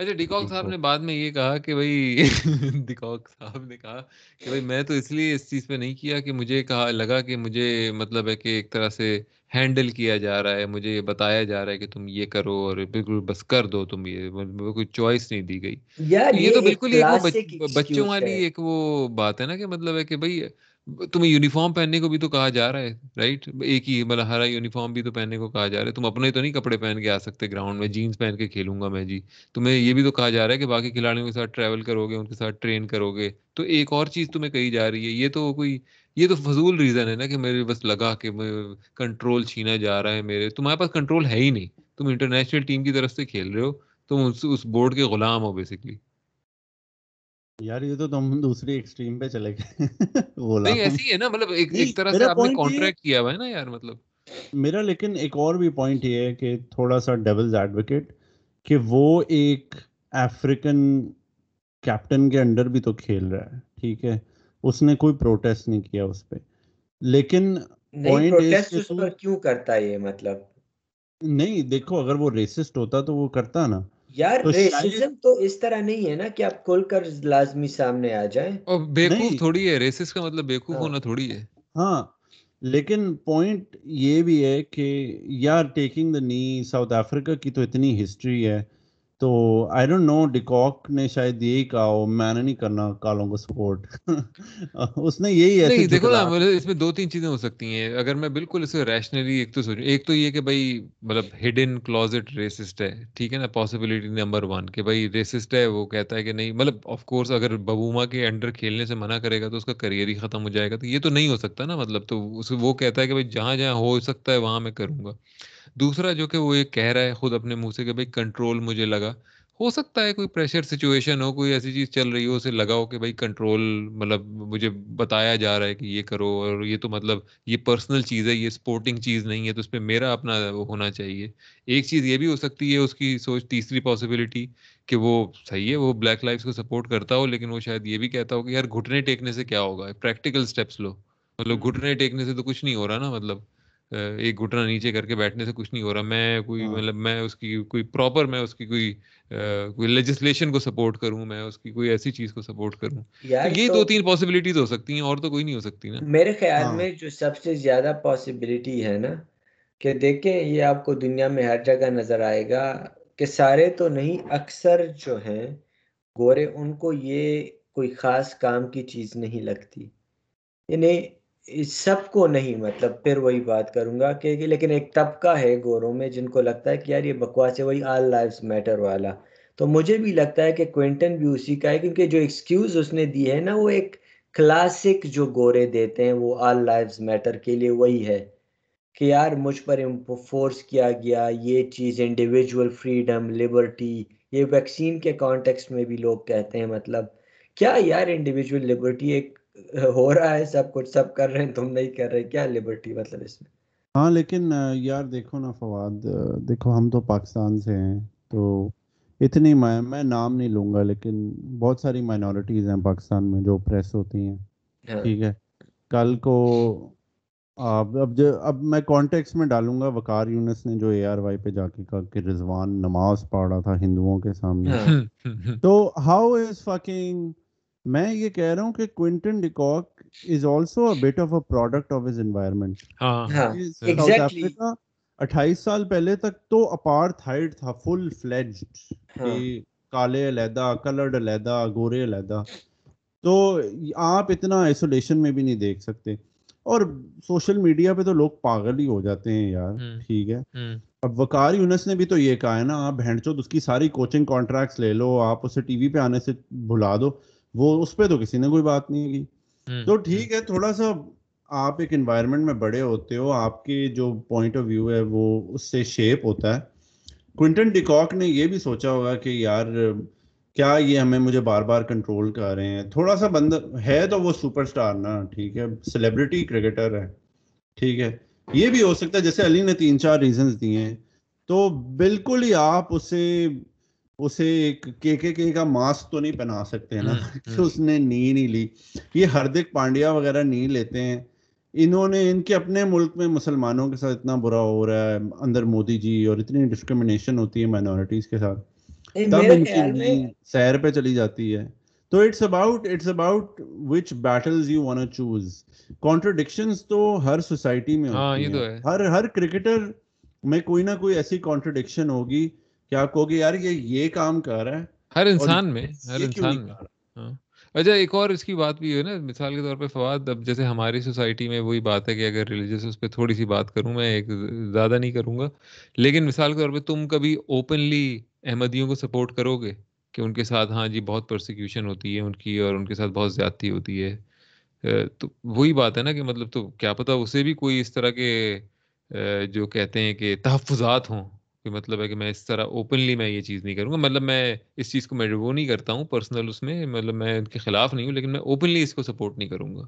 اچھا ڈیکاک صاحب نے بعد میں یہ کہا کہ بھائی [LAUGHS] ڈیکاک صاحب نے کہا کہ بھائی میں تو اس لیے اس چیز پہ نہیں کیا کہ مجھے کہا لگا کہ مجھے مطلب ہے کہ ایک طرح سے ہینڈل کیا جا رہا ہے مجھے یہ بتایا جا رہا ہے کہ تم یہ کرو اور بالکل بس کر دو تم یہ کوئی چوائس نہیں دی گئی۔ یہ تو بالکل بچوں والی ایک وہ بات ہے نا کہ مطلب ہے کہ بھائی تمہیں یونیفارم پہننے کو بھی تو کہا جا رہا ہے رائٹ ایک ہی مطلب ہرا یونیفارم بھی تو پہننے کو کہا جا رہا ہے۔ تم اپنے تو نہیں کپڑے پہن کے آ سکتے گراؤنڈ میں جینس پہن کے کھیلوں گا میں جی۔ تمہیں یہ بھی تو کہا جا رہا ہے کہ باقی کھلاڑیوں کے ساتھ ٹریول کرو گے ان کے ساتھ ٹرین کرو گے تو ایک اور چیز تمہیں کہی جا رہی ہے، یہ تو کوئی، یہ تو فضول ریزن ہے نا کہ میرے بس لگا کہ کنٹرول چھینا جا رہا ہے میرے۔ تمہارے پاس کنٹرول ہے ہی نہیں۔ تم انٹرنیشنل ٹیم کی طرف سے کھیل رہے ہو، تم اس بورڈ کے غلام ہو بیسکلی یار یہ تو تم دوسری ایکسٹریم پہ چلے گئے نہیں ایسی ہے نا مطلب ایک ایک طرح سے آپ نے کانٹریکٹ کیا ہوا ہے نا یار مطلب میرا لیکن ایک اور بھی پوائنٹ یہ ہے کہ تھوڑا سا ڈیولز ایڈوکیٹ کہ وہ ایک افریقن کیپٹن کے انڈر بھی تو کھیل رہا ہے ٹھیک ہے اس نے کوئی پروٹیسٹ نہیں کیا اس پہ لیکن کیوں کرتا ہے یہ مطلب نہیں دیکھو اگر وہ ریسسٹ ہوتا تو وہ کرتا نا یار ریسزم تو اس طرح نہیں ہے نا کہ آپ کھل کر لازمی سامنے آ جائیں اور بیوقوف۔ تھوڑی ہے ریسس کا مطلب بیوقوف ہاں۔ ہونا تھوڑی ہے ہاں لیکن پوائنٹ یہ بھی ہے کہ یار ٹیکنگ دا نی ساؤتھ افریقہ کی تو اتنی ہسٹری ہے تو آئی ڈونٹ نو ڈیکاک نے شاید یہی کہا ہو میں نے نہیں کرنا کالوں کو سپورٹ [LAUGHS] اس نے یہی ایسے دیکھو نا اس میں دو تین چیزیں ہو سکتی ہیں۔ اگر میں بالکل اسے ریشنلی ایک تو سوچوں ایک تو یہ کہ بھائی مطلب ہڈن کلوزٹ ریسسٹ ہے ٹھیک ہے نا؟ پاسبلٹی نمبر ون کہ بھائی ریسسٹ ہے وہ کہتا ہے کہ نہیں مطلب آف کورس اگر ببوما کے انڈر کھیلنے سے منع کرے گا تو اس کا کریئر ہی ختم ہو جائے گا۔ تو یہ تو نہیں ہو سکتا نا مطلب تو وہ کہتا ہے کہ بھائی جہاں جہاں ہو سکتا ہے وہاں میں کروں گا۔ دوسرا جو کہ وہ یہ کہہ رہا ہے خود اپنے منہ سے کہ بھائی کنٹرول مجھے لگا ہو سکتا ہے کوئی پریشر سچویشن ہو کوئی ایسی چیز چل رہی ہو اسے لگا ہو کہ بھائی کنٹرول مطلب مجھے بتایا جا رہا ہے کہ یہ کرو اور یہ تو مطلب یہ پرسنل چیز ہے یہ اسپورٹنگ چیز نہیں ہے تو اس پہ میرا اپنا ہونا چاہیے ایک چیز یہ بھی ہو سکتی ہے اس کی سوچ تیسری پاسبلٹی کہ وہ صحیح ہے وہ بلیک لائفس کو سپورٹ کرتا ہو لیکن وہ شاید یہ بھی کہتا ہو کہ یار گھٹنے ٹیکنے سے کیا ہوگا پریکٹیکل اسٹیپس لو مطلب گھٹنے ٹیکنے سے تو کچھ نہیں ہو رہا نا مطلب ایک گھٹنا نیچے کر کے بیٹھنے سے کچھ نہیں ہو رہا میں کوئی ہاں۔ مطلب میں اس کی کوئی پراپر میں اس کی کوئی کوئی لیجسلیشن کو سپورٹ کروں میں اس کی کوئی ایسی چیز کو سپورٹ کروں یہ دو تین پاسبلٹیز ہو سکتی ہیں اور تو کوئی نہیں ہو سکتی نا میرے خیال ہاں۔ میں جو سب سے زیادہ پاسبلٹی ہے نا کہ دیکھیں یہ آپ کو دنیا میں ہر جگہ نظر آئے گا کہ سارے تو نہیں اکثر جو ہیں گورے ان کو یہ کوئی خاص کام کی چیز نہیں لگتی یعنی سب کو نہیں مطلب پھر وہی بات کروں گا کہ لیکن ایک طبقہ ہے گوروں میں جن کو لگتا ہے کہ یار یہ بکواس ہے، وہی آل لائفز میٹر والا۔ تو مجھے بھی لگتا ہے کہ کوئنٹن بھی اسی کا ہے، کیونکہ جو ایکسکیوز اس نے دی ہے نا، وہ ایک کلاسک جو گورے دیتے ہیں، وہ آل لائفز میٹر کے لیے وہی ہے کہ یار مجھ پر فورس کیا گیا، یہ چیز انڈیویجول فریڈم لبرٹی یہ ویکسین کے کانٹیکسٹ میں بھی لوگ کہتے ہیں مطلب کیا یار انڈیویجول لبرٹی ایک ہو رہا ہے سب کچھ سب کر رہے ہیں تم نہیں کر رہے کیا لبرٹی مطلب اس میں؟ ہاں لیکن یار دیکھو نا فواد دیکھو ہم تو پاکستان سے ہیں تو اتنی میں میں نام نہیں لوں گا لیکن بہت ساری مائنورٹیز ہیں پاکستان میں جو پریس ہوتی ہیں۔ ہاں۔ ٹھیک ہے۔ کل کو اب اب جو اب میں کانٹیکس میں ڈالوں گا وقار یونس نے جو اے آر وائی پہ جا کے کہا کہ رضوان نماز پڑھ رہا تھا ہندوؤں کے سامنے۔ ہاں۔ تو ہاؤ از فکنگ میں یہ کہہ رہا ہوں کہ Quinton de Kock is also a bit of a product of his environment South exactly Africa اٹھائیس سال پہلے تک تو اپار تھائڈ تھا فل فلیجڈ ہاں۔ کہ کالے علیحدہ کلرڈ علیحدہ گورے علیحدہ۔ تو آپ اتنا آئسولیشن میں بھی نہیں دیکھ سکتے۔ اور سوشل میڈیا پہ تو لوگ پاگل ہی ہو جاتے ہیں یار ٹھیک ہے۔ اب وقار یونس نے بھی تو یہ کہا ہے نا آپ بہن چود اس کی ساری کوچنگ کانٹریکٹس لے لو آپ اسے ٹی وی پہ آنے سے بھلا دو۔ وہ اس پہ تو کسی نے کوئی بات نہیں کی۔ تو ٹھیک ہے تھوڑا سا آپ ایک انوائرمنٹ میں بڑے ہوتے ہو آپ کے جو پوائنٹ آف ویو ہے وہ اس سے شیپ ہوتا ہے۔ کوئنٹن ڈیکاک نے یہ بھی سوچا ہوگا کہ یار کیا یہ ہمیں مجھے بار بار کنٹرول کر رہے ہیں؟ تھوڑا سا بندہ ہے تو وہ سپر اسٹار نا ٹھیک ہے۔ سیلیبریٹی کرکٹر ہے ٹھیک ہے۔ یہ بھی ہو سکتا ہے جیسے علی نے تین چار ریزنز دیے ہیں۔ تو بالکل ہی آپ اسے اسے کے کے کے کا ماسک تو نہیں پہنا سکتے نا کہ اس نے نی نہیں لی۔ یہ ہردک پانڈیا وغیرہ نی لیتے ہیں۔ انہوں نے ان کے اپنے ملک میں مسلمانوں کے ساتھ اتنا برا ہو رہا ہے اندر مودی جی اور اتنی ڈسکرمنیشن ہوتی ہے مائنورٹیز کے ساتھ۔ تب ان کی سیر پہ چلی جاتی ہے۔ تو it's about it's about which battles you want choose contradictions تو ہر سوسائٹی میں ہوتی ہیں۔ ہر ہر کرکٹر میں کوئی نہ کوئی ایسی کانٹرڈکشن ہوگی کہ آپ کہو گے یار یہ یہ کام کر رہا ہے ہر انسان میں ہر انسان میں ہاں۔ اچھا ایک اور اس کی بات بھی ہے نا مثال کے طور پہ فواد اب جیسے ہماری سوسائٹی میں وہی بات ہے کہ اگر ریلیجیس اس پہ تھوڑی سی بات کروں میں ایک زیادہ نہیں کروں گا۔ لیکن مثال کے طور پہ تم کبھی اوپنلی احمدیوں کو سپورٹ کرو گے کہ ان کے ساتھ ہاں جی بہت پرسیکیوشن ہوتی ہے ان کی اور ان کے ساتھ بہت زیادتی ہوتی ہے؟ تو وہی بات ہے نا کہ مطلب تو کیا پتا اسے بھی کوئی اس طرح کے جو کہتے ہیں کہ تحفظات ہوں۔ کہ مطلب ہے کہ میں اس طرح اوپنلی میں یہ چیز نہیں کروں گا۔ مطلب میں اس چیز کو میں وہ نہیں کرتا ہوں پرسنل اس میں مطلب میں ان کے خلاف نہیں ہوں لیکن میں اوپنلی اس کو سپورٹ نہیں کروں گا۔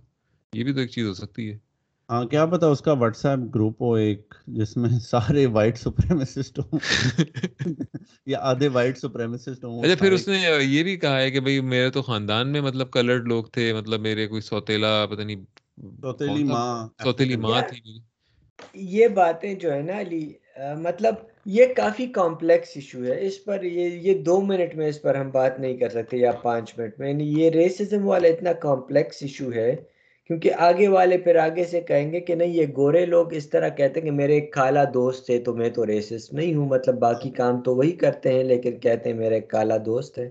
یہ بھی تو ایک چیز ہو سکتی ہے۔ ہاں کیا پتا اس کا واٹس ایپ گروپ ہو ایک جس میں سارے وائٹ سپریمسسٹ ہوں۔ [LAUGHS] یا آدھے وائٹ سپریمسسٹ ہوں۔ اچھا پھر اس نے یہ بھی کہا ہے کہ بھائی میرے تو خاندان میں مطلب کلرڈ لوگ تھے مطلب میرے کوئی سوتیلا پتہ نہیں سوتیلی ماں۔ سوتیلی ماں تھی۔ یہ باتیں جو ہے نا علی مطلب یہ کافی کمپلیکس ایشو ہے۔ اس پر یہ یہ دو منٹ میں اس پر ہم بات نہیں کر سکتے یا پانچ منٹ میں۔ یعنی یہ ریسزم والا اتنا کمپلیکس ایشو ہے کیونکہ آگے والے پھر آگے سے کہیں گے کہ نہیں، یہ گورے لوگ اس طرح کہتے ہیں کہ میرے ایک کالا دوست ہے تو میں تو ریسسٹ نہیں ہوں۔ مطلب باقی کام تو وہی کرتے ہیں لیکن کہتے ہیں میرا ایک کالا دوست ہے۔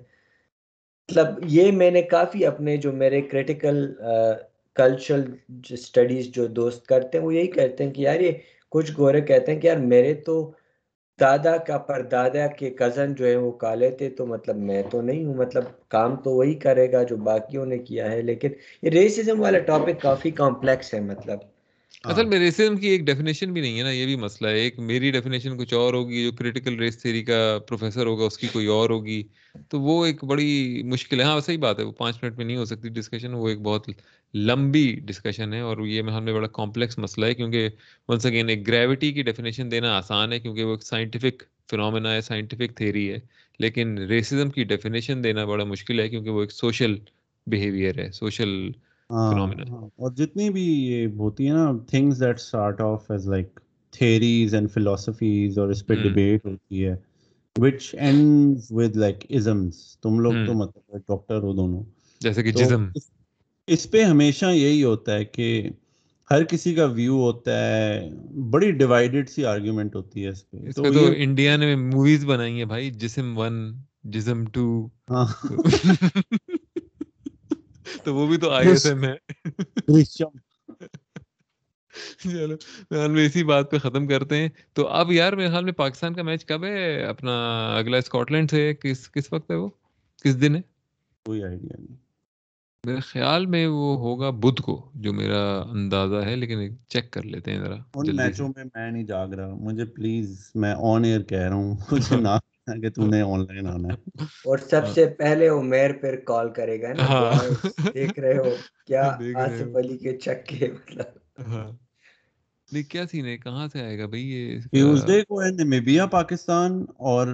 مطلب یہ میں نے کافی اپنے جو میرے کریٹیکل کلچرل اسٹڈیز جو دوست کرتے ہیں وہ یہی کہتے ہیں کہ یار یہ کچھ گورے کہتے ہیں کہ یار میرے تو دادا کا پر دادا کے کزن جو ہے وہ کالے تھے تو مطلب میں تو نہیں ہوں مطلب کام تو وہی کرے گا جو باقیوں نے کیا ہے، لیکن یہ ریسزم والا ٹاپک کافی کمپلیکس ہے مطلب اصل میں ریسزم کی ایک ڈیفینیشن بھی نہیں ہے نا یہ بھی مسئلہ ہے۔ ایک میری ڈیفینیشن کچھ اور ہوگی جو کریٹیکل ریس تھیری کا پروفیسر ہوگا اس کی کوئی اور ہوگی۔ تو وہ ایک بڑی مشکل ہے۔ ہاں صحیح بات ہے وہ پانچ منٹ میں نہیں ہو سکتی ڈسکشن وہ ایک بہت لمبی ڈسکشن ہے۔ اور یہ میں ہمیں بڑا کمپلیکس مسئلہ ہے کیونکہ ونس اگین ایک گریوٹی کی ڈیفینیشن دینا آسان ہے کیونکہ وہ ایک سائنٹیفک فنومینا ہے سائنٹیفک تھیری ہے۔ لیکن ریسزم کی ڈیفینیشن دینا بڑا مشکل ہے کیونکہ وہ ایک سوشل بیہیویئر ہے سوشل ہاں، ہاں، اور جتنی بھی یہ ہوتی ہے نا things that start off as like theories and philosophies اور اس پہ ڈیبیٹ ہوتی ہے which ends with like isms تم لوگ تو مطلب ڈاکٹر ہو دونوں۔ جیسے کہ جسم۔ اس پہ ہمیشہ یہی ہوتا ہے کہ ہر کسی کا ویو ہوتا ہے بڑی ڈیوائیڈڈ سی آرگیومنٹ ہوتی ہے اس پہ۔ اس پہ تو انڈیا نے موویز بنائی ہیں بھائی جسم ون جسم ٹو [LAUGHS] تو وہ بھی تو آئی ایس ایم ہے۔ چلو میں اسی بات پہ ختم کرتے ہیں۔ تو اب یار میرے خیال میں پاکستان کا میچ کب ہے؟ اپنا اگلا اسکاٹ لینڈ سے کس کس وقت ہے وہ؟ کس دن ہے؟ کوئی آئیڈیا نہیں۔ میرے خیال میں وہ ہوگا بدھ کو جو میرا اندازہ ہے لیکن چیک کر لیتے ہیں ذرا ان میچوں میں میں نہیں جاگ رہا۔ مجھے پلیز میں آن ایئر کہہ رہا ہوں مجھے نہ کہ تو نے آن لائن آنا ہے۔ اور سب سے پہلے عمیر پھر کال کرے گا نا ہاں۔ دیکھ رہے ہو کیا [LAUGHS] آصف علی کے چکے مطلب۔ ہاں۔ نہیں کیا سین ہے؟ کہاں سے آئے گا بھائی یہ؟ ٹیوزڈے کو ہے نمیبیا پاکستان اور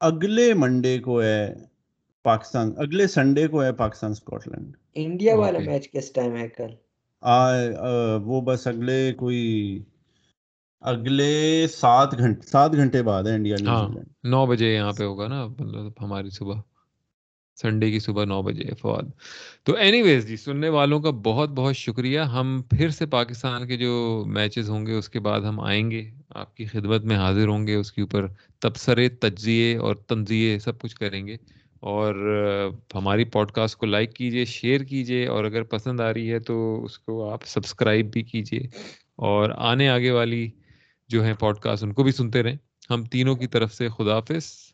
اگلے منڈے کو ہے پاکستان اگلے سنڈے کو ہے پاکستان اسکاٹ لینڈ انڈیا والا میچ کس ٹائم ہے کل؟ وہ بس اگلے کوئی اگلے سات گھنٹے سات گھنٹے بعد ہے انڈیا ہاں نو بجے یہاں پہ ہوگا نا مطلب ہماری صبح۔ سنڈے کی صبح نو بجے فواد۔ تو اینی ویز جی سننے والوں کا بہت بہت شکریہ۔ ہم پھر سے پاکستان کے جو میچز ہوں گے اس کے بعد ہم آئیں گے۔ آپ کی خدمت میں حاضر ہوں گے اس کے اوپر تبصرے تجزیے اور تنزیے سب کچھ کریں گے۔ اور ہماری پوڈ کاسٹ کو لائک کیجیے شیئر کیجیے اور اگر پسند آ رہی ہے تو اس کو آپ سبسکرائب بھی کیجیے اور آنے آگے والی جو ہیں پوڈ کاسٹ ان کو بھی سنتے رہیں۔ ہم تینوں کی طرف سے خدا حافظ